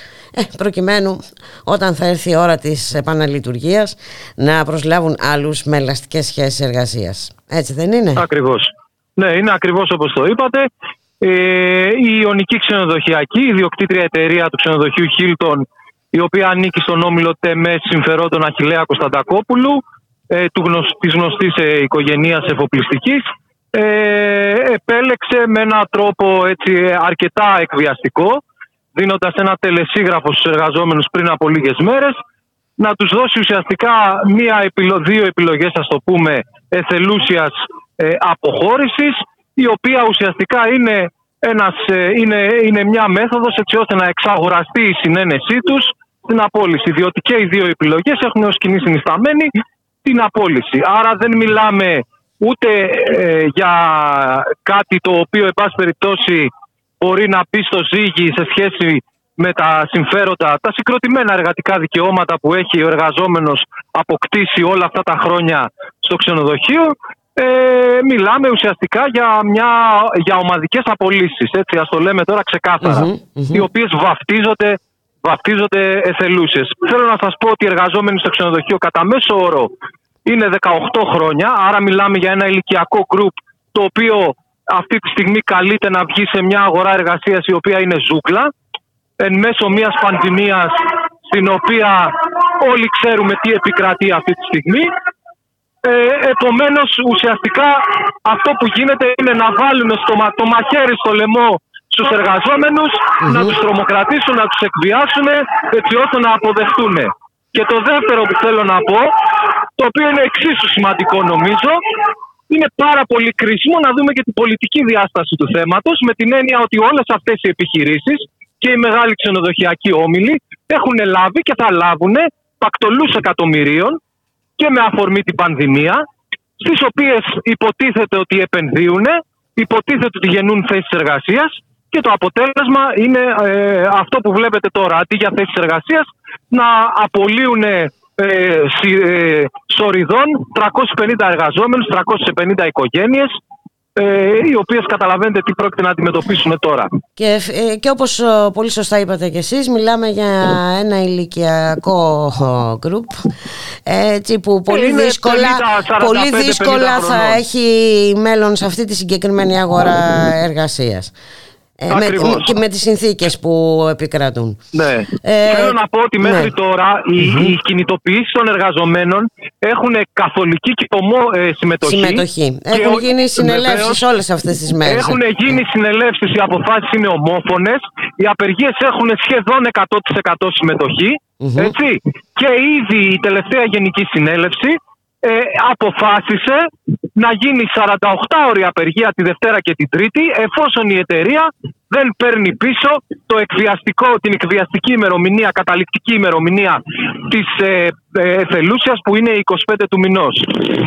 προκειμένου όταν θα έρθει η ώρα της επαναλειτουργίας να προσλάβουν άλλους με ελαστικές σχέσεις εργασίας. Έτσι δεν είναι; Ακριβώς. Ναι, είναι ακριβώς όπως το είπατε. Η Ιωνική Ξενοδοχειακή, η διοκτήτρια εταιρεία του ξενοδοχείου Hilton, η οποία ανήκει στον όμιλο ΤΕΜΕ συμφερόντων Αχιλέα Κωνσταντακόπουλου, ε, του γνωσ, της γνωστής ε, οικογενείας εφοπλιστικής ε, επέλεξε με έναν τρόπο έτσι, αρκετά εκβιαστικό δίνοντας ένα τελεσίγραφο στους εργαζόμενους πριν από λίγες μέρες να τους δώσει ουσιαστικά μία, δύο επιλογές ας το πούμε εθελούσιας ε, αποχώρησης η οποία ουσιαστικά είναι, ένας, ε, είναι, είναι μια μέθοδος έτσι ώστε να εξαγοραστεί η συνένεσή τους στην απόλυση διότι και οι δύο επιλογές έχουν ως κοινή συνισταμένη την απόλυση. Άρα δεν μιλάμε ούτε ε, για κάτι το οποίο, εν πάση περιπτώσει, μπορεί να πει στο ζύγι σε σχέση με τα συμφέροντα, τα συγκροτημένα εργατικά δικαιώματα που έχει ο εργαζόμενος αποκτήσει όλα αυτά τα χρόνια στο ξενοδοχείο. Ε, μιλάμε ουσιαστικά για, μια, για ομαδικές απολύσεις, έτσι ας το λέμε τώρα οι οποίες βαφτίζονται, βαφτίζονται εθελούσες. Θέλω να σας πω ότι οι εργαζόμενοι στο ξενοδοχείο κατά μέσο όρο είναι 18 χρόνια, άρα μιλάμε για ένα ηλικιακό γκρουπ το οποίο αυτή τη στιγμή καλείται να βγει σε μια αγορά εργασίας η οποία είναι ζούγκλα εν μέσω μιας πανδημίας στην οποία όλοι ξέρουμε τι επικρατεί αυτή τη στιγμή. Ε, επομένως ουσιαστικά αυτό που γίνεται είναι να βάλουν στο, το μαχαίρι στο λαιμό στους εργαζομενους να τους τρομοκρατήσουν, να τους εκβιάσουν έτσι ώστε να αποδεχτούν. Και το δεύτερο που θέλω να πω, το οποίο είναι εξίσου σημαντικό νομίζω, είναι πάρα πολύ κρίσιμο να δούμε και την πολιτική διάσταση του θέματος με την έννοια ότι όλες αυτές οι επιχειρήσεις και οι μεγάλοι ξενοδοχειακοί όμιλοι έχουν λάβει και θα λάβουν πακτολούς εκατομμυρίων και με αφορμή την πανδημία στις οποίες υποτίθεται ότι επενδύουν, υποτίθεται ότι γεννούν θέσεις εργασίας και το αποτέλεσμα είναι ε, αυτό που βλέπετε τώρα. Αντί για θέσεις εργασίας, να απολύουν ε, ε, σοριδών 350 εργαζόμενους, 350 οικογένειες ε, οι οποίες καταλαβαίνετε τι πρόκειται να αντιμετωπίσουμε τώρα. Και, ε, και όπως πολύ σωστά είπατε και εσείς, μιλάμε για ένα ηλικιακό γκρουπ έτσι που πολύ δύσκολα, πολύ δύσκολα θα έχει μέλλον σε αυτή τη συγκεκριμένη αγορά εργασίας. Ε, με, και με τις συνθήκες που επικρατούν. Ναι. Ε, Θέλω να πω ότι μέχρι ναι. τώρα οι, mm-hmm. οι κινητοποιήσεις των εργαζομένων έχουν καθολική και ε, συμμετοχή. Συμμετοχή. Έχουν γίνει συνελεύσεις όλες αυτές τις μέρες. Έχουν γίνει συνελεύσεις, οι αποφάσεις είναι ομόφωνες, οι απεργίες έχουν σχεδόν 100% συμμετοχή. Mm-hmm. Έτσι. Και ήδη η τελευταία Γενική Συνέλευση ε, αποφάσισε να γίνει 48 ώρη απεργία τη Δευτέρα και τη Τρίτη εφόσον η εταιρεία δεν παίρνει πίσω το εκβιαστικό, την εκβιαστική ημερομηνία, καταληκτική ημερομηνία της ε, ε, που είναι 25 του μηνός.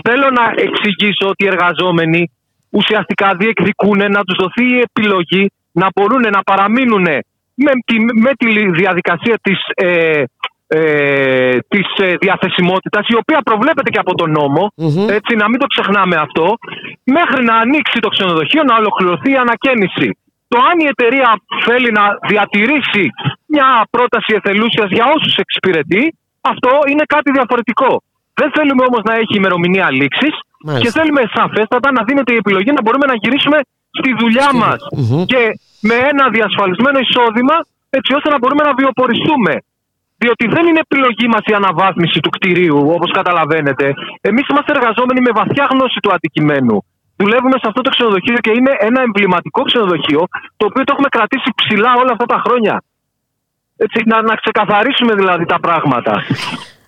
Θέλω να εξηγήσω ότι οι εργαζόμενοι ουσιαστικά διεκδικούν να τους δοθεί η επιλογή να μπορούν να παραμείνουν με τη, με τη διαδικασία της ε, ε, της ε, διαθεσιμότητας η οποία προβλέπεται και από τον νομο έτσι να μην το ξεχνάμε αυτό μέχρι να ανοίξει το ξενοδοχείο να ολοκληρωθεί η ανακαίνιση. Το αν η εταιρεία θέλει να διατηρήσει μια πρόταση εθελούσιας για όσους εξυπηρετεί αυτό είναι κάτι διαφορετικό. Δεν θέλουμε όμως να έχει ημερομηνία λήξης και θέλουμε σαφέστατα να δίνεται η επιλογή να μπορούμε να γυρίσουμε στη δουλειά μας και με ένα διασφαλισμένο εισόδημα έτσι ώστε να μπορούμε να βιοποριστούμε. Διότι δεν είναι επιλογή μας η αναβάθμιση του κτηρίου, όπως καταλαβαίνετε. Εμείς είμαστε εργαζόμενοι με βαθιά γνώση του αντικειμένου. Δουλεύουμε σε αυτό το ξενοδοχείο και είναι ένα εμβληματικό ξενοδοχείο, το οποίο το έχουμε κρατήσει ψηλά όλα αυτά τα χρόνια. Έτσι, να, να ξεκαθαρίσουμε δηλαδή τα πράγματα.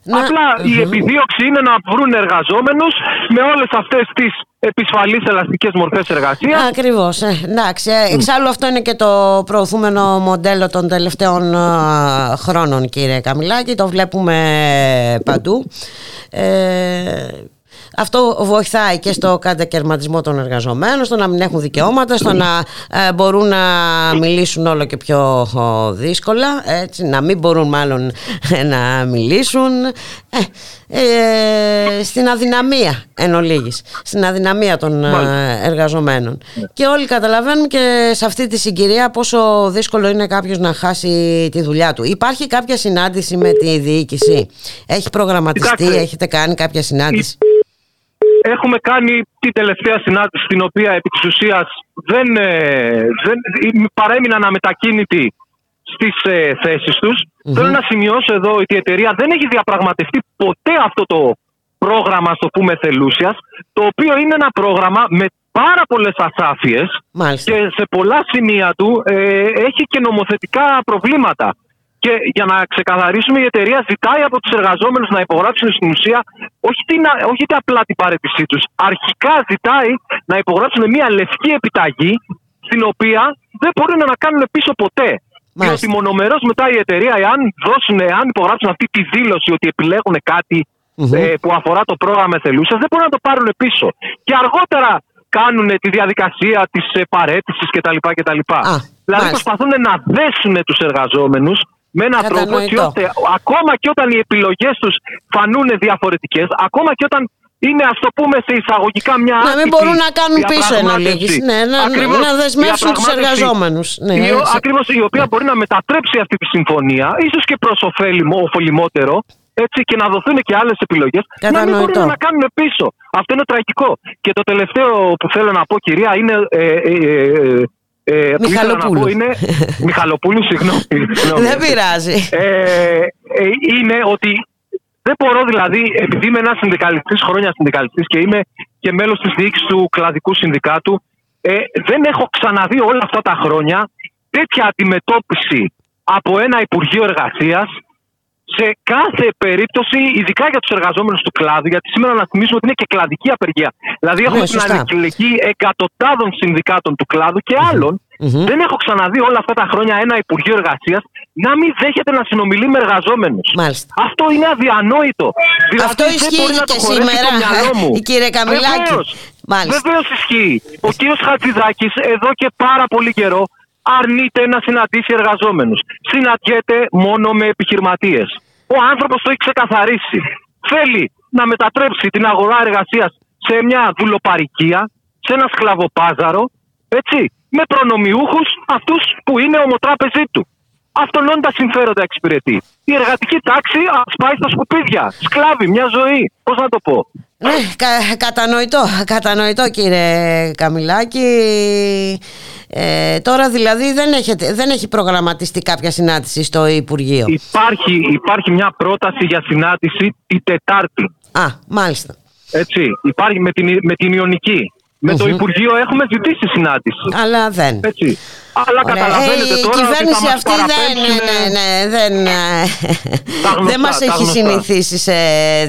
Να... Απλά η επιδίωξη είναι να βρουν εργαζόμενους με όλες αυτές τις επισφαλείς ελαστικές μορφές εργασίας. Ακριβώς. Ε, εντάξει. Ε, εξάλλου αυτό είναι και το προωθούμενο μοντέλο των τελευταίων ε, χρόνων κύριε Καμιλάκη. Το βλέπουμε παντού. Ε, αυτό βοηθάει και στο κατακαιρματισμό των εργαζομένων, στο να μην έχουν δικαιώματα, στο να ε, μπορούν να μιλήσουν όλο και πιο δύσκολα, έτσι, να μην μπορούν μάλλον ε, να μιλήσουν. Ε, ε, στην αδυναμία εν ολίγης, στην αδυναμία των εργαζομένων. Και όλοι καταλαβαίνουν και σε αυτή τη συγκυρία πόσο δύσκολο είναι κάποιος να χάσει τη δουλειά του. Υπάρχει κάποια συνάντηση με τη διοίκηση, έχει προγραμματιστεί, έχετε κάνει κάποια συνάντηση; Έχουμε κάνει τη τελευταία συνάντηση στην οποία επί της ουσίας δεν, ε, δεν, παρέμειναν αμετακίνητοι στις ε, θέσεις τους. Θέλω να σημειώσω εδώ ότι η εταιρεία δεν έχει διαπραγματευτεί ποτέ αυτό το πρόγραμμα, στο πούμε, θελούσιας, το οποίο είναι ένα πρόγραμμα με πάρα πολλές ασάφειες και σε πολλά σημεία του ε, έχει και νομοθετικά προβλήματα. Και για να ξεκαθαρίσουμε, η εταιρεία ζητάει από τους εργαζόμενους να υπογράψουν στην ουσία όχι, την, όχι την απλά την παρέτησή τους. Αρχικά ζητάει να υπογράψουν μια λευκή επιταγή, στην οποία δεν μπορούν να κάνουν πίσω ποτέ. Μάλιστα. Διότι μονομερός μετά η εταιρεία, εάν, δώσουν, εάν υπογράψουν αυτή τη δήλωση ότι επιλέγουν ε, που αφορά το πρόγραμμα εθελούσια, δεν μπορούν να το πάρουν πίσω. Και αργότερα κάνουν τη διαδικασία της ε, παρέτησης κτλ. κτλ. δηλαδή προσπαθούν να δέσουν τους εργαζόμενους με έναν τρόπο έτσι ώστε ακόμα και όταν οι επιλογές τους φανούν διαφορετικές, ακόμα και όταν είναι ας το πούμε σε εισαγωγικά μια Να μην μπορούν να κάνουν πίσω ένα Ναι, να, ακριβώς, να δεσμεύσουν τους εργαζόμενους. Ναι, Ακριβώς η οποία μπορεί να μετατρέψει αυτή τη συμφωνία, ίσως και προς ωφελημότερο, έτσι και να δοθούν και άλλες επιλογές, να μην μπορούν να κάνουν πίσω. Αυτό είναι τραγικό. Και το τελευταίο που θέλω να πω, κυρία, είναι ε, ε, ε, ε, Μιχαλοπούλου. Είναι... Μιχαλοπούλου, συγγνώμη. Δεν πειράζει. Ε, ε, είναι ότι δεν μπορώ δηλαδή, επειδή είμαι ένας συνδικαλιστής, χρόνια συνδικαλιστής και είμαι και μέλος της διοίκησης του κλαδικού συνδικάτου, ε, δεν έχω ξαναδεί όλα αυτά τα χρόνια τέτοια αντιμετώπιση από ένα Υπουργείο Εργασίας σε κάθε περίπτωση, ειδικά για τους εργαζόμενους του κλάδου, γιατί σήμερα να θυμίσουμε ότι είναι και κλαδική απεργία. Δηλαδή, ναι, έχουμε την αλληλεγγύη εκατοντάδων συνδικάτων του κλάδου και αλλων Δεν έχω ξαναδεί όλα αυτά τα χρόνια ένα Υπουργείο Εργασίας να μην δέχεται να συνομιλεί με εργαζόμενους. Αυτό είναι αδιανόητο. Δηλαδή, Αυτό ισχύει δεν και σήμερα, το μυαλό μου. κύριε Καμιλάκη. Βεβαίως ισχύει. Ο κύριος Χατζηδάκης εδώ και πάρα πολύ καιρό αρνείται να συναντήσει εργαζόμενους. Συναντιέται μόνο με επιχειρηματίες. Ο άνθρωπος το έχει ξεκαθαρίσει. Θέλει να μετατρέψει την αγορά εργασίας σε μια δουλοπαρικία, σε ένα σκλαβοπάζαρο, έτσι, με προνομιούχους αυτούς που είναι ομοτράπεζή του. Αυτόν τα συμφέροντα εξυπηρετεί. Η εργατική τάξη σπάει στα σκουπίδια. Σκλάβει μια ζωή. Πώς να το πω. Ναι, κατανοητό, κατανοητό κύριε Καμιλάκη. Ε, τώρα δηλαδή δεν, έχετε, δεν έχει προγραμματιστεί κάποια συνάντηση στο Υπουργείο. Υπάρχει, υπάρχει μια πρόταση για συνάντηση την Τετάρτη. Α, μάλιστα. Έτσι, υπάρχει με την, με την Ιωνική. Με το Υπουργείο έχουμε ζητήσει συνάντηση. Αλλά δεν. Έτσι. Αλλά Ωραία. καταλαβαίνετε η τώρα. Η κυβέρνηση αυτή δεν, ναι, ναι, δεν, δεν μας έχει συνηθίσει σε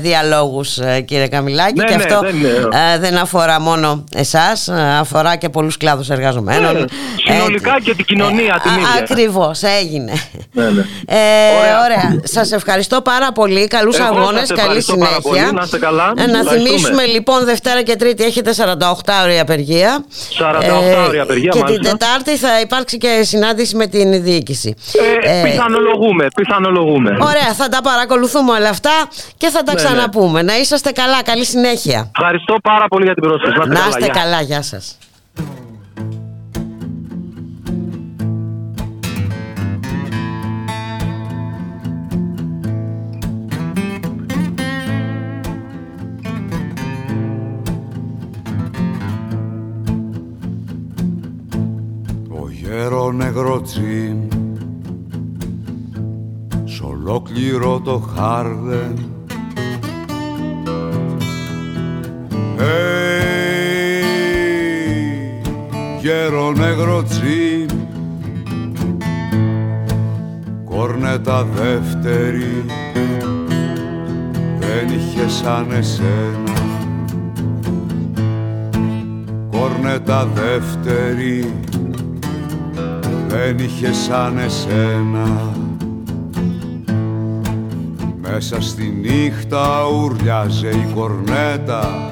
διαλόγους ε, κύριε Καμιλάκη ναι, και ναι, αυτό δεν, ε, δεν αφορά μόνο εσάς, ε, αφορά και πολλούς κλάδους εργαζομένων. Ναι, συνολικά και την κοινωνία την ίδια. Ακριβώς, έγινε. Ναι, ναι. Ε, ωραία. ωραία. Σας ευχαριστώ πάρα πολύ. Καλούς Εγώ αγώνες, καλή συνέχεια. Πολύ, να είστε καλά. να θυμίσουμε λοιπόν Δευτέρα και Τρίτη έχετε 48 ώρια απεργία. 48 ώρια απεργία, Και μάλιστα. την Τετάρτη θα υπάρξει και συνάντηση με την διοίκηση. Ε, ε, πιθανολογούμε, πιθανολογούμε. Ωραία, θα τα παρακολουθούμε όλα αυτά και θα τα ναι, ξαναπούμε. Ναι. Να είσαστε καλά, καλή συνέχεια. Ευχαριστώ πάρα πολύ για την πρόσκληση. Να είστε, καλά, καλά, γεια σας. Νερό νεγρό τζιν σ' ολόκληρο το χάρδεν. Hey, γέρο νεγρό τζιν κόρνετα δεύτερη. Δεν είχε σαν εσένα. Κόρνετα δεύτερη δεν είχε σαν εσένα. Μέσα στη νύχτα ουρλιάζε η κορνέτα.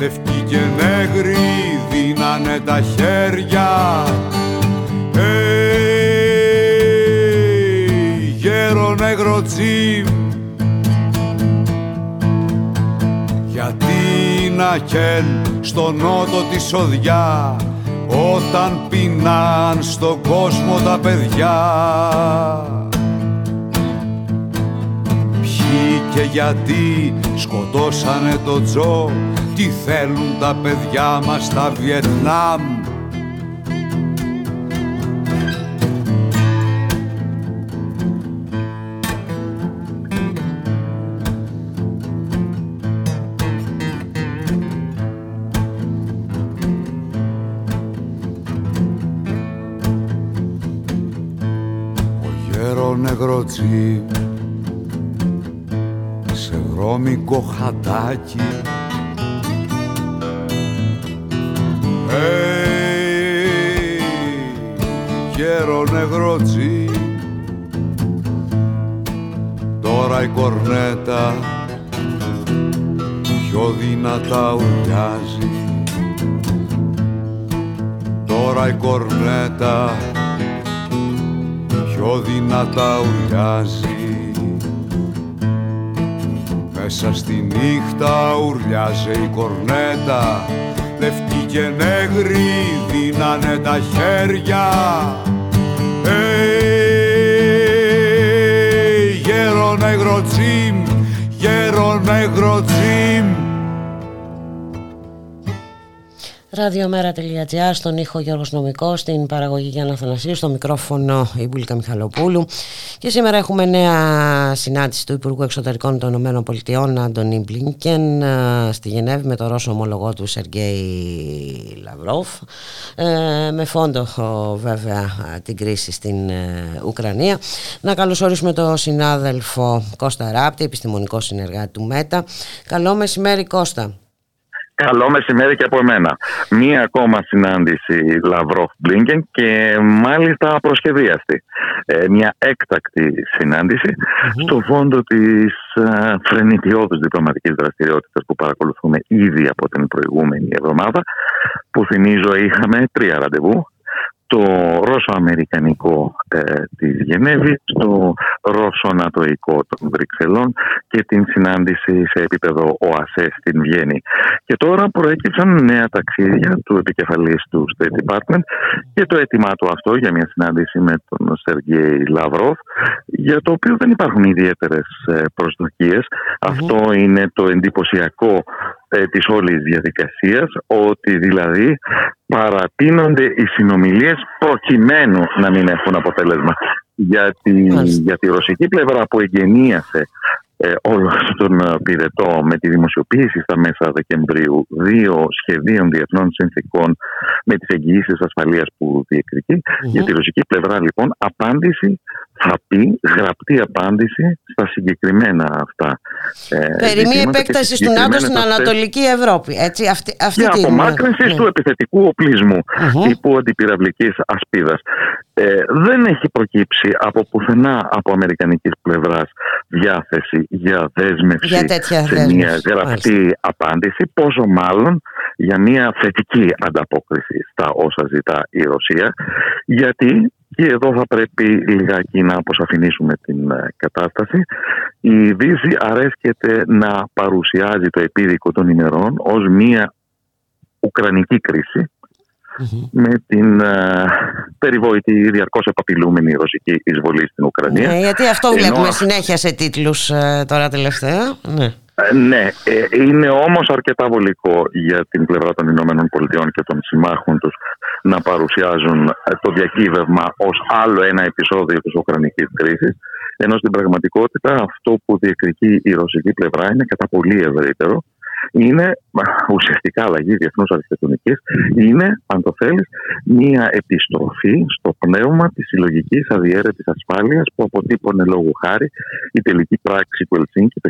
Λευκή και νέγρη δίνανε τα χέρια. Hey, γέρο νέγρο τζιμ. Γιατί να καίν στο νότο τη σοδιά όταν πεινάν στον κόσμο τα παιδιά Ποιοι και γιατί σκοτώσανε το Τζο τι θέλουν τα παιδιά μας στα Βιετνάμ νεγροτσί σε βρώμικο χατάκι. Hey, γέρο νεγροτσί τώρα η κορνέτα πιο δυνατά ουρλιάζει. Τώρα η κορνέτα πιο δυνατά ουρλιάζει. Μέσα στη νύχτα ουρλιάζει η κορνέτα. Λευκή και νέγρη δίνανε τα χέρια. Hey, γέρο νεγρο τσιμ, γέρο νεγρο Ραδιομέρα.gr στον ήχο Γιώργος Νομικό, στην παραγωγή Γιάννα Θανασίου, στο μικρόφωνο η Μπουλίκα Μιχαλοπούλου. Και σήμερα έχουμε νέα συνάντηση του Υπουργού Εξωτερικών των ΗΠΑ, Άντωνι Μπλίνκεν, στη Γενέβη με τον Ρώσο ομολογό του Σεργέη Λαυρόφ. Ε, με φόντο βέβαια την κρίση στην ε, Ουκρανία. Να καλωσορίσουμε τον συνάδελφο Κώστα Ράπτη, επιστημονικό συνεργάτη του ΜΕΤΑ. Καλό μεσημέρι Κώστα. Καλό μεσημέρι και από εμένα. Μία ακόμα συνάντηση Λαυρόφ Μπλίνκεν και μάλιστα προσχεδίαστη. Ε, μια έκτακτη στο φόντο της ε, φρενιτιώδους διπλωματικής δραστηριότητας που παρακολουθούμε ήδη από την προηγούμενη εβδομάδα που θυμίζω είχαμε τρία ραντεβού το Ρώσο Αμερικανικό ε, της Γενέβης, το Ρωσο-Νατοϊκό των Βρυξελών και την συνάντηση σε επίπεδο ΟΑΣΕ στην Βιέννη. Και τώρα προέκυψαν νέα ταξίδια του επικεφαλής του State Department και το αίτημά του αυτό για μια συνάντηση με τον Σεργέη Λαυρόφ, για το οποίο δεν υπάρχουν ιδιαίτερες ε, προσδοκίες. Αυτό είναι το εντυπωσιακό ε, της όλης διαδικασίας ότι δηλαδή παρατείνονται οι συνομιλίες προκειμένου να μην έχουν αποτέλεσμα. Γιατί για τη ρωσική πλευρά που εγγενίασε ε, όλο τον ε, πυρετό με τη δημοσιοποίηση στα μέσα Δεκεμβρίου δύο σχεδίων διεθνών συνθήκων με τις εγγυήσεις ασφαλείας που διεκδικεί. Για τη ρωσική πλευρά λοιπόν απάντηση θα πει γραπτή απάντηση στα συγκεκριμένα αυτά. Ε, Περί επέκτασης του ΝΑΤΟ στην Ανατολική Ευρώπη. Έτσι, αυτή, αυτή και απομάκρυνσης ναι. του επιθετικού οπλισμού mm-hmm. τύπου αντιπυραυλικής ασπίδας. Ε, δεν έχει προκύψει από πουθενά από αμερικανικής πλευράς διάθεση για δέσμευση σε μια γραπτή απάντηση, πόσο μάλλον για μια θετική ανταπόκριση στα όσα ζητά η Ρωσία, γιατί και εδώ θα πρέπει λιγάκι να αποσαφηνίσουμε την ε, κατάσταση. Η Δύση αρέσκεται να παρουσιάζει το επίδικο των ημερών ως μια ουκρανική με την uh, περιβόητη διαρκώς επαπειλούμενη ρωσική εισβολή στην Ουκρανία. Ναι, γιατί αυτό βλέπουμε συνέχεια σε τίτλους uh, τώρα τελευταία. Ναι. Ναι, είναι όμως αρκετά βολικό για την πλευρά των Ηνωμένων Πολιτειών και των συμμάχων τους να παρουσιάζουν το διακύβευμα ως άλλο ένα επεισόδιο της Ουκρανικής κρίσης ενώ στην πραγματικότητα αυτό που διεκδικεί η ρωσική πλευρά είναι κατά πολύ ευρύτερο είναι ουσιαστικά αλλαγή διεθνούς αρχιτεκτονικής, είναι, αν το θέλεις, μία επιστροφή στο πνεύμα της συλλογικής αδιέρετης ασφάλειας που αποτύπωνε λόγω χάρη η τελική πράξη του Ελσίνκη το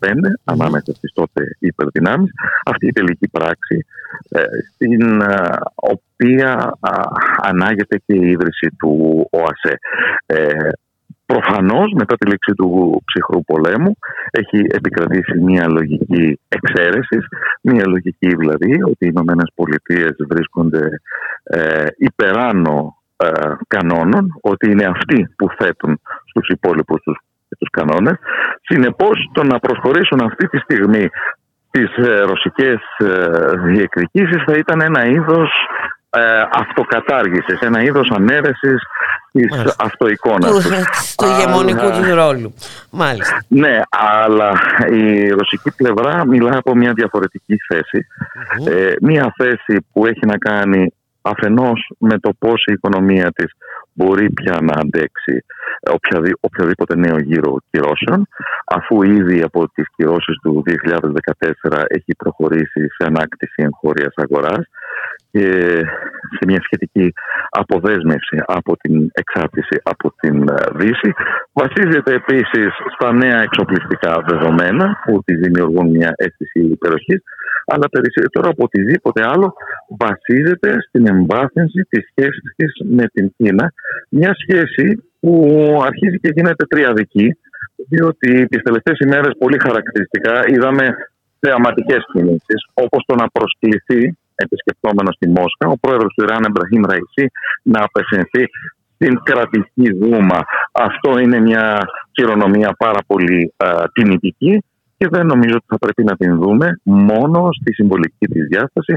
1975 ανάμεσα στις τότε υπερδυνάμεις. Αυτή η τελική πράξη, ε, στην ε, οποία ανάγεται και η ίδρυση του ΟΑΣΕ. Ε, Προφανώς μετά τη λήξη του ψυχρού πολέμου έχει επικρατήσει μια λογική εξαίρεσης, μια λογική δηλαδή ότι οι Ηνωμένες Πολιτείες βρίσκονται ε, υπεράνω ε, κανόνων, ότι είναι αυτοί που θέτουν στους υπόλοιπους τους, τους κανόνες. Συνεπώς το να προσχωρήσουν αυτή τη στιγμή τις ε, ρωσικές ε, διεκδικήσεις θα ήταν ένα είδος ε, αυτοκατάργησης, ένα είδος ανέρεσης της αυτοεικόνας του, τους ηγεμονικού του ρόλου. Μάλιστα. Ναι, αλλά η ρωσική πλευρά μιλά από μια διαφορετική Ε, μια θέση που έχει να κάνει αφενός με το πώς η οικονομία της μπορεί πια να αντέξει οποιαδήποτε νέο γύρο κυρώσεων αφού ήδη από τις κυρώσεις του 2014 έχει προχωρήσει σε ανάκτηση εγχώριας αγοράς και σε μια σχετική αποδέσμευση από την εξάρτηση από την ε, Δύση. Βασίζεται επίσης στα νέα εξοπλιστικά δεδομένα που τη δημιουργούν μια αίσθηση υπεροχής αλλά περισσότερο από οτιδήποτε άλλο βασίζεται στην εμβάθυνση της σχέσης της με την Κίνα μια σχέση που αρχίζει και γίνεται τριαδική διότι τις τελευταίες ημέρες πολύ χαρακτηριστικά είδαμε θεαματικές κινήσεις όπως το να προσκληθεί επισκεπτόμενος στη Μόσχα, ο πρόεδρος του Ιράν, Εμπραχήμ Ραϊσί, να απευθυνθεί στην κρατική δούμα. Αυτό είναι μια χειρονομία πάρα πολύ α, τιμητική και δεν νομίζω ότι θα πρέπει να την δούμε μόνο στη συμβολική της διάσταση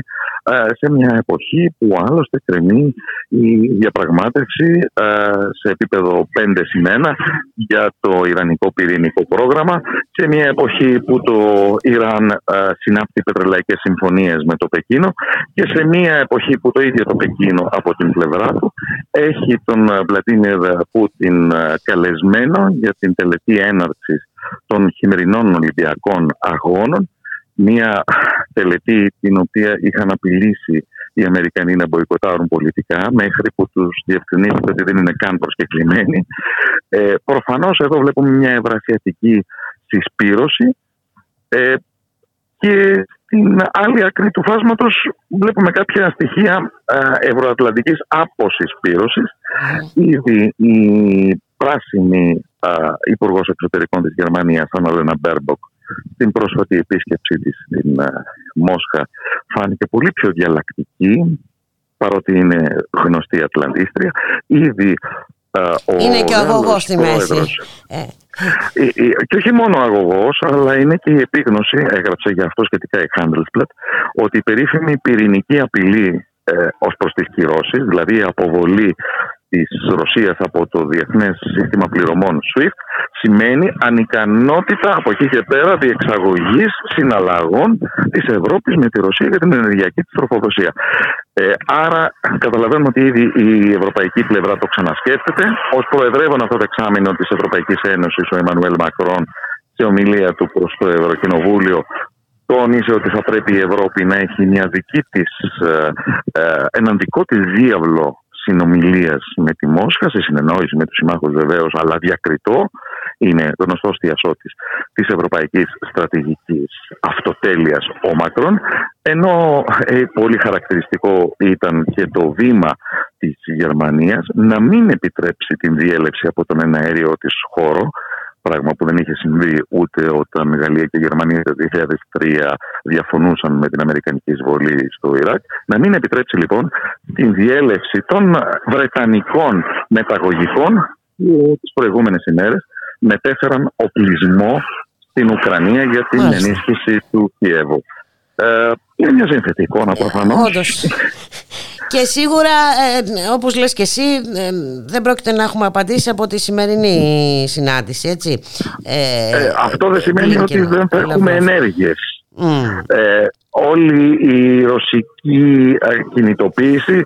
σε μια εποχή που άλλωστε κρεμεί η διαπραγμάτευση σε επίπεδο πέντε σημαίνα για το Ιρανικό πυρηνικό πρόγραμμα σε μια εποχή που το Ιράν συνάπτει πετρελαϊκές συμφωνίες με το Πεκίνο και σε μια εποχή που το ίδιο το Πεκίνο από την πλευρά του έχει τον Βλαντίμιρ Πούτιν καλεσμένο για την τελετή έναρξης των χειμερινών Ολυμπιακών Αγώνων μια τελετή την οποία είχαν απειλήσει οι Αμερικανοί να μποϊκοτάρουν πολιτικά μέχρι που τους διευκρινίζεται ότι δεν είναι καν προσκεκλημένοι. Ε, προφανώς εδώ βλέπουμε μια ευρασιατική συσπήρωση ε, και στην άλλη άκρη του φάσματος βλέπουμε κάποια στοιχεία ε, ευρωατλαντικής αποσυσπήρωσης. Ήδη η πράσινη Υπουργός Εξωτερικών της Γερμανίας, Αναλένα Μπέρμποκ, στην πρόσφατη επίσκεψή της στην Μόσχα φάνηκε πολύ πιο διαλλακτική παρότι είναι γνωστή Ατλαντίστρια. Ήδη ο είναι και ο αγωγός στη μέση. Ε. Και όχι μόνο ο αγωγός, αλλά είναι και η επίγνωση, έγραψε για αυτό σχετικά η Handelsblatt, ότι η περίφημη πυρηνική απειλή ε, ως προς τις κυρώσεις, δηλαδή η αποβολή της Ρωσίας από το Διεθνές Σύστημα Πληρωμών SWIFT σημαίνει ανικανότητα από εκεί και πέρα διεξαγωγής συναλλαγών της Ευρώπης με τη Ρωσία για την ενεργειακή της τροφοδοσία. Ε, άρα καταλαβαίνουμε ότι ήδη η ευρωπαϊκή πλευρά το ξανασκέφτεται. Ως προεδρεύον αυτό το εξάμεινο της Ευρωπαϊκής Ένωσης ο Εμμανουέλ Μακρόν σε ομιλία του προς το Ευρωκοινοβούλιο τόνισε ότι θα πρέπει η Ευρώπη να έχει μια δική της, ε, ε, έναν δικό της διάβλο συνομιλίας με τη Μόσχα, σε συνεννόηση με τους συμμάχους βεβαίως, αλλά διακριτό, είναι γνωστός διασώτη της ευρωπαϊκής στρατηγικής αυτοτέλειας ο Μακρόν. Ενώ ε, πολύ χαρακτηριστικό ήταν και το βήμα της Γερμανίας να μην επιτρέψει την διέλευση από τον εναέριο της χώρο Πράγμα που δεν είχε συμβεί ούτε όταν Γαλλία και Γερμανία το 2003 διαφωνούσαν με την Αμερικανική εισβολή στο Ιράκ. Να μην επιτρέψει λοιπόν την διέλευση των Βρετανικών μεταγωγικών που τις προηγούμενες ημέρες μετέφεραν οπλισμό στην Ουκρανία για την ενίσχυση του Κιέβου. Ε, είναι μια σύνθετη εικόνα προφανώς. Και σίγουρα, ε, όπως λες και εσύ, ε, δεν πρόκειται να έχουμε απαντήσει από τη σημερινή συνάντηση, έτσι. Ε, ε αυτό δεν σημαίνει ότι δεν θα έχουμε ενέργειες. Ε, όλη η ρωσική κινητοποίηση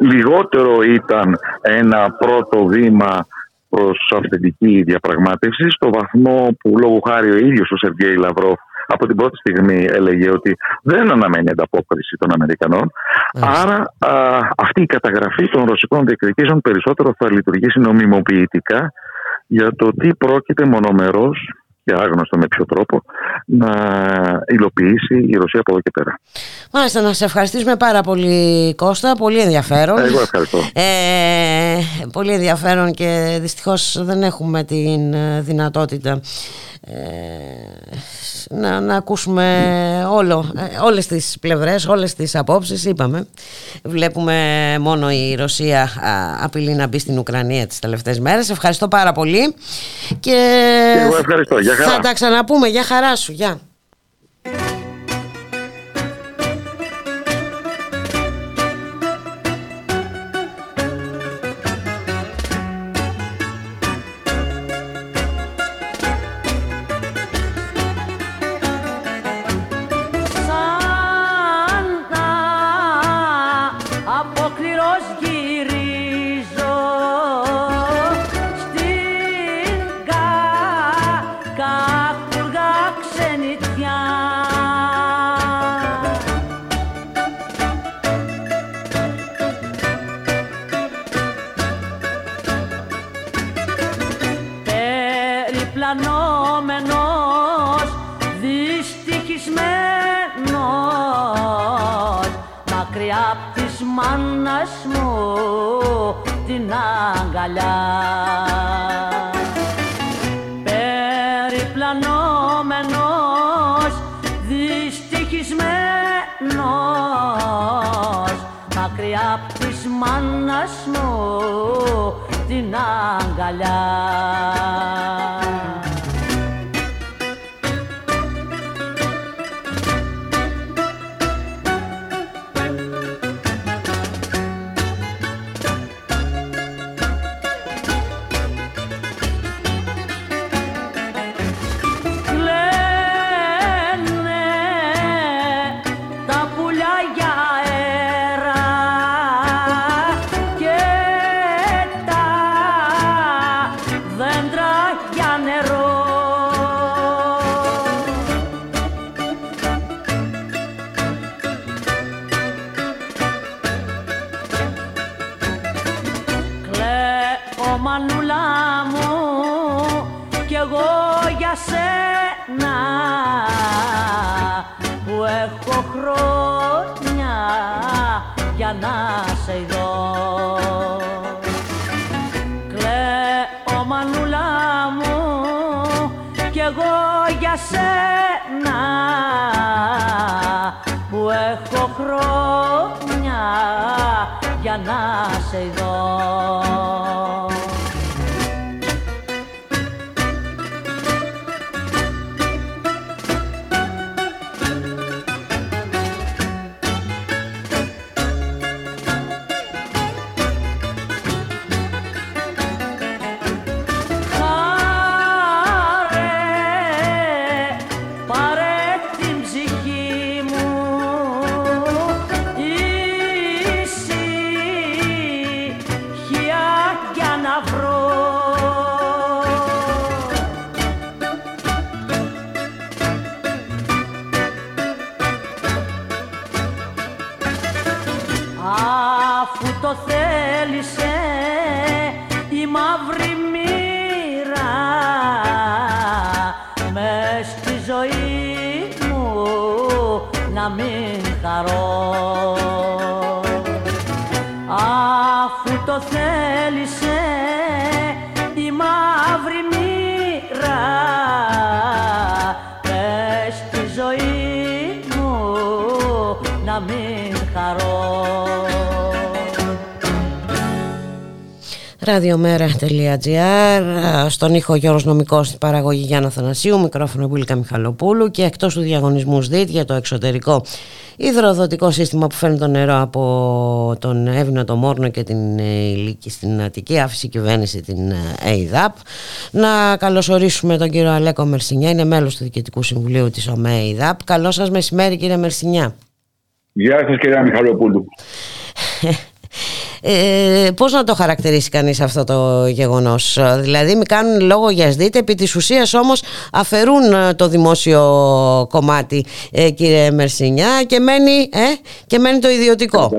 λιγότερο ήταν ένα πρώτο βήμα προς αυθεντική διαπραγμάτευση στο βαθμό που λόγω χάρη ο ίδιος ο Σεργέη Λαυρόφ από την πρώτη στιγμή έλεγε ότι δεν αναμένει ανταπόκριση των Αμερικανών. Άρα αυτή η καταγραφή των ρωσικών διεκδικήσεων περισσότερο θα λειτουργήσει νομιμοποιητικά για το τι πρόκειται μονομερός και άγνωστο με ποιο τρόπο να υλοποιήσει η Ρωσία από εδώ και πέρα. Μάλιστα, να σε ευχαριστήσουμε πάρα πολύ Κώστα, πολύ ενδιαφέρον. Εγώ ευχαριστώ. Ε, πολύ ενδιαφέρον και δυστυχώς δεν έχουμε την ε, δυνατότητα ε, να, να ακούσουμε όλο, ε, όλες τις πλευρές, όλες τις απόψεις είπαμε βλέπουμε μόνο η Ρωσία απειλεί να μπει στην Ουκρανία τις τελευταίες μέρες ευχαριστώ πάρα πολύ και, Εγώ ευχαριστώ. Για χαρά. θα τα ξαναπούμε, για χαρά σου, γεια αγκαλιά Περιπλανόμενος, δυστυχισμένος μακριά απ' της μάνας μου την αγκαλιά radiomera.gr Στον ήχο Γιώργος Νομικός στην παραγωγή Γιάννα Θανασίου Μικρόφωνο Μπουλίκα Μιχαλοπούλου Και εκτός του διαγωνισμού ΣΔΙΤ για το εξωτερικό υδροδοτικό σύστημα που φέρνει το νερό από τον Εύηνο, το Μόρνο και την Ηλίκη στην Αττική. Άφησε η κυβέρνηση την ΕΙΔΑΠ Να καλωσορίσουμε τον κύριο Αλέκο Μερσινιά Είναι μέλος του Διοικητικού Συμβουλίου της ΟΜΕΙΔΑΠ Καλό σας μεσημέρι κύριε Μερσινιά. Γεια σας κυρία Μιχαλοπούλου ε, πώς να το χαρακτηρίσει κανείς αυτό το γεγονός; Δηλαδή με κάνουν λόγο για σδίτε επί της ουσίας όμως αφαιρούν ε, το δημόσιο κομμάτι ε, κύριε Μερσινιά και μένει, ε, και μένει το ιδιωτικό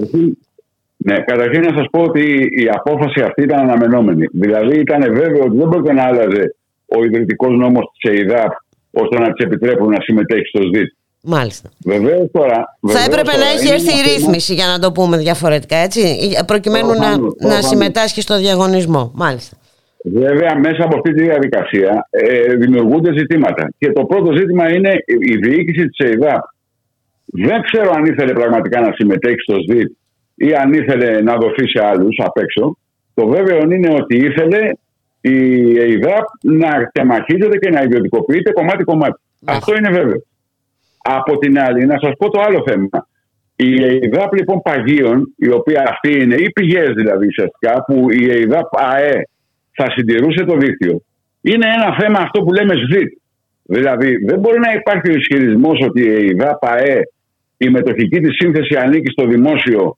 ναι, καταρχήν να σας πω ότι η απόφαση αυτή ήταν αναμενόμενη. Δηλαδή ήταν βέβαιο ότι δεν μπορεί να άλλαζε ο ιδρυτικός νόμος της ΕΙΔΑΠ ώστε να της επιτρέπουν να συμμετέχει στο ΣΔΙΤ. Μάλιστα. Βεβαίως τώρα. Θα έπρεπε να έχει έρθει η ρύθμιση για να το πούμε διαφορετικά, έτσι, προκειμένου να, να συμμετάσχει στο διαγωνισμό. Μάλιστα. Βέβαια, μέσα από αυτή τη διαδικασία ε, δημιουργούνται ζητήματα. Και το πρώτο ζήτημα είναι η διοίκηση της ΕΙΔΑΠ. Δεν ξέρω αν ήθελε πραγματικά να συμμετέχει στο ΣΔΙΤ ή αν ήθελε να δοθεί σε άλλους απ' έξω. Το βέβαιο είναι ότι ήθελε η ΕΙΔΑΠ να τεμαχίζεται και να ιδιωτικοποιείται κομμάτι-κομμάτι. Αυτό είναι βέβαιο. Από την άλλη, να σας πω το άλλο θέμα. Η ΕΙΔΑΠ λοιπόν παγίων, η οποία αυτή είναι, οι πηγές δηλαδή ουσιαστικά, που η ΕΙΔΑΠ ΑΕ θα συντηρούσε το δίκτυο, είναι ένα θέμα αυτό που λέμε ΣΔΙΤ. Δηλαδή, δεν μπορεί να υπάρχει ο ισχυρισμός ότι η ΕΙΔΑΠ ΑΕ, η μετοχική της σύνθεση ανήκει στο δημόσιο,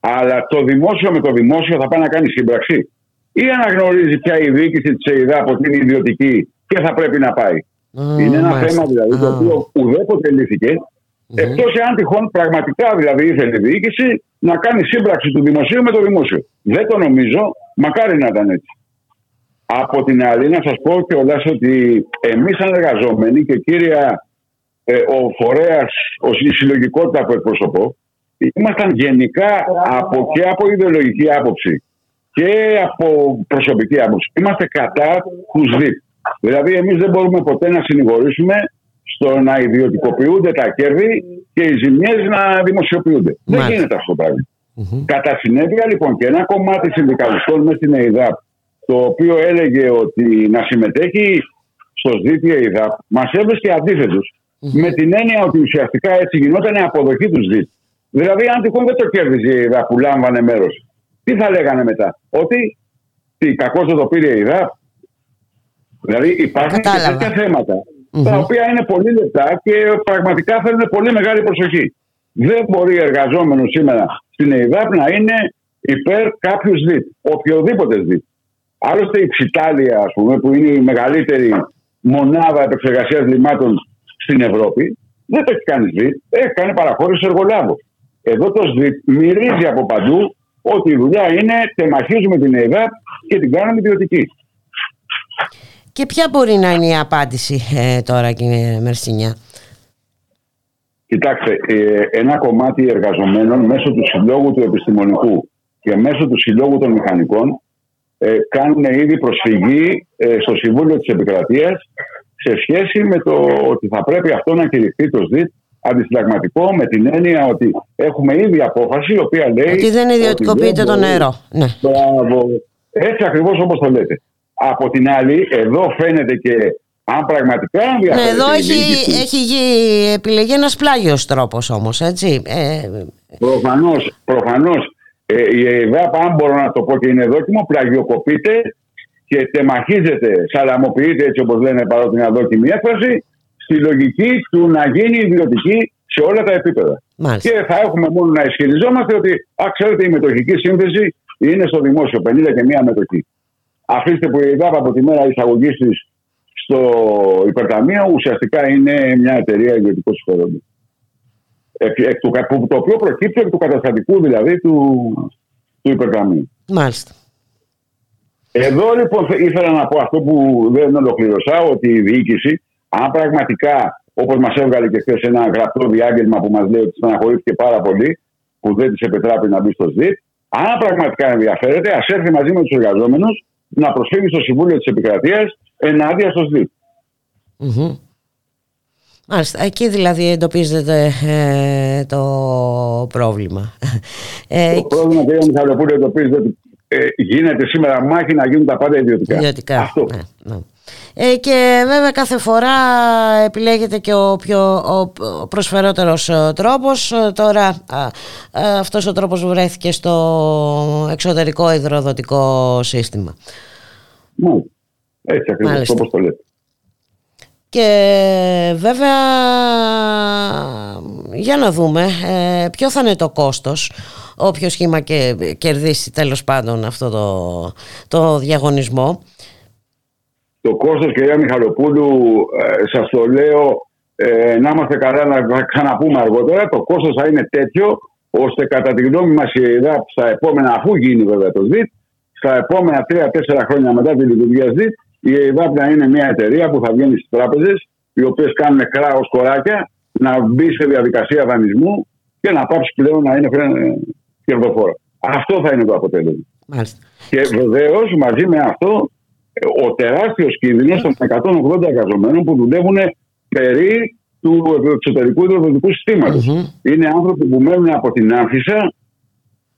αλλά το δημόσιο με το δημόσιο θα πάει να κάνει σύμπραξη. Ή αναγνωρίζει πια η διοίκηση της ΕΙΔΑΠ ότι είναι ιδιωτική και θα πρέπει να πάει. Είναι ένα θέμα δηλαδή το οποίο ουδέποτε λύθηκε. Εκτός εάν τυχόν πραγματικά δηλαδή ήθελε η διοίκηση να κάνει σύμπραξη του δημοσίου με το δημόσιο. Δεν το νομίζω, μακάρι να ήταν έτσι. Από την άλλη, να σας πω κιόλας ότι εμείς, σαν εργαζόμενοι και κύρια ε, ο φορέας, η συλλογικότητα που εκπροσωπώ, ήμασταν γενικά από, και από ιδεολογική άποψη και από προσωπική άποψη. Είμαστε κατά τους ΣΔΙΤ. Δηλαδή, εμείς δεν μπορούμε ποτέ να συνηγορήσουμε στο να ιδιωτικοποιούνται τα κέρδη και οι ζημιές να δημοσιοποιούνται. Δεν γίνεται αυτό το πραγμα Κατά συνέπεια, λοιπόν, και ένα κομμάτι συνδικαλιστών μες στην ΕΙΔΑΠ, το οποίο έλεγε ότι να συμμετέχει στο ΣΔΙΤ ΕΙΔΑΠ, μας έβρισκε Με την έννοια ότι ουσιαστικά έτσι γινόταν η αποδοχή τους ΣΔΙΤ. Δηλαδή, αν τυχόν δεν το κέρδιζε η ΕΙΔΑΠ που λάμβανε μέρος, τι θα λέγανε μετά, Ότι τι, κακό το πήρε η ΕΙΔΑΠ, Δηλαδή υπάρχουν και τέτοια τα οποία είναι πολύ λεπτά και πραγματικά θέλουν πολύ μεγάλη προσοχή. Δεν μπορεί εργαζόμενος σήμερα στην ΕΙΔΑΠ να είναι υπέρ κάποιους ΣΔΙΤ, οποιοδήποτε ΣΔΙΤ. Άλλωστε η Ξιτάλια, ας πούμε, που είναι η μεγαλύτερη μονάδα επεξεργασίας λιμάτων στην Ευρώπη, δεν το έχει κάνει ΣΔΙΤ, έχει κάνει παραχώρηση εργολάβου. Εδώ το ΣΔΙΤ μυρίζει από παντού ότι η δουλειά είναι τεμαχίζουμε την ΕΙΔΑΠ και την κάνουμε ιδιωτική. Και ποια μπορεί να είναι η απάντηση ε, τώρα κύριε Μερσινιά; Κοιτάξτε, ε, ένα κομμάτι εργαζομένων μέσω του συλλόγου του επιστημονικού και μέσω του συλλόγου των μηχανικών ε, κάνουν ήδη προσφυγή ε, στο Συμβούλιο της Επικρατείας σε σχέση με το ότι θα πρέπει αυτό να κηρυχθεί το ΣΔΙΤ αντισυνταγματικό με την έννοια ότι έχουμε ήδη απόφαση η οποία λέει. Ότι δεν ιδιωτικοποιείται το νερό. Ναι. Μπράβο. Έτσι ακριβώς όπως το λέτε. Από την άλλη, εδώ φαίνεται και αν πραγματικά Ναι, εδώ έχει, έχει επιλεγεί ένας πλάγιος τρόπος όμως, έτσι. Ε, Προφανώς, προφανώς, ε, η ΕΕΔΑΠ, αν μπορώ να το πω και είναι δόκιμο, πλαγιοκοπείται και τεμαχίζεται, σαλαμοποιείται έτσι όπως λένε παρότι είναι αδόκιμη έκφραση, στη λογική του να γίνει ιδιωτική σε όλα τα επίπεδα. Μάλιστα. Και θα έχουμε μόνο να ισχυριζόμαστε ότι, α, ξέρετε, η μετοχική σύνθεση είναι στο δημόσιο, 50 και μία μετοχή. Αφήστε που η ΕΕΔΑΠ από τη μέρα εισαγωγής της στο υπερταμείο ουσιαστικά είναι μια εταιρεία ιδιωτικού συμφέροντος. Το οποίο προκύπτει εκ του καταστατικού δηλαδή του, του υπερταμείου. Μάλιστα. Εδώ λοιπόν ήθελα να πω αυτό που δεν ολοκληρώσα, ότι η διοίκηση, αν πραγματικά, όπως μας έβγαλε και χθες ένα γραπτό διάγγελμα που μας λέει ότι στεναχωρήθηκε πάρα πολύ, που δεν της επιτράπει να μπει στο ΣΔΙΤ, αν πραγματικά ενδιαφέρεται, ας έρθει μαζί με τους εργαζόμενους να προσφύγει στο Συμβούλιο της Επικρατείας ενάντια στο ΣΔΙΤ. Mm-hmm. Μάλιστα, εκεί δηλαδή εντοπίζεται ε, το πρόβλημα. Ε, το πρόβλημα, κύριε Μιχαλοπούλου, εντοπίζεται ότι ε, γίνεται σήμερα μάχη να γίνουν τα πάντα ιδιωτικά. Ιδιωτικά. Αυτό. Ναι, ναι. Ε, και βέβαια κάθε φορά επιλέγεται και ο πιο ο προσφερότερος ε, τρόπος. Ε, τώρα α, αυτός ο τρόπος βρέθηκε στο εξωτερικό υδροδοτικό σύστημα. Ναι, έτσι ακριβώς όπως το λέτε. Και βέβαια για να δούμε ποιο θα είναι το κόστος όποιο σχήμα και κερδίσει τέλος πάντων αυτό το, το διαγωνισμό. Το κόστος κυρία Μιχαλοπούλου ε, σας το λέω ε, να είμαστε καλά να ξαναπούμε αργότερα το κόστος θα είναι τέτοιο ώστε κατά τη γνώμη μας η ΕΔΑΠ στα επόμενα αφού γίνει βέβαια το ΣΔΙΤ στα επόμενα 3-4 χρόνια μετά τη λειτουργία ΣΔΙΤ η ΕΔΑΠ να είναι μια εταιρεία που θα βγαίνει στις τράπεζες οι οποίες κάνουν κράος κοράκια να μπει σε διαδικασία δανεισμού και να πάψει πλέον να είναι κερδοφόρα. Αυτό θα είναι το αποτέλεσμα. Μάλιστα. Και βεβαίως μαζί με αυτό ο τεράστιος κίνδυνος των 180 εργαζομένων που δουλεύουν περί του εξωτερικού υδροδοτικού Είναι άνθρωποι που μένουν από την Άμφισα,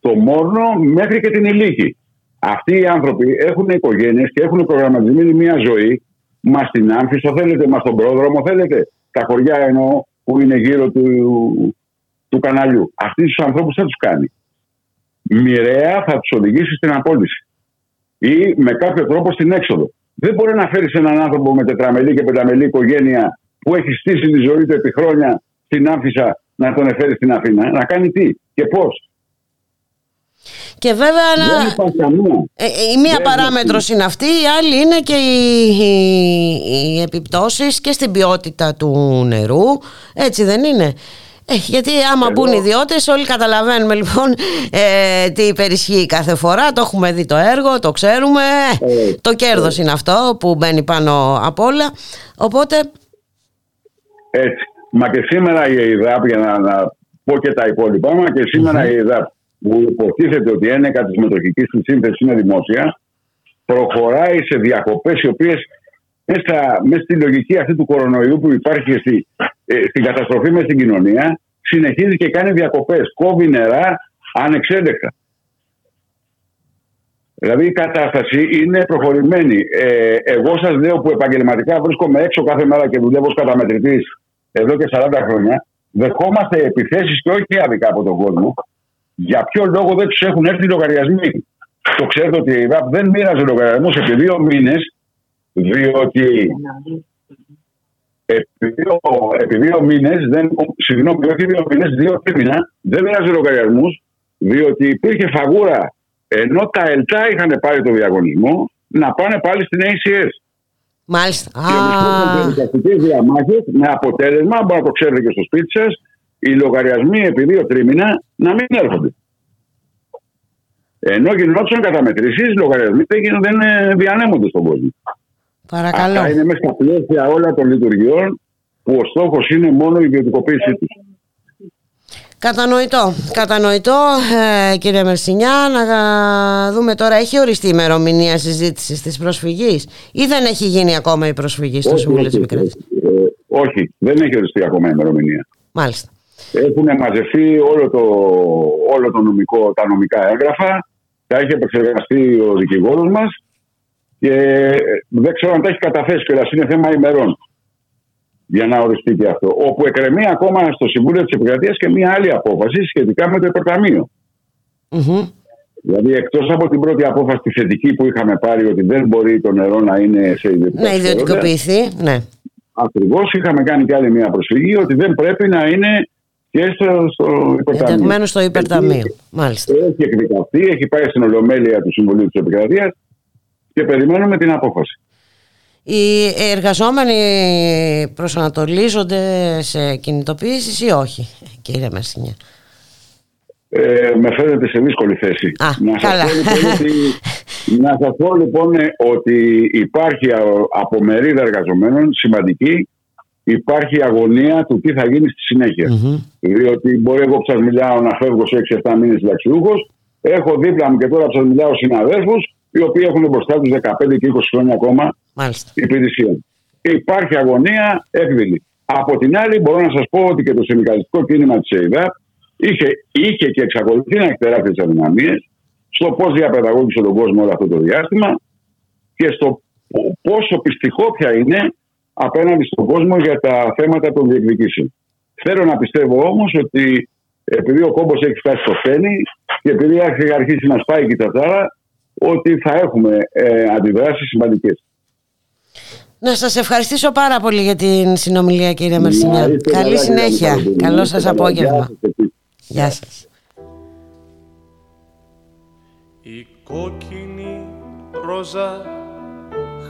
το Μόρνο μέχρι και την Ηλίκη. Αυτοί οι άνθρωποι έχουν οικογένειες και έχουν προγραμματισμένη μια ζωή. Μας στην Άμφισο θέλετε, μας στον πρόδρομο θέλετε. Τα χωριά εννοώ που είναι γύρω του, του καναλιού. Αυτοί τους ανθρώπους θα τους κάνει μοιραία θα τους οδηγήσει στην απόλυση ή με κάποιο τρόπο στην έξοδο. Δεν μπορεί να φέρεις έναν άνθρωπο με τετραμελή και πενταμελή οικογένεια που έχει στήσει τη ζωή του επί χρόνια στην Άμφισα να τον εφέρει στην Αθήνα. Να κάνει τι και πώς. Και βέβαια να... Ε, ε, η μία παράμετρος είναι αυτή, η άλλη είναι και οι, οι, οι επιπτώσεις και στην ποιότητα του νερού, έτσι δεν είναι. Ε, γιατί άμα Εδώ... μπουν ιδιώτες, όλοι καταλαβαίνουμε λοιπόν ε, τι υπερισχύει κάθε φορά. Το έχουμε δει το έργο, το ξέρουμε. Ε, το κέρδος ε. είναι αυτό που μπαίνει πάνω απ' όλα. Οπότε. Έτσι. Μα και σήμερα η ΕΙΔΑΠ, για να, να πω και τα υπόλοιπα, μας και σημερα η ΕΙΔΑΠ που υποτίθεται ότι η ένεκα της μετοχικής του σύνθεσης είναι δημόσια, προχωράει σε διακοπές οι οποίες μέσα, μέσα στη λογική αυτή του κορονοϊού που υπάρχει στη, ε, στην καταστροφή με στην κοινωνία, συνεχίζει και κάνει διακοπές, κόβει νερά ανεξέλεκτα. Δηλαδή η κατάσταση είναι προχωρημένη. Ε, εγώ σας λέω που επαγγελματικά βρίσκομαι έξω κάθε μέρα και δουλεύω ως καταμετρητής εδώ και 40 χρόνια, δεχόμαστε επιθέσεις και όχι άδικα από τον κόσμο. Για ποιο λόγο δεν τους έχουν έρθει οι λογαριασμοί; Το ξέρετε ότι η ΕΒΑΠ δεν μοίραζε λογαριασμούς επί δύο μήνες διότι επί δύο, επί δύο μήνες, συγγνώμη, όχι δύο μήνες, δύο μήνα, δεν μοιράζει λογαριασμούς, διότι υπήρχε φαγούρα ενώ τα ΕΛΤΑ είχαν πάρει το διαγωνισμό να πάνε πάλι στην ACS. Μάλιστα. Και διαμάχες με αποτέλεσμα, μπορεί να το ξέρετε και στο σπίτι σας, οι λογαριασμοί επί δύο τρίμηνα να μην έρχονται. Ενώ γινόντουσαν καταμετρήσεις, οι λογαριασμοί δεν διανέμονται στον κόσμο. Παρακαλώ. Αυτά είναι μέσα στα πλαίσια όλα των λειτουργιών που ο στόχος είναι μόνο η ιδιωτικοποίησή τους. Κατανοητό, κατανοητό ε, κύριε Μερσινιά να δούμε τώρα έχει οριστεί η ημερομηνία συζήτησης της προσφυγής ή δεν έχει γίνει ακόμα η προσφυγή στο Συμβούλιο της Επικράτησης. Ε, όχι, δεν έχει οριστεί ακόμα η ημερομηνία. Μάλιστα. Έχουν μαζευτεί όλο το, όλο το νομικό, τα νομικά έγγραφα, τα έχει επεξεργαστεί ο δικηγόρος μας και δεν ξέρω αν τα έχει καταθέσει κιόλας. Είναι θέμα ημερών για να οριστεί και αυτό. Όπου εκκρεμεί ακόμα στο Συμβούλιο της Επικρατείας και μία άλλη απόφαση σχετικά με το υπερταμείο. Δηλαδή, εκτός από την πρώτη απόφαση τη θετική που είχαμε πάρει ότι δεν μπορεί το νερό να είναι σε ιδιωτικό. Να ιδιωτικοποιηθεί, ναι. Ακριβώς είχαμε κάνει και άλλη μια προσφυγή ότι δεν πρέπει να είναι και στο, στο υπερταμείο. Ενταγμένο στο υπερταμείο. Μάλιστα. Έχει εκδικαστεί, έχει πάει στην Ολομέλεια του Συμβουλίου της Επικρατείας και περιμένουμε την απόφαση. Οι εργαζόμενοι προσανατολίζονται σε κινητοποιήσεις ή όχι, κύριε Μερσινιά. Ε, με φέρετε σε δύσκολη θέση. Α, να καλά. Σας πω, λοιπόν, ότι, να σας πω λοιπόν ότι υπάρχει από μερίδα εργαζομένων σημαντική υπάρχει αγωνία του τι θα γίνει στη συνέχεια. Διότι μπορεί εγώ που σας μιλάω να φεύγω σε 6-7 μήνες συνταξιούχος έχω δίπλα μου και τώρα που σας μιλάω συναδέλφους οι οποίοι έχουν μπροστά τους 15 και 20 χρόνια ακόμα Μάλιστα. υπηρεσία. Υπάρχει αγωνία έκδηλη. Από την άλλη, μπορώ να σας πω ότι και το συνδικαλιστικό κίνημα της ΕΙΔΑ είχε, είχε και εξακολουθεί να έχει τεράστιε αδυναμίες στο πώς διαπαιδαγώγησε τον κόσμο όλο αυτό το διάστημα και στο πόσο πιστικόπια είναι απέναντι στον κόσμο για τα θέματα των διεκδικήσεων. Θέλω να πιστεύω όμως ότι επειδή ο κόμπος έχει φτάσει στο φένι και επειδή έχει αρχίσει να σπάει η τατάρα, ότι θα έχουμε ε, αντιδράσεις σημαντικές. Να σας ευχαριστήσω πάρα πολύ για την συνομιλία κύριε Μερσινιά. Καλή συνέχεια. Καλό σας απόγευμα. Γεια σας. Η κόκκινη ρόζα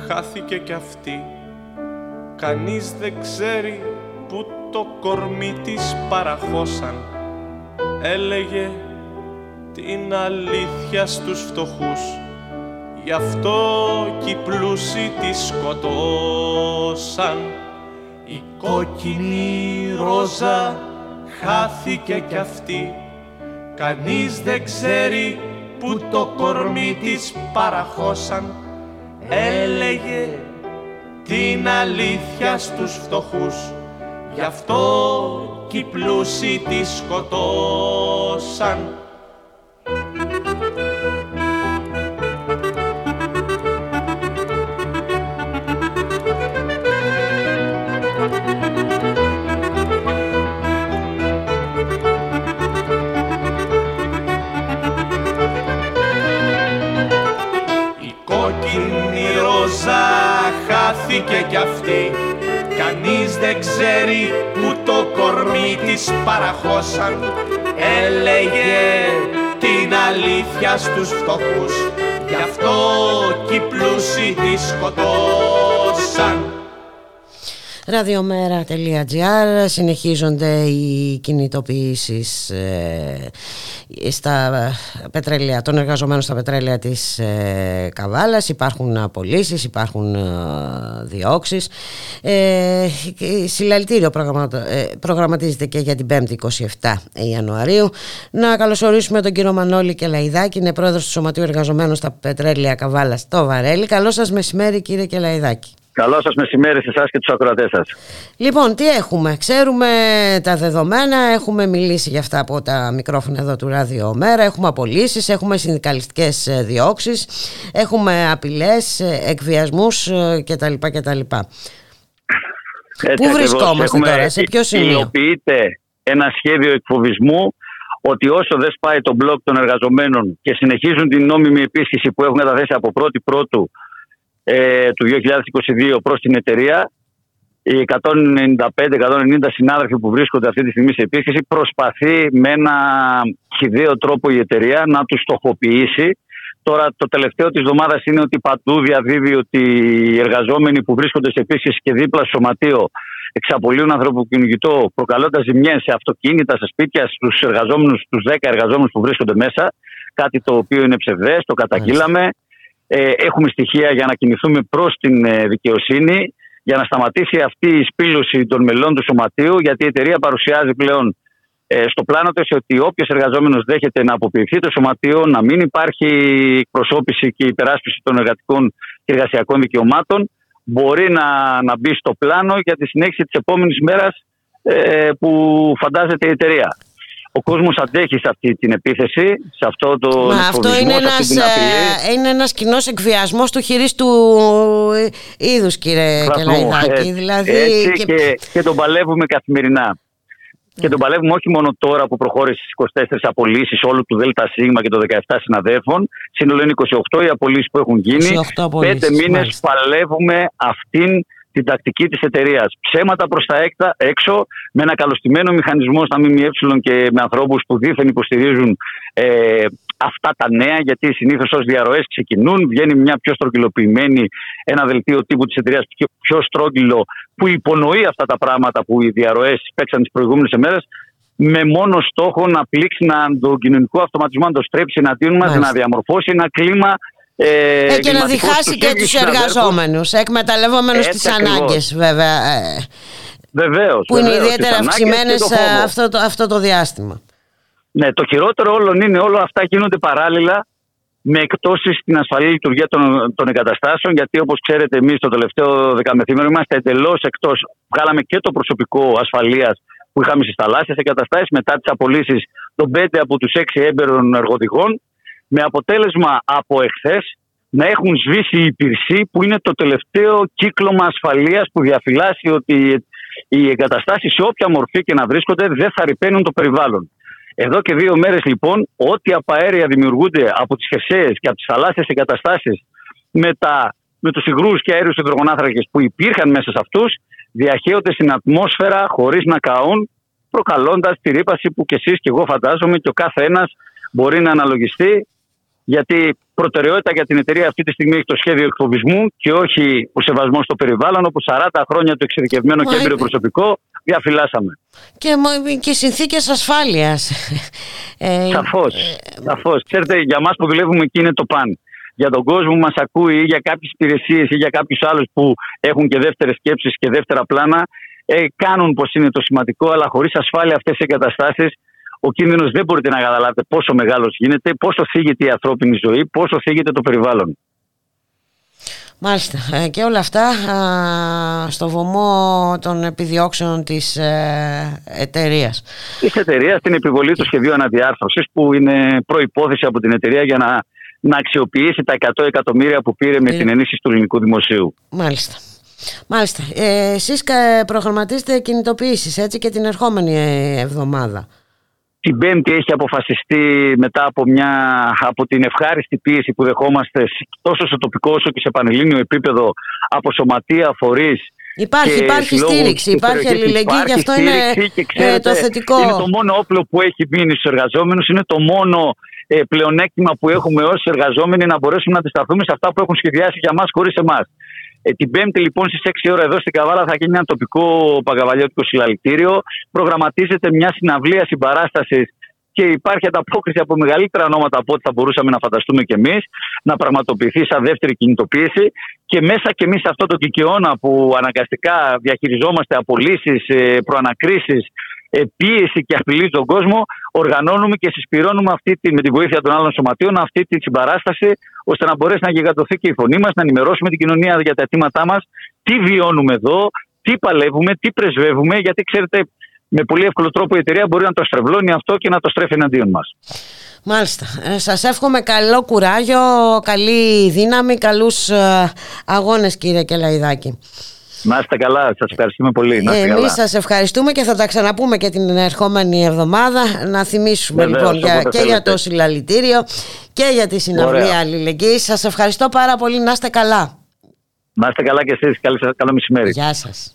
χάθηκε κι αυτή Κανείς δεν ξέρει που το κορμί της παραχώσαν Έλεγε την αλήθεια στους φτωχούς. Γι' αυτό κι οι πλούσιοι τη σκοτώσαν. Η κόκκινη ρόζα χάθηκε κι αυτή. Κανείς δεν ξέρει που το κορμί της παραχώσαν. Έλεγε την αλήθεια στους φτωχούς. Γι' αυτό κι οι πλούσιοι τη σκοτώσαν Κανείς δεν ξέρει που το κορμί της παραχώσαν. Έλεγε την αλήθεια στους φτωχούς Γι' αυτό κι οι πλούσιοι τη σκοτώσαν Ραδιομέρα.gr συνεχίζονται οι κινητοποιήσεις ε, στα πετρέλαια, των εργαζομένων στα πετρέλαια της ε, Καβάλας. Υπάρχουν απολύσεις, υπάρχουν ε, διώξεις. Ε, συλλαλητήριο ε, προγραμματίζεται και για την 5η 27 Ιανουαρίου. Να καλωσορίσουμε τον κύριο Μανώλη Κελαϊδάκη. Είναι πρόεδρος του Σωματείου Εργαζομένων στα πετρέλαια Καβάλας στο Βαρέλι. Καλό σας μεσημέρι κύριε Κελαϊδάκη Καλό σας μεσημέρι σε εσάς και τους ακροατές σας. Λοιπόν, τι έχουμε; Ξέρουμε τα δεδομένα, έχουμε μιλήσει για αυτά από τα μικρόφωνα εδώ του Ράδιο Μέρα, έχουμε απολύσεις, έχουμε συνδικαλιστικές ε, διώξεις, έχουμε απειλές, ε, εκβιασμούς ε, κτλ. κτλ. Πού βρισκόμαστε έχουμε, τώρα, σε ποιο σημείο; Υλοποιείται ένα σχέδιο εκφοβισμού ότι όσο δεν σπάει το μπλοκ των εργαζομένων και συνεχίζουν την νόμιμη επίσκεψη που έχουν καταθέσει από 1η Πρώτου ε, του 2022 προς την εταιρεία οι 195-190 συνάδελφοι που βρίσκονται αυτή τη στιγμή σε επίσκεψη προσπαθεί με ένα χιδαίο τρόπο η εταιρεία να τους στοχοποιήσει. Τώρα το τελευταίο της εβδομάδας είναι ότι παντού διαδίδει ότι οι εργαζόμενοι που βρίσκονται σε επίσκεψη και δίπλα στο σωματείο εξαπολύουν ανθρωποκυνηγητό προκαλώντας ζημιές σε αυτοκίνητα, σε σπίτια, στους εργαζόμενους, στους 10 εργαζόμενους που βρίσκονται μέσα. Κάτι το οποίο είναι ψευδές, το καταγγείλαμε. Ε, έχουμε στοιχεία για να κινηθούμε προς την ε, δικαιοσύνη για να σταματήσει αυτή η σπήλωση των μελών του σωματείου γιατί η εταιρεία παρουσιάζει πλέον ε, στο πλάνο της ότι όποιος εργαζόμενος δέχεται να αποποιηθεί το σωματείο να μην υπάρχει εκπροσώπηση και υπεράσπιση των εργατικών και εργασιακών δικαιωμάτων μπορεί να, να μπει στο πλάνο για τη συνέχιση της επόμενης μέρας ε, που φαντάζεται η εταιρεία. Ο κόσμος αντέχει σε αυτή την επίθεση, σε αυτό το Μα αυτό είναι ένας, ε, είναι ένας κοινός εκβιασμός του χειρίστου είδους κύριε Κελαϊδάκη. Ε, δηλαδή, έτσι και... και... Και, τον παλεύουμε καθημερινά. Και τον παλεύουμε όχι μόνο τώρα που προχώρησε στις 24 απολύσεις όλου του ΔΣ και των 17 συναδέλφων. Σύνολο είναι 28 οι απολύσεις που έχουν γίνει. Πέντε μήνες παλεύουμε αυτήν την τακτική της εταιρείας. Ψέματα προς τα έκτα, έξω, με ένα καλωστημένο μηχανισμό στα ΜΜΕ και με ανθρώπους που δίθεν υποστηρίζουν ε, αυτά τα νέα, γιατί συνήθως ως διαρροές ξεκινούν, βγαίνει μια πιο στρογγυλοποιημένη, ένα δελτίο τύπου της εταιρείας πιο, πιο στρόγγυλο, που υπονοεί αυτά τα πράγματα που οι διαρροές παίξαν τις προηγούμενες ημέρες, με μόνο στόχο να πλήξει να, τον κοινωνικό αυτοματισμό, να το στρέψει εναντίον μας, να διαμορφώσει ένα κλίμα ε, ε, και να διχάσει και τους εργαζόμενους, εκμεταλλευόμενους τις ανάγκες βέβαια. Ε, βεβαίως. Που είναι ιδιαίτερα αυξημένες αυτό, το, αυτό το διάστημα. Ναι, το χειρότερο όλων είναι όλα αυτά γίνονται παράλληλα με εκτόσει στην ασφαλή λειτουργία των, των εγκαταστάσεων. Γιατί, όπως ξέρετε, εμείς το τελευταίο δεκαμεθήμερο είμαστε εντελώς εκτός. Βγάλαμε και το προσωπικό ασφαλείας που είχαμε στις θαλάσσιες εγκαταστάσεις μετά τις απολύσεις των πέντε από τους έξι έμπερων εργοδηγών με αποτέλεσμα από εχθές να έχουν σβήσει οι υπηρεσοί που είναι το τελευταίο κύκλωμα ασφαλείας που διαφυλάσσει ότι οι εγκαταστάσεις σε όποια μορφή και να βρίσκονται δεν θα ρηπαίνουν το περιβάλλον. Εδώ και δύο μέρες λοιπόν ό,τι από αέρια δημιουργούνται από τις χερσαίες και από τις θαλάσσιες εγκαταστάσεις με, τα, με τους υγρούς και αέριους υδρογονάθρακες που υπήρχαν μέσα σε αυτούς διαχέονται στην ατμόσφαιρα χωρίς να καούν προκαλώντας τη ρήπαση που και εσείς και εγώ φαντάζομαι και ο κάθε ένας μπορεί να αναλογιστεί γιατί προτεραιότητα για την εταιρεία αυτή τη στιγμή έχει το σχέδιο εκφοβισμού και όχι ο σεβασμός στο περιβάλλον, όπου 40 χρόνια το εξειδικευμένο και έμπειρο προσωπικό διαφυλάσσαμε. Και, και συνθήκες ασφάλειας. Σαφώς. Σαφώς. Ξέρετε, για εμά που δουλεύουμε εκεί είναι το παν. Για τον κόσμο που μας ακούει ή για κάποιες υπηρεσίες ή για κάποιους άλλους που έχουν και δεύτερες σκέψεις και δεύτερα πλάνα, ε, κάνουν πως είναι το σημαντικό, αλλά χωρίς ασφάλεια αυτές οι εγκαταστάσεις ο κίνδυνος δεν μπορείτε να καταλάβετε πόσο μεγάλος γίνεται, πόσο θίγεται η ανθρώπινη ζωή, πόσο θίγεται το περιβάλλον. Μάλιστα. Ε, και όλα αυτά στο βωμό των επιδιώξεων της ε, εταιρείας. Της εταιρείας την επιβολή του σχεδίου αναδιάρθρωσης που είναι προϋπόθεση από την εταιρεία για να, να αξιοποιήσει τα 100 εκατομμύρια που πήρε με την ενίσχυση του ελληνικού δημοσίου. Μάλιστα. Μάλιστα. Ε, εσείς προγραμματίζετε κινητοποιήσεις έτσι και την ερχόμενη εβδομάδα. Την Πέμπτη έχει αποφασιστεί μετά από, μια, από την ευχάριστη πίεση που δεχόμαστε τόσο σε τοπικό όσο και σε πανελλήνιο επίπεδο από σωματεία, φορείς. Υπάρχει, υπάρχει στήριξη, υπάρχει αλληλεγγύη και αυτό είναι ε, το θετικό. Είναι το μόνο όπλο που έχει μείνει στους εργαζόμενους, είναι το μόνο ε, πλεονέκτημα που έχουμε ως εργαζόμενοι να μπορέσουμε να αντισταθούμε σε αυτά που έχουν σχεδιάσει για μας χωρίς εμάς. Ε, την Πέμπτη λοιπόν στις 6 ώρα εδώ στην Καβάλα θα γίνει ένα τοπικό παγκαβαλιώτικο συλλαλητήριο. Προγραμματίζεται μια συναυλία συμπαράστασης και υπάρχει ανταπόκριση από μεγαλύτερα ονόματα από ό,τι θα μπορούσαμε να φανταστούμε κι εμείς, να πραγματοποιηθεί σαν δεύτερη κινητοποίηση. Και μέσα και εμείς σε αυτό το κικαιώνα που αναγκαστικά διαχειριζόμαστε απολύσεις, ε, προανακρίσεις, ε, πίεση και απειλή στον κόσμο, οργανώνουμε και συσπηρώνουμε αυτή τη, με τη βοήθεια των άλλων σωματείων αυτή τη συμπαράσταση, ώστε να μπορέσει να γιγαντωθεί και η φωνή μας, να ενημερώσουμε την κοινωνία για τα αιτήματά μας, τι βιώνουμε εδώ, τι παλεύουμε, τι πρεσβεύουμε, γιατί ξέρετε, με πολύ εύκολο τρόπο η εταιρεία μπορεί να το στρεβλώνει αυτό και να το στρέφει εναντίον μας. Μάλιστα. Ε, σας εύχομαι καλό κουράγιο, καλή δύναμη, καλούς ε, αγώνες κύριε Κελαϊδάκη. Να είστε καλά, σας ευχαριστούμε πολύ. Εμείς σας ευχαριστούμε και θα τα ξαναπούμε και την ερχόμενη εβδομάδα. Να θυμίσουμε λοιπόν για, και για το συλλαλητήριο και για τη συναυλία αλληλεγγύης. Σας ευχαριστώ πάρα πολύ. Να είστε καλά. Να είστε καλά και εσείς. Καλό μεσημέρι. Γεια σας.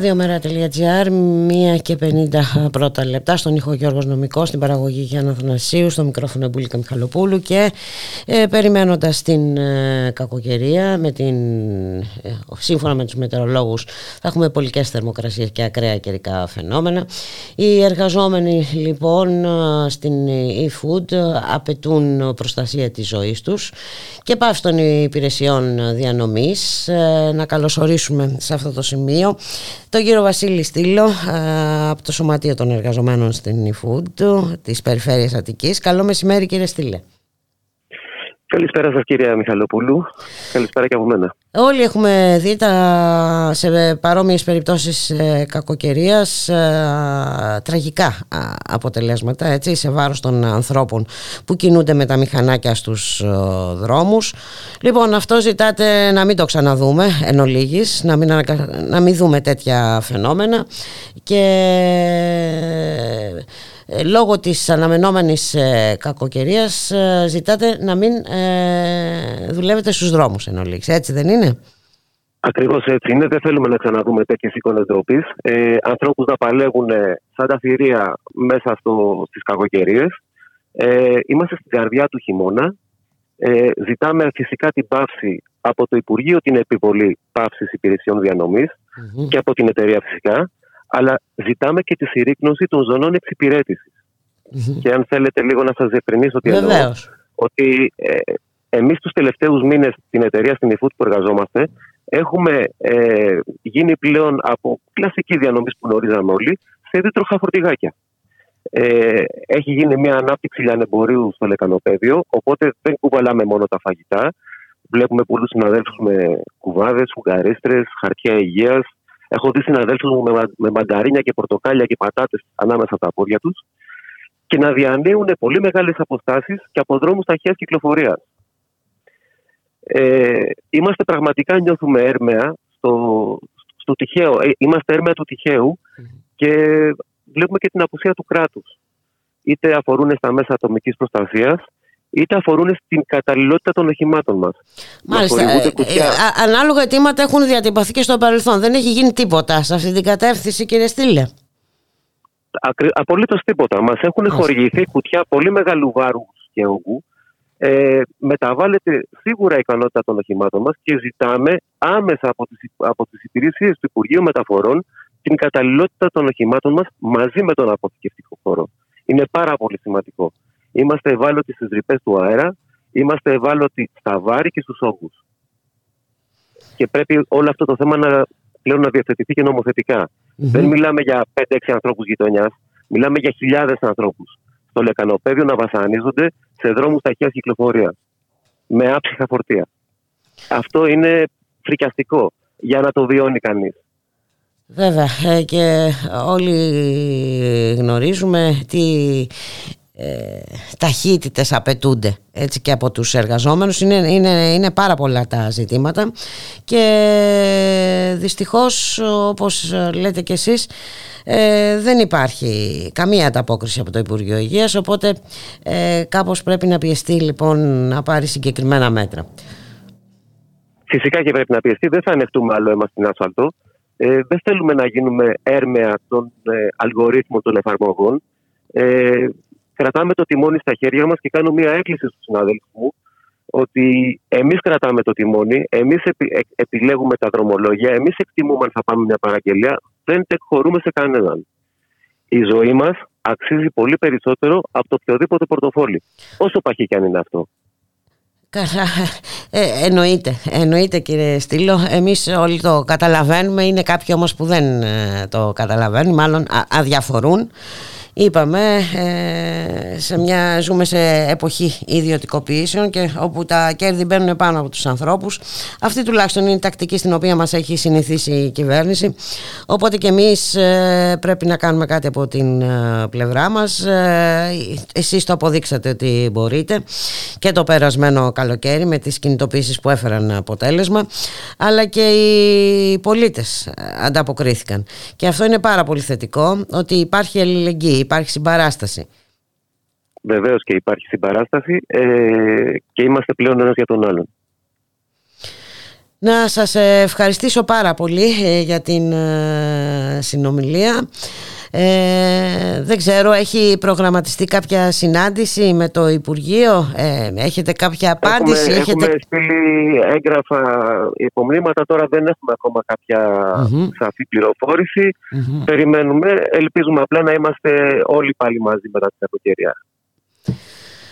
Ραδιομέρα.gr, μία και 50 πρώτα λεπτά στον ήχο Γιώργος Νομικός, στην παραγωγή Γιάννα Θανασίου, στο μικρόφωνο Μπουλίκα Μιχαλοπούλου και ε, περιμένοντας την ε, κακοκαιρία, με την, ε, σύμφωνα με τους μετεωρολόγους θα έχουμε πολικές θερμοκρασίες και ακραία καιρικά φαινόμενα. Οι εργαζόμενοι λοιπόν ε, στην e-food απαιτούν προστασία της ζωής τους και πάυση των υπηρεσιών διανομής. να καλωσορίσουμε σε αυτό το σημείο τον κύριο Βασίλη Στήλο από το Σωματείο των Εργαζομένων στην eFood της Περιφέρειας Αττικής. Καλό μεσημέρι κύριε Στήλε. Καλησπέρα σας κυρία Μιχαλοπούλου. Καλησπέρα και από μένα. Όλοι έχουμε δει τα, σε παρόμοιες περιπτώσεις ε, κακοκαιρίας ε, τραγικά αποτελέσματα έτσι, σε βάρος των ανθρώπων που κινούνται με τα μηχανάκια στους ε, δρόμους. Λοιπόν αυτό ζητάτε να μην το ξαναδούμε εν ολίγης, να μην, να μην δούμε τέτοια φαινόμενα και ε, λόγω της αναμενόμενης ε, κακοκαιρίας ε, ζητάτε να μην δουλεύετε στους δρόμους εν ολίξη. Έτσι δεν είναι; Ακριβώς έτσι είναι. Δεν θέλουμε να ξαναδούμε τέτοιες εικόνες ντροπής. Ε, Ανθρώπους να παλεύουν σαν τα θηρία μέσα στις κακοκαιρίες. Ε, είμαστε στην καρδιά του χειμώνα. Ε, ζητάμε φυσικά την πάυση από το Υπουργείο την επιβολή πάυσης υπηρεσιών και από την εταιρεία φυσικά αλλά ζητάμε και τη συρρήκνωση των ζωνών Και αν θέλετε λίγο να σας διευκρινίσω ότι εννοώ, ότι ε, εμείς τους τελευταίους μήνες στην εταιρεία στην eFood που εργαζόμαστε έχουμε ε, γίνει πλέον από κλασική διανομή που γνωρίζαμε όλοι σε δίτροχα φορτηγάκια. Ε, έχει γίνει μια ανάπτυξη λιανεμπορίου στο λεκανοπέδιο, οπότε δεν κουβαλάμε μόνο τα φαγητά. Βλέπουμε πολλούς συναδέλφους με κουβάδες, φουγγαρίστρε, χαρτιά υγείας, Έχω δει συναδέλφους μου με, με μανταρίνια και πορτοκάλια και πατάτες ανάμεσα τα πόδια τους και να διανύουν πολύ μεγάλες αποστάσεις και από δρόμους ταχείας κυκλοφορίας. Ε, είμαστε πραγματικά νιώθουμε έρμεα στο, στο τυχαίο. Ε, είμαστε έρμεα του τυχαίου και βλέπουμε και την απουσία του κράτους. Είτε αφορούν στα μέσα ατομικής προστασίας, είτε αφορούν στην καταλληλότητα των οχημάτων μας. Μάλιστα. Ε, ε, ανάλογα αιτήματα έχουν διατυπωθεί και στο παρελθόν. Δεν έχει γίνει τίποτα σε αυτή την κατεύθυνση, κύριε Στήλε. Απολύτως τίποτα. Μας έχουν χορηγηθεί κουτιά πολύ μεγάλου βάρου και όγκου. Ε, μεταβάλλεται σίγουρα η ικανότητα των οχημάτων μας και ζητάμε άμεσα από τις από τις υπηρεσίες του Υπουργείου Μεταφορών την καταλληλότητα των οχημάτων μας μαζί με τον αποθηκευτικό χώρο. Είναι πάρα πολύ σημαντικό. Είμαστε ευάλωτοι στις ρηπές του αέρα, είμαστε ευάλωτοι στα βάρη και στους όγκους. Και πρέπει όλο αυτό το θέμα να, πλέον να διευθετηθεί και νομοθετικα Δεν μιλάμε για 5-6 ανθρώπους γειτονιάς, μιλάμε για χιλιάδες ανθρώπους στο λεκανοπέδιο να βασανίζονται σε δρόμους ταχείας κυκλοφορίας. Με άψυχα φορτία. Αυτό είναι φρικιαστικό για να το βιώνει κανείς. Βέβαια ε, και όλοι γνωρίζουμε τι ε, ταχύτητες απαιτούνται έτσι και από τους εργαζόμενους είναι, είναι, είναι πάρα πολλά τα ζητήματα και δυστυχώς όπως λέτε και εσείς ε, δεν υπάρχει καμία ανταπόκριση από το Υπουργείο Υγείας οπότε ε, κάπως πρέπει να πιεστεί λοιπόν να πάρει συγκεκριμένα μέτρα. Φυσικά και πρέπει να πιεστεί, δεν θα ανεχτούμε άλλο αίμα στην άσφαλτο. Ε, δεν θέλουμε να γίνουμε έρμεα των ε, αλγορίθμων των εφαρμογών. Ε, κρατάμε το τιμόνι στα χέρια μας και κάνω μια έκκληση στους συνάδελφου μου ότι εμείς κρατάμε το τιμόνι, εμείς επιλέγουμε τα δρομολόγια, εμείς εκτιμούμε αν θα πάμε μια παραγγελία, δεν τεκχωρούμε σε κανέναν. Η ζωή μας αξίζει πολύ περισσότερο από το οποιοδήποτε πορτοφόλι. Όσο παχύ κι αν είναι αυτό. Καλά, ε, εννοείται, εννοείται κύριε Στήλο, εμείς όλοι το καταλαβαίνουμε, είναι κάποιοι όμως που δεν ε, το καταλαβαίνουν, μάλλον αδιαφορούν είπαμε ε, σε μια, ζούμε σε εποχή ιδιωτικοποιήσεων και όπου τα κέρδη μπαίνουν πάνω από τους ανθρώπους. Αυτή τουλάχιστον είναι η τακτική στην οποία μας έχει συνηθίσει η κυβέρνηση. Οπότε και εμείς ε, πρέπει να κάνουμε κάτι από την ε, πλευρά μας. Εσείς το αποδείξατε ότι μπορείτε. Και το περασμένο καλοκαίρι με τις κινητοποίησεις που έφεραν αποτέλεσμα. Αλλά και οι πολίτες ανταποκρίθηκαν. Και αυτό είναι πάρα πολύ θετικό ότι υπάρχει αλληλεγγύη υπάρχει συμπαράσταση. Βεβαίως και υπάρχει συμπαράσταση ε, και είμαστε πλέον ένας για τον άλλον. Να σας ευχαριστήσω πάρα πολύ ε, για την ε, συνομιλία. Ε, δεν ξέρω, έχει προγραμματιστεί κάποια συνάντηση με το Υπουργείο, ε, έχετε κάποια απάντηση. Έχουμε, έχετε... έχουμε στείλει έγγραφα υπομνήματα, τώρα δεν έχουμε ακόμα κάποια σαφή πληροφόρηση. Περιμένουμε, ελπίζουμε απλά να είμαστε όλοι πάλι μαζί μετά την κακοκαιρία.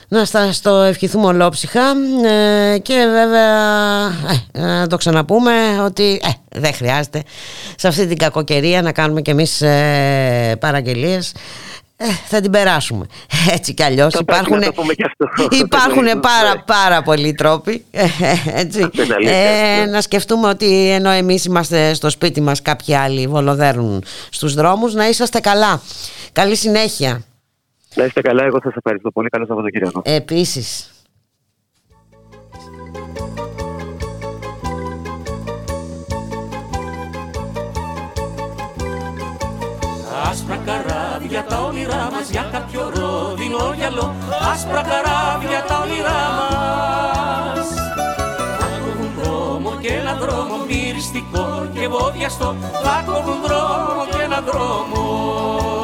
Να σας το ευχηθούμε ολόψυχα ε, και βέβαια ε, να το ξαναπούμε ότι ε, δεν χρειάζεται σε αυτή την κακοκαιρία να κάνουμε κι εμείς ε, παραγγελίες ε, θα την περάσουμε έτσι κι αλλιώς Θα πρέπει υπάρχουν, να το πούμε και αυτό. υπάρχουν Ναι. πάρα, πάρα πολλοί τρόποι ε, έτσι. είναι αλήθεια Ε, αυτό. να σκεφτούμε ότι ενώ εμείς είμαστε στο σπίτι μας κάποιοι άλλοι βολοδέρνουν στους δρόμους να είσαστε καλά καλή συνέχεια Να είστε καλά, εγώ σας ευχαριστώ πολύ. Καλό Σαββατοκύριακο. Επίσης. Άσπρα καράβια τα όνειρά μας για κάποιο ρόδινο γυαλό Άσπρα καράβια τα όνειρά μας Θα κόβουν δρόμο και ένα δρόμο μυριστικό και βόδιαστο Θα κόβουν δρόμο και ένα δρόμο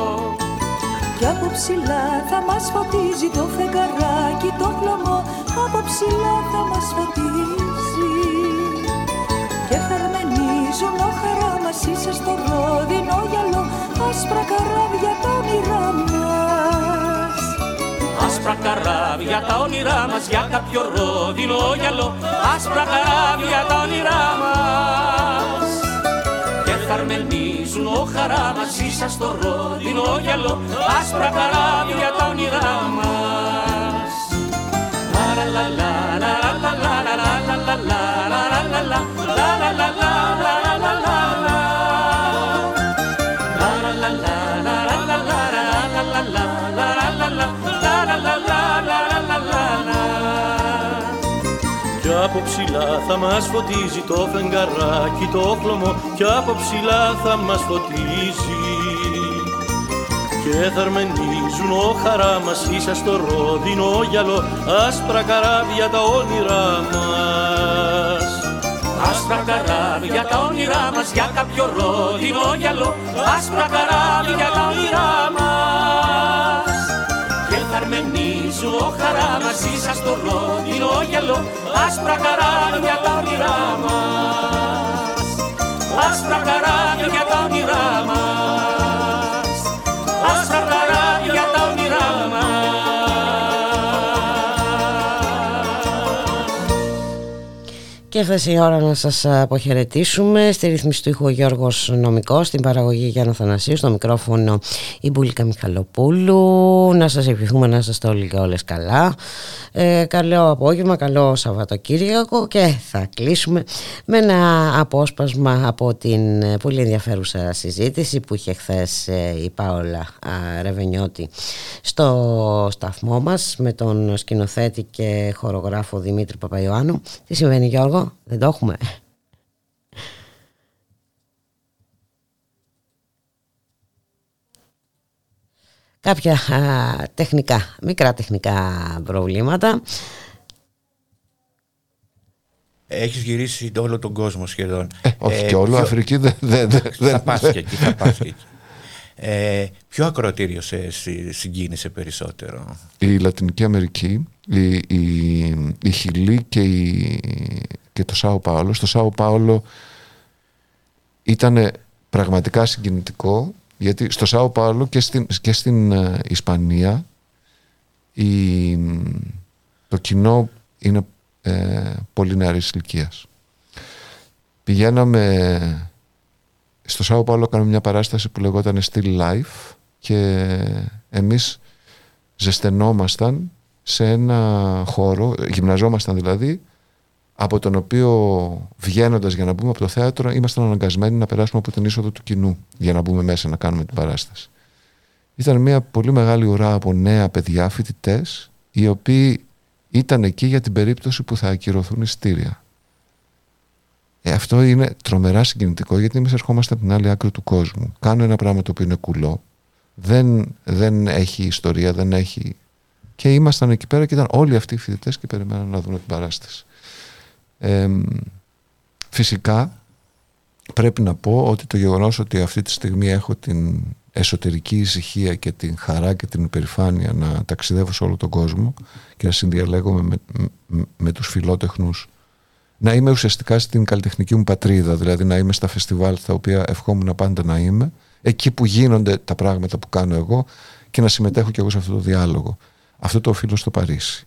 Κι από ψηλά θα μας φωτίζει το φεγγαράκι το χλωμό Από ψηλά θα μας φωτίζει. Και χαρμενίζουν ο χαρά μας είσαι στο ρόδινο γυαλό Άσπρα καράβια τα όνειρά μας. Άσπρα καράβια τα όνειρά μας για κάποιο ρόδινο γυαλό Άσπρα καράβια τα όνειρά μας Και θαρμενίζουν ο χαρά μας ίσα στο ρόδινο γυαλό Άσπρα καράβια τα όνειρά μας. La la la ψηλά θα μας φωτίζει το φεγγαράκι το χλωμό Κι από ψηλά θα μας φωτίζει. Και θαρμενίζουν ο χαρά μας ίσα στο ρόδινο γυαλό Άσπρα καράβια τα όνειρά μας. Άσπρα καράβια τα όνειρά μας για κάποιο ρόδινο γυαλό Άσπρα καράβια τα όνειρά μας. Και θαρμενίζουν ο χαρά μας ίσα στο ρόδινο γυαλό. Άσπρα καράβια τα όνειρά μας. Άσπρα καράβια τα όνειρά μας Και έφτασε η ώρα να σας αποχαιρετήσουμε. Στη ρύθμιση του ήχου ο Γιώργος Νομικός, στην παραγωγή Γιάννα Θανασίου, στο μικρόφωνο η Μπουλίκα Μιχαλοπούλου. Να σας ευχηθούμε να είστε όλοι και όλες καλά. Ε, καλό απόγευμα, καλό Σαββατοκύριακο και θα κλείσουμε με ένα απόσπασμα από την ε, πολύ ενδιαφέρουσα συζήτηση που είχε χθες η Πάολα α, Ρεβενιώτη στο σταθμό μας με τον σκηνοθέτη και χορογράφο Δημήτρη Παπαϊωάννου. Τι συμβαίνει Γιώργο, δεν το έχουμε. Κάποια α, τεχνικά, μικρά τεχνικά προβλήματα. Έχεις γυρίσει όλο τον κόσμο σχεδόν. όχι και όλο, Αφρική δεν- δεν- δεν- Θα δεν- πας και εκεί, θα πας και εκεί. Ε, ποιο ακροατήριο σε συ- συγκίνησε περισσότερο; η Λατινική Αμερική, η, η, η Χιλή και, η, και το Σάο Πάολο. Στο Σάο Πάολο ήταν πραγματικά συγκινητικό γιατί στο Σάο Πάολο και στην, και στην ε, Ισπανία η, το κοινό είναι ε, πολύ νεαρής ηλικίας. Πηγαίναμε στο Σάο Πάολο κάναμε μια παράσταση που λεγόταν Still Life και εμείς ζεσθενόμασταν σε ένα χώρο, γυμναζόμασταν δηλαδή, από τον οποίο βγαίνοντας για να μπούμε από το θέατρο, ήμασταν αναγκασμένοι να περάσουμε από την είσοδο του κοινού για να μπούμε μέσα να κάνουμε την παράσταση. Ήταν μια πολύ μεγάλη ουρά από νέα παιδιά, φοιτητές, οι οποίοι ήταν εκεί για την περίπτωση που θα ακυρωθούν ειστήρια. Ε, αυτό είναι τρομερά συγκινητικό γιατί εμείς ερχόμαστε από την άλλη άκρη του κόσμου. Κάνω ένα πράγμα το οποίο είναι κουλό. Δεν, δεν έχει ιστορία, δεν έχει. Και ήμασταν εκεί πέρα και ήταν όλοι αυτοί οι φοιτητές και περιμέναν να δουν την παράσταση. Ε, Φυσικά πρέπει να πω ότι το γεγονός ότι αυτή τη στιγμή έχω την εσωτερική ησυχία και την χαρά και την υπερηφάνεια να ταξιδεύω σε όλο τον κόσμο και να συνδιαλέγομαι με, με, με τους φιλότεχνους να είμαι ουσιαστικά στην καλλιτεχνική μου πατρίδα δηλαδή να είμαι στα φεστιβάλ στα οποία ευχόμουν πάντα να είμαι εκεί που γίνονται τα πράγματα που κάνω εγώ και να συμμετέχω κι εγώ σε αυτό το διάλογο. Αυτό το οφείλω στο Παρίσι